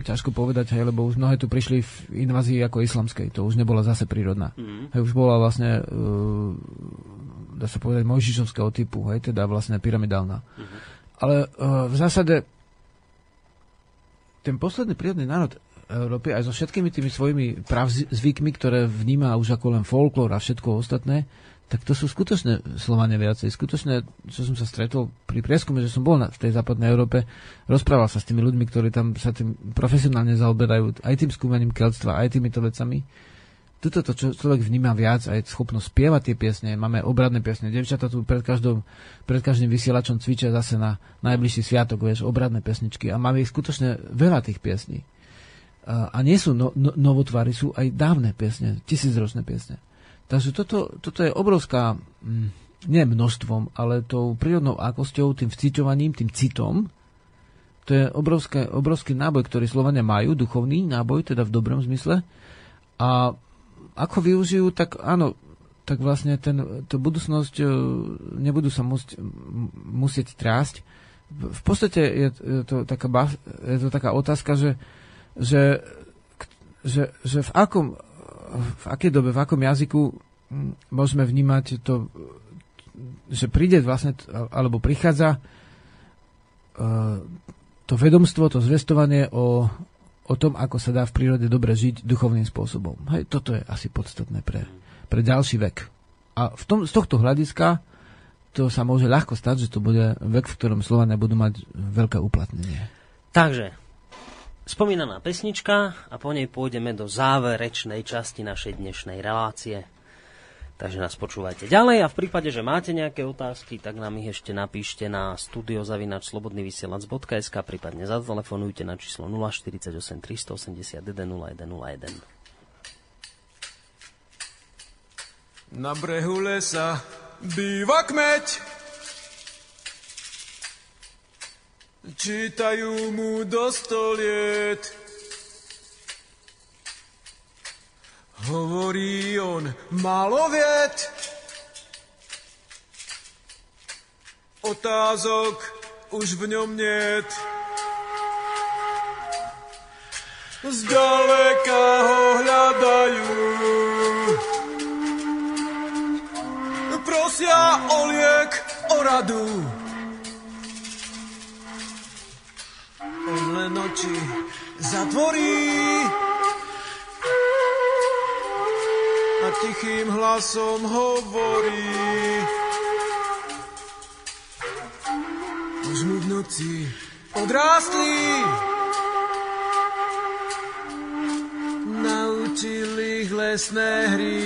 ťažko povedať, hej, lebo už mnohé tu prišli v invázii ako islamskej, to už nebola zase prírodná. Mm-hmm. Hej, už bola vlastne, uh, dá sa povedať, mojžišovského typu, hej, teda vlastne pyramidálna. Mm-hmm. Ale uh, v zásade ten posledný prírodný národ Európy aj so všetkými tými svojimi zvykmi, ktoré vníma už ako len folklór a všetko ostatné, tak to sú skutočné Slovania viacej. Skutočné, čo som sa stretol pri prieskume, že som bol na, v tej západnej Európe, rozprával sa s tými ľuďmi, ktorí tam sa tým profesionálne zaoberajú, aj tým skúmaním keľstva, aj týmito vecami. Toto to, čo človek vníma viac, aj schopnosť spievať tie piesne, máme obradné piesne. Devčata tu pred, každou, pred každým vysielačom cvičia zase na najbližší sviatok, vieš, obradné pesničky. A máme ich skutočne veľa tých piesní a nie sú no, no, novotvary, sú aj dávne piesne, tisícročné piesne. Takže toto, toto je obrovská, mm, nie množstvom, ale tou prírodnou akosťou, tým vciťovaním, tým citom, to je obrovské, obrovský náboj, ktorý Slovania majú, duchovný náboj, teda v dobrom zmysle. A ako využijú, tak áno, tak vlastne ten, to budúcnosť e, nebudú sa musieť, musieť trásť. V podstate je to taká, je to taká otázka, že že, že, že v, akom, v akej dobe, v akom jazyku hm, môžeme vnímať to, že príde vlastne, alebo prichádza uh, to vedomstvo, to zvestovanie o, o tom, ako sa dá v prírode dobre žiť duchovným spôsobom. Hej, toto je asi podstatné pre, pre ďalší vek. A v tom, z tohto hľadiska to sa môže ľahko stať, že to bude vek, v ktorom Slovania budú mať veľké uplatnenie. Takže, Spomínaná pesnička a po nej pôjdeme do záverečnej časti našej dnešnej relácie. Takže nás počúvajte ďalej a v prípade, že máte nejaké otázky, tak nám ich ešte napíšte na studiozavinačslobodnyvysielac.sk prípadne zatelefonujte na číslo 048 381 0101. Na brehu lesa býva kmeď, Čítajú mu do stoliet. Hovorí on maloviet. Otázok už v ňom niet. Zďaleka ho hľadajú. Prosia o liek, o radu. On len oči zatvorí a tichým hlasom hovorí. Už mu v noci odrástli, naučili ich lesné hry.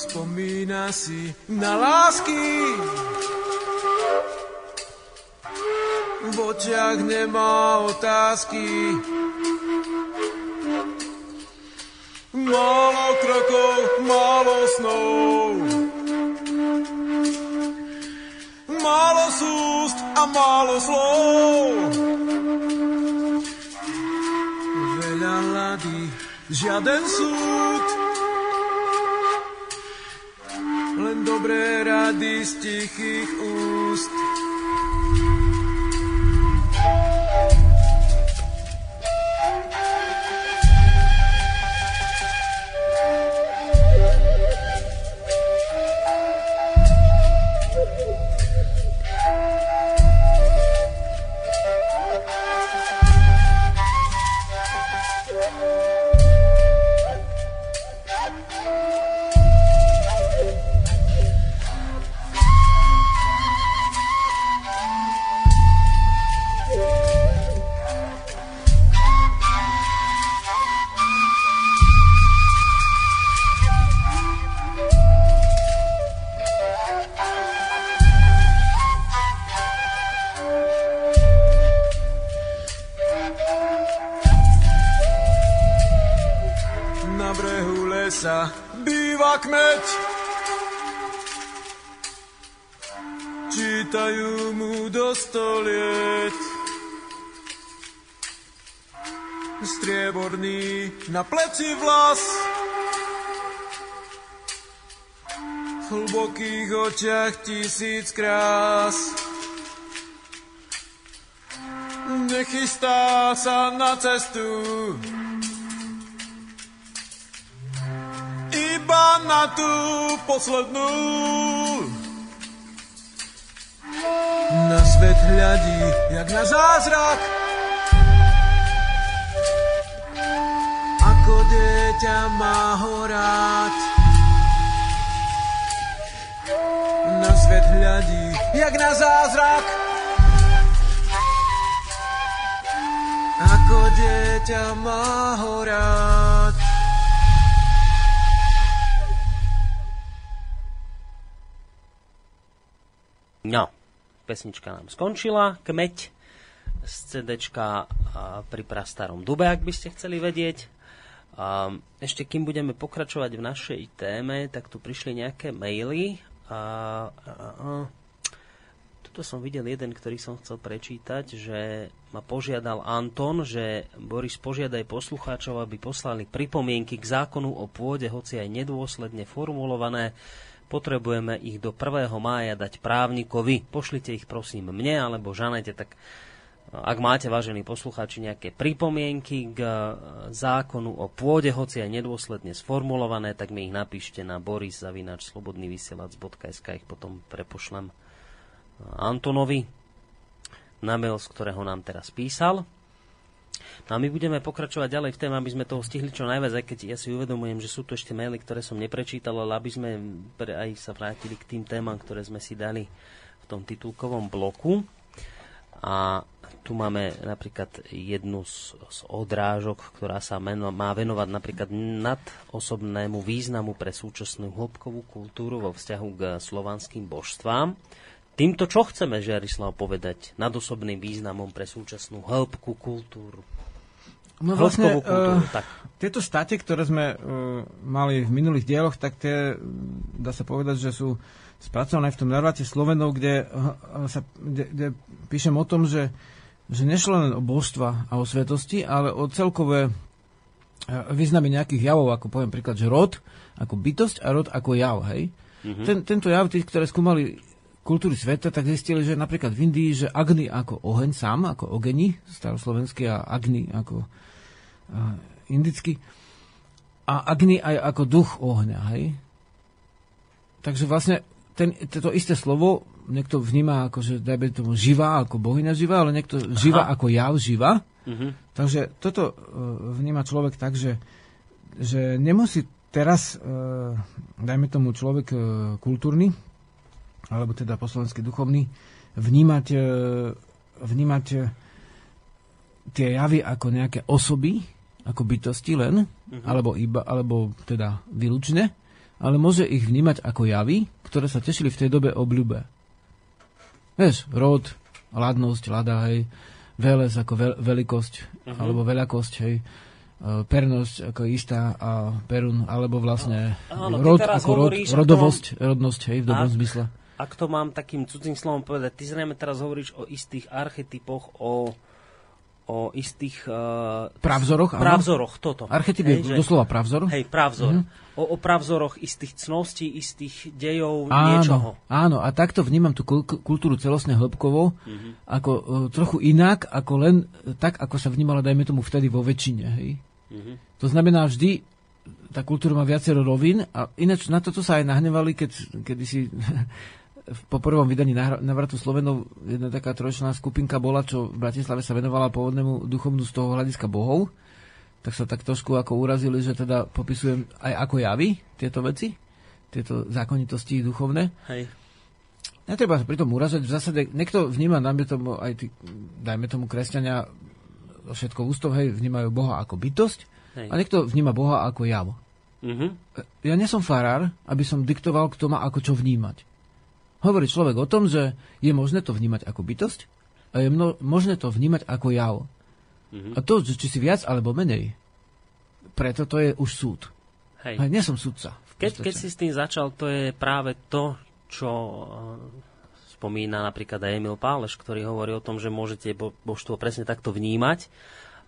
Spomína si na lásky, v očiach nemá otázky. Málo krokov, málo snov. Málo súst a málo slov. Veľa hlady, žiaden súd. Len dobré rady z tichých úst. Na pleci vlas. V hlbokých očiach tisíc krás. Nechystá sa na cestu. Iba na tú poslednú. Na svet hľadí, jak na zázrak. Ako dieťa má ho rád. Na svet hľadí, jak na zázrak. Ako dieťa má ho rád. No, pesnička nám skončila, kmeď z CDčka pri prastarom dube, ak by ste chceli vedieť. A ešte kým budeme pokračovať v našej téme, tak tu prišli nejaké maily. A, a, a, tuto som videl jeden, ktorý som chcel prečítať, že ma požiadal Anton, že Boris požiadaj poslucháčov, aby poslali pripomienky k zákonu o pôde, hoci aj nedôsledne formulované. Potrebujeme ich do 1. mája dať právnikovi. Pošlite ich prosím mne alebo Žanete, tak ak máte, vážení poslucháči, nejaké pripomienky k e, zákonu o pôde, hoci aj nedôsledne sformulované, tak mi ich napíšte na boris.slobodnyvysielac.sk ich potom prepošlem Antonovi na mail, z ktorého nám teraz písal. No a my budeme pokračovať ďalej v téme, aby sme toho stihli čo najviac, aj keď ja si uvedomujem, že sú tu ešte maily, ktoré som neprečítal, ale aby sme aj sa vrátili k tým témam, ktoré sme si dali v tom titulkovom bloku. A tu máme napríklad jednu z, z odrážok, ktorá sa meno, má venovať napríklad nad osobnému významu pre súčasnú hĺbkovú kultúru vo vzťahu k slovanským božstvám. Týmto čo chceme, Žiarislav, povedať nad osobným významom pre súčasnú hĺbku kultúru? No vlastne, kultúru, uh, tak. tieto state, ktoré sme uh, mali v minulých dieloch, tak tie, dá sa povedať, že sú spracované v tom narváte Slovenov, kde, uh, sa, kde, kde píšem o tom, že, že nešlo len o božstva a o svetosti, ale o celkové významy nejakých javov, ako poviem príklad, že rod ako bytosť a rod ako jav, hej? Mm-hmm. Ten, tento jav, tí, ktoré skúmali kultúry sveta, tak zistili, že napríklad v Indii, že Agni ako oheň sám, ako ogeni, staroslovenský a Agni ako indicky. A Agni aj ako duch ohňa, hej? Takže vlastne ten, to isté slovo niekto vníma ako, že dajme tomu živá, ako bohyňa živá, ale niekto Aha. živá ako jav živa. Uh-huh. Takže toto uh, vníma človek tak, že, že nemusí teraz, uh, dajme tomu človek uh, kultúrny, alebo teda poslovenský duchovný, vnímať, vnímať tie javy ako nejaké osoby, ako bytosti len, uh-huh. alebo, iba, alebo teda výlučne, ale môže ich vnímať ako javy, ktoré sa tešili v tej dobe obľúbe. Vieš, rod, ladnosť, lada, hej, veles ako veľ, veľkosť, uh-huh. alebo veľakosť, hej, e, pernosť ako istá a perun, alebo vlastne Áno, rod ako rod, rodovosť, tom... rodnosť, hej, v dobrom zmysle. Ak to mám takým cudzým slovom povedať, ty zrejme teraz hovoríš o istých archetypoch, o o istých... Uh, pravzoroch? Pravzoroch, toto. Archetyp je že, doslova pravzor? Hej, pravzor. Mm-hmm. O, o pravzoroch istých cností, istých dejov, áno, niečoho. Áno, a takto vnímam tú kultúru celostne hĺbkovo, mm-hmm. ako uh, trochu inak, ako len tak, ako sa vnímala, dajme tomu, vtedy vo väčšine. Hej? Mm-hmm. To znamená, vždy tá kultúra má viacero rovín a ináč na toto sa aj nahnevali, keď, kedy si po prvom vydaní Navratu Slovenov jedna taká trojčlená skupinka bola, čo v Bratislave sa venovala pôvodnému duchovnú z toho hľadiska bohov, tak sa tak trošku ako urazili, že teda popisujem aj ako javy tieto veci, tieto zákonitosti duchovné. Hej. Netreba sa pri tom uražať. V zásade niekto vníma, dajme tomu, aj tí, dajme tomu kresťania, všetko ústov, hej, vnímajú Boha ako bytosť hej. a niekto vníma Boha ako jav. Uh-huh. Ja nie som farár, aby som diktoval, kto má ako čo vnímať. Hovorí človek o tom, že je možné to vnímať ako bytosť a je mno, možné to vnímať ako jav. Mm-hmm. A to, či si viac alebo menej, preto to je už súd. Hej. Nie som sudca. v Keď, keď si s tým začal, to je práve to, čo eh, spomína napríklad aj Emil Páleš, ktorý hovorí o tom, že môžete bo- božstvo presne takto vnímať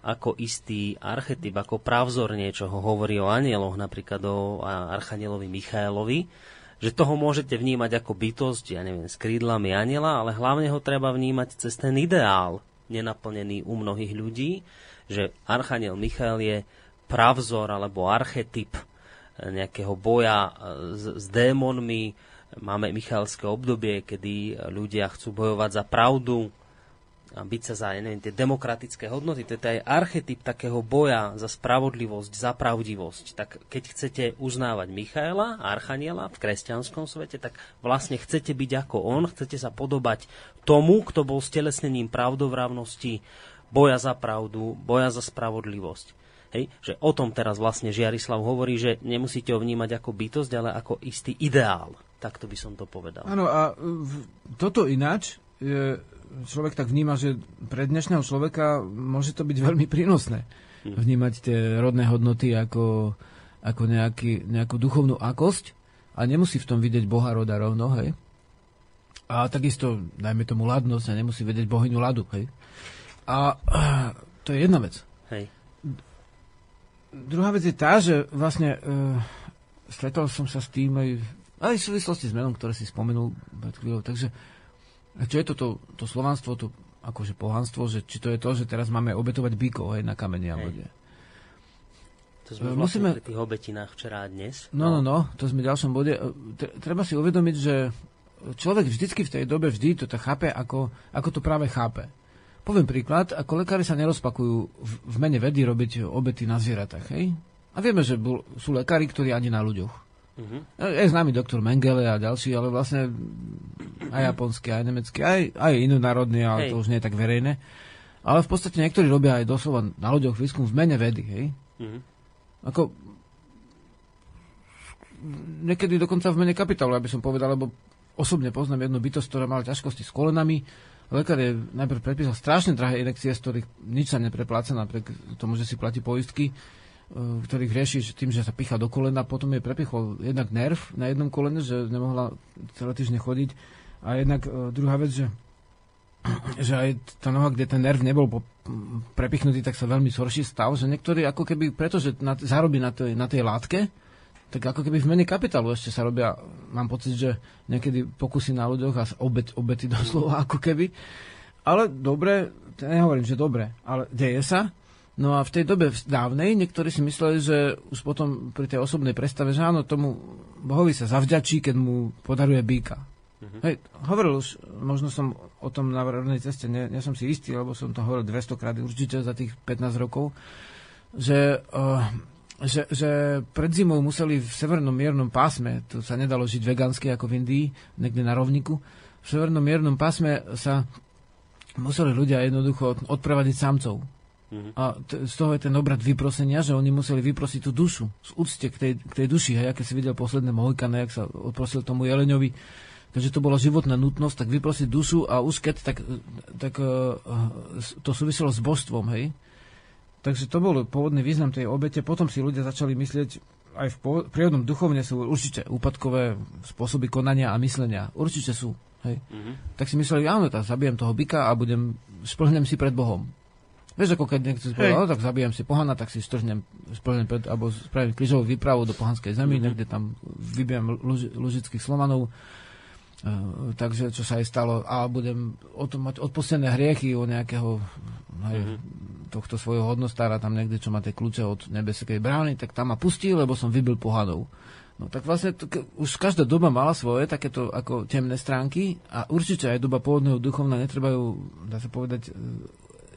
ako istý archetyp, ako pravzor niečoho. Hovorí o anieloch, napríklad o archanielovi Michaelovi, že toho môžete vnímať ako bytosť, ja neviem, s krídlami aniela, ale hlavne ho treba vnímať cez ten ideál, nenaplnený u mnohých ľudí, že archaniel Michael je pravzor alebo archetyp nejakého boja e, s, s démonmi. Máme Michalské obdobie, kedy ľudia chcú bojovať za pravdu a byť sa za neviem, tie demokratické hodnoty. To je aj archetyp takého boja za spravodlivosť, za pravdivosť. Tak keď chcete uznávať Michaela, Archaniela v kresťanskom svete, tak vlastne chcete byť ako on, chcete sa podobať tomu, kto bol stelesnením pravdovravnosti, boja za pravdu, boja za spravodlivosť. Hej, že o tom teraz vlastne Žiarislav hovorí, že nemusíte ho vnímať ako bytosť, ale ako istý ideál. Takto by som to povedal. Áno, a v- toto ináč je, človek tak vníma, že pre dnešného človeka môže to byť veľmi prínosné. Vnímať tie rodné hodnoty ako, ako nejaký, nejakú duchovnú akosť a nemusí v tom vidieť Boha roda rovno, hej. A takisto, dajme tomu ladnosť a nemusí vedieť bohyňu ľadu, hej. A to je jedna vec. Hej. Druhá vec je tá, že vlastne uh, stretol som sa s tým aj, aj v súvislosti s menom, ktoré si spomenul pred chvíľou. Takže a čo je to, to, to slovanstvo, to akože pohanstvo, že či to je to, že teraz máme obetovať bíkov aj na kameni Hej. kde. To sme E, vlastne musíme- pri tých obetinách včera a dnes. No, no, no, to sme v ďalšom bode. E, tre- Treba si uvedomiť, že človek vždycky v tej dobe vždy to chápe, ako, ako to práve chápe. Poviem príklad, ako lekári sa nerozpakujú v, v mene vedy robiť obety na zvieratách, hej? A vieme, že bol, sú lekári, ktorí ani na ľuďoch. Mhm. Je známy doktor Mengele a ďalší, ale vlastne aj japonský, aj nemecký, aj, aj inonárodný, ale Hej. to už nie je tak verejné. Ale v podstate niektorí robia aj doslova na ľuďoch výskum v mene vedy, hej? Mhm. Ako niekedy dokonca v mene kapitálu, aby som povedal, lebo osobne poznám jednu bytosť, ktorá mala ťažkosti s kolenami. Lekár je najprv predpísal strašne drahé inekcie, z ktorých nič sa neprepláca, napriek tomu, že si platí poistky, ktorých rieši že tým, že sa picha do kolena. Potom jej prepichol jednak nerv na jednom kolene, že nemohla celé týždne chodiť. A jednak e, druhá vec, že že aj tá noha, kde ten nerv nebol po, prepichnutý, tak sa veľmi zhorší stav, že niektorí ako keby, pretože na, zarobí na tej, na tej látke, tak ako keby v mene kapitálu ešte sa robia, mám pocit, že niekedy pokusy na ľuďoch a obet, obety doslova ako keby. Ale dobre, nehovorím, že dobre, ale deje sa. No a v tej dobe dávnej niektorí si mysleli, že už potom pri tej osobnej predstave, že áno, tomu Bohovi sa zavďačí, keď mu podaruje býka. Hej, hovoril už, možno som o tom na rovnej ceste, nie, nie som si istý, lebo som to hovoril 200 krát určite za tých 15 rokov, že, uh, že, že pred zimou museli v severnom miernom pásme, tu sa nedalo žiť vegánsky ako v Indii, niekde na rovniku, v severnom miernom pásme sa museli ľudia jednoducho odprevadiť samcov. A t- z toho je ten obrad vyprosenia, že oni museli vyprosiť tú dušu z úcte k tej, k tej duši. Hej, keď si videl posledné Mohikane, jak sa odprosil tomu Jeleňovi, takže to bola životná nutnosť, tak vyprosiť dušu a už keď, tak, tak uh, to súviselo s božstvom, hej. Takže to bol pôvodný význam tej obete. Potom si ľudia začali myslieť, aj v prírodnom duchovne sú určite úpadkové spôsoby konania a myslenia. Určite sú. Hej. Tak si mysleli, áno, tak zabijem toho byka a budem, splhnem si pred Bohom. Vieš, ako keď niekto si povedal, no, tak zabijem si pohana, tak si strhnem, pred, alebo spravím krížovú výpravu do pohanskej zemi, mm-hmm. niekde tam vybijem luži, lužických slovanov. Uh, takže čo sa aj stalo a budem o tom mať odpustené hriechy o nejakého hej, mm-hmm. tohto svojho hodnostára tam niekde, čo má tie kľúče od nebeskej brány, tak tam ma pustí, lebo som vybil pohanov. No tak vlastne to, ke, už každá doba mala svoje takéto ako temné stránky a určite aj doba pôvodného duchovna netreba ju, dá sa povedať, e,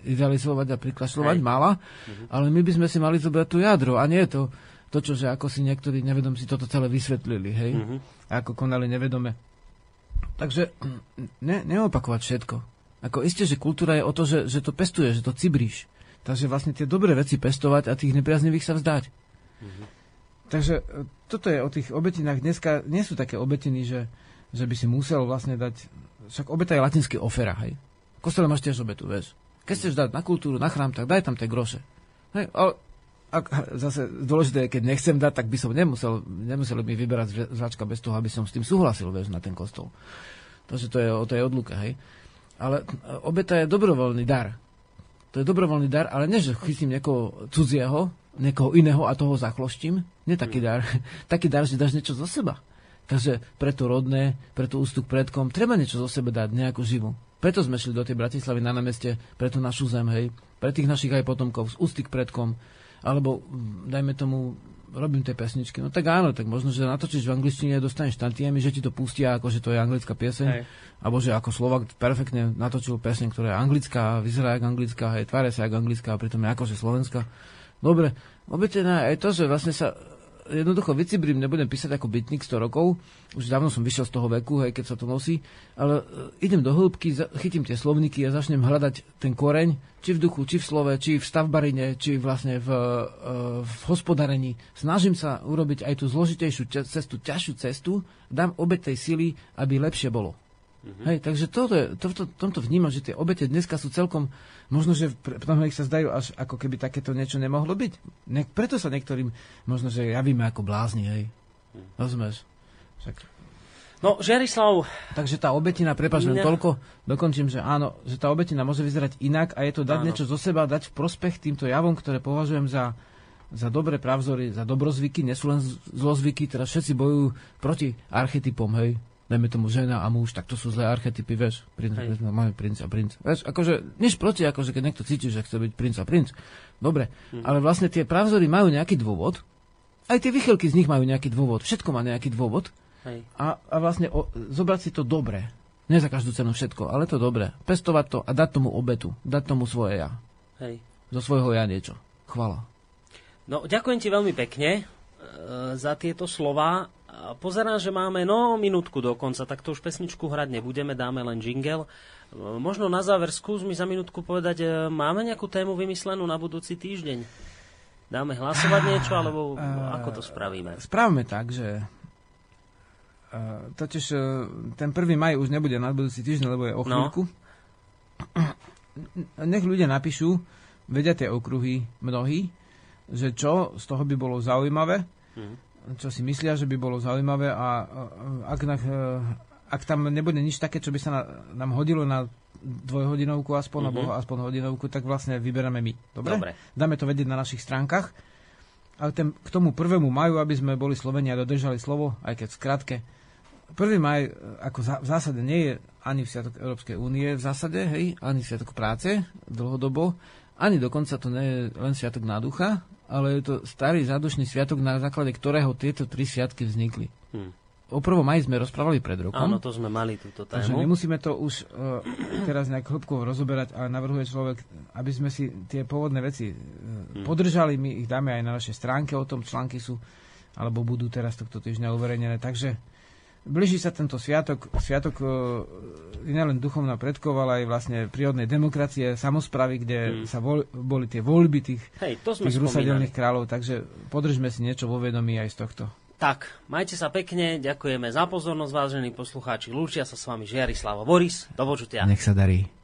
idealizovať a priklašľovať, mala, ale my by sme si mali zobrať tú jadro a nie to, to čo, že ako si niektorí nevedom si toto celé vysvetlili, hej, a ako konali nevedome. Takže ne, neopakovať všetko. Ako isté, že kultúra je o to, že, že to pestuje, že to cibríš. Takže vlastne tie dobré veci pestovať a tých nepriaznivých sa vzdať. Takže e, toto je o tých obetinách. Dneska nie sú také obetiny, že, že by si musel vlastne dať... Však obeta je latinský ofera, hej. V kostole máš tiež obetu, vieš. Keď chceš dať na kultúru, na chrám, tak daj tam tie groše. Hej, ale ak, zase dôležité je, keď nechcem dať, tak by som nemusel, nemusel mi vyberať zvačka bez toho, aby som s tým súhlasil, vieš, na ten kostol. Takže to je o tej odluke, hej. Ale obeta je dobrovoľný dar. To je dobrovoľný dar, ale nie, že chytím niekoho cudzieho, niekoho iného a toho zachloštím. Nie taký dar. taký dar, že dáš niečo zo seba. Takže pre to rodné, pre tú ústup predkom, treba niečo zo seba dať, nejakú živú. Preto sme šli do tej Bratislavy na námeste, pre tú našu zem, hej, pre tých našich aj potomkov, z ústy k predkom, alebo dajme tomu, robím tie pesničky. No tak áno, tak možno, že natočíš v angličtine, dostaneš tantiemy, že ti to pustia, ako že to je anglická pieseň. Hej. Alebo že ako Slovak perfektne natočil pieseň, ktorá je anglická, vyzerá ako anglická, hej, tváre sa ako anglická, a pritom je akože slovenská. Dobre, obytená aj to, že vlastne sa jednoducho vycibrím, nebudem písať ako bytník 100 rokov, už dávno som vyšiel z toho veku, hej, keď sa to nosí, ale e, idem do hĺbky, chytím tie slovníky a začnem hľadať ten koreň, či v duchu, či v slove, či v stavbarine, či vlastne v, e, v hospodárení. Snažím sa urobiť aj tú zložitejšiu cestu, ťažšiu cestu, dám obe tej sily, aby lepšie bolo. Mm-hmm. Hej, takže toto, to, to, tomto vnímam, že tie obete dneska sú celkom, možno, že ich sa zdajú až ako keby takéto niečo nemohlo byť. Ne, preto sa niektorým možno, že javíme ako blázni, hej. Mm. Rozumieš? Však... No, Žiarislav... Takže tá obetina, prepáč, len toľko, dokončím, že áno, že tá obetina môže vyzerať inak a je to dať áno. niečo zo seba, dať v prospech týmto javom, ktoré považujem za, za dobré pravzory, za dobrozvyky, nie sú len zlozvyky, teraz všetci bojujú proti archetypom, hej dajme tomu žena a muž, tak to sú zlé archetypy, vieš, princ, princ, máme princ a princ. Vieš, akože, nič proti, akože keď niekto cíti, že chce byť princ a princ. Dobre, hm. ale vlastne tie pravzory majú nejaký dôvod, aj tie vychylky z nich majú nejaký dôvod, všetko má nejaký dôvod Hej. A, a vlastne o, zobrať si to dobre. Nie za každú cenu všetko, ale to dobre. Pestovať to a dať tomu obetu, dať tomu svoje ja. Hej. Zo svojho ja niečo. Chvala. No, ďakujem ti veľmi pekne e, za tieto slova Pozerám, že máme no minútku do konca, tak to už pesničku hrať nebudeme, dáme len jingle. Možno na záver skús mi za minútku povedať, e, máme nejakú tému vymyslenú na budúci týždeň? Dáme hlasovať niečo, alebo ako to spravíme? Spravíme tak, že e, totiž e, ten 1. maj už nebude na budúci týždeň, lebo je o no. chvíľku. No. Nech ľudia napíšu, vedia tie okruhy mnohí, že čo z toho by bolo zaujímavé. Hmm čo si myslia, že by bolo zaujímavé a ak, na, ak tam nebude nič také, čo by sa na, nám hodilo na dvojhodinovku aspoň, mm-hmm. alebo aspoň hodinovku, tak vlastne vyberáme my. Dobre? Dobre? Dáme to vedieť na našich stránkach. Ale ten, k tomu prvému maju, aby sme boli Slovenia a dodržali slovo, aj keď skratke. Prvý maj e, ako za, v zásade nie je ani v Sviatok Európskej únie v zásade, hej, ani Sviatok práce dlhodobo, ani dokonca to nie je len Sviatok náducha, ale je to starý zádušný sviatok, na základe ktorého tieto tri sviatky vznikli. Hmm. O prvom maji sme rozprávali pred rokom. Áno, to sme mali túto tému. Takže nemusíme to už uh, teraz nejak hĺbkovo rozoberať, ale navrhuje človek, aby sme si tie pôvodné veci uh, hmm. podržali. My ich dáme aj na našej stránke, o tom články sú, alebo budú teraz tohto týždňa uverejnené. Takže Blíži sa tento sviatok, sviatok e, nielen duchovná predkov, ale aj vlastne prírodnej demokracie, samozpravy, kde hmm. sa vol, boli tie voľby tých, Hej, to tých rusadelných kráľov, takže podržme si niečo vo vedomí aj z tohto. Tak, majte sa pekne, ďakujeme za pozornosť, vážení poslucháči. Lúčia sa s vami Žiarislava Boris, do počutia. Nech sa darí.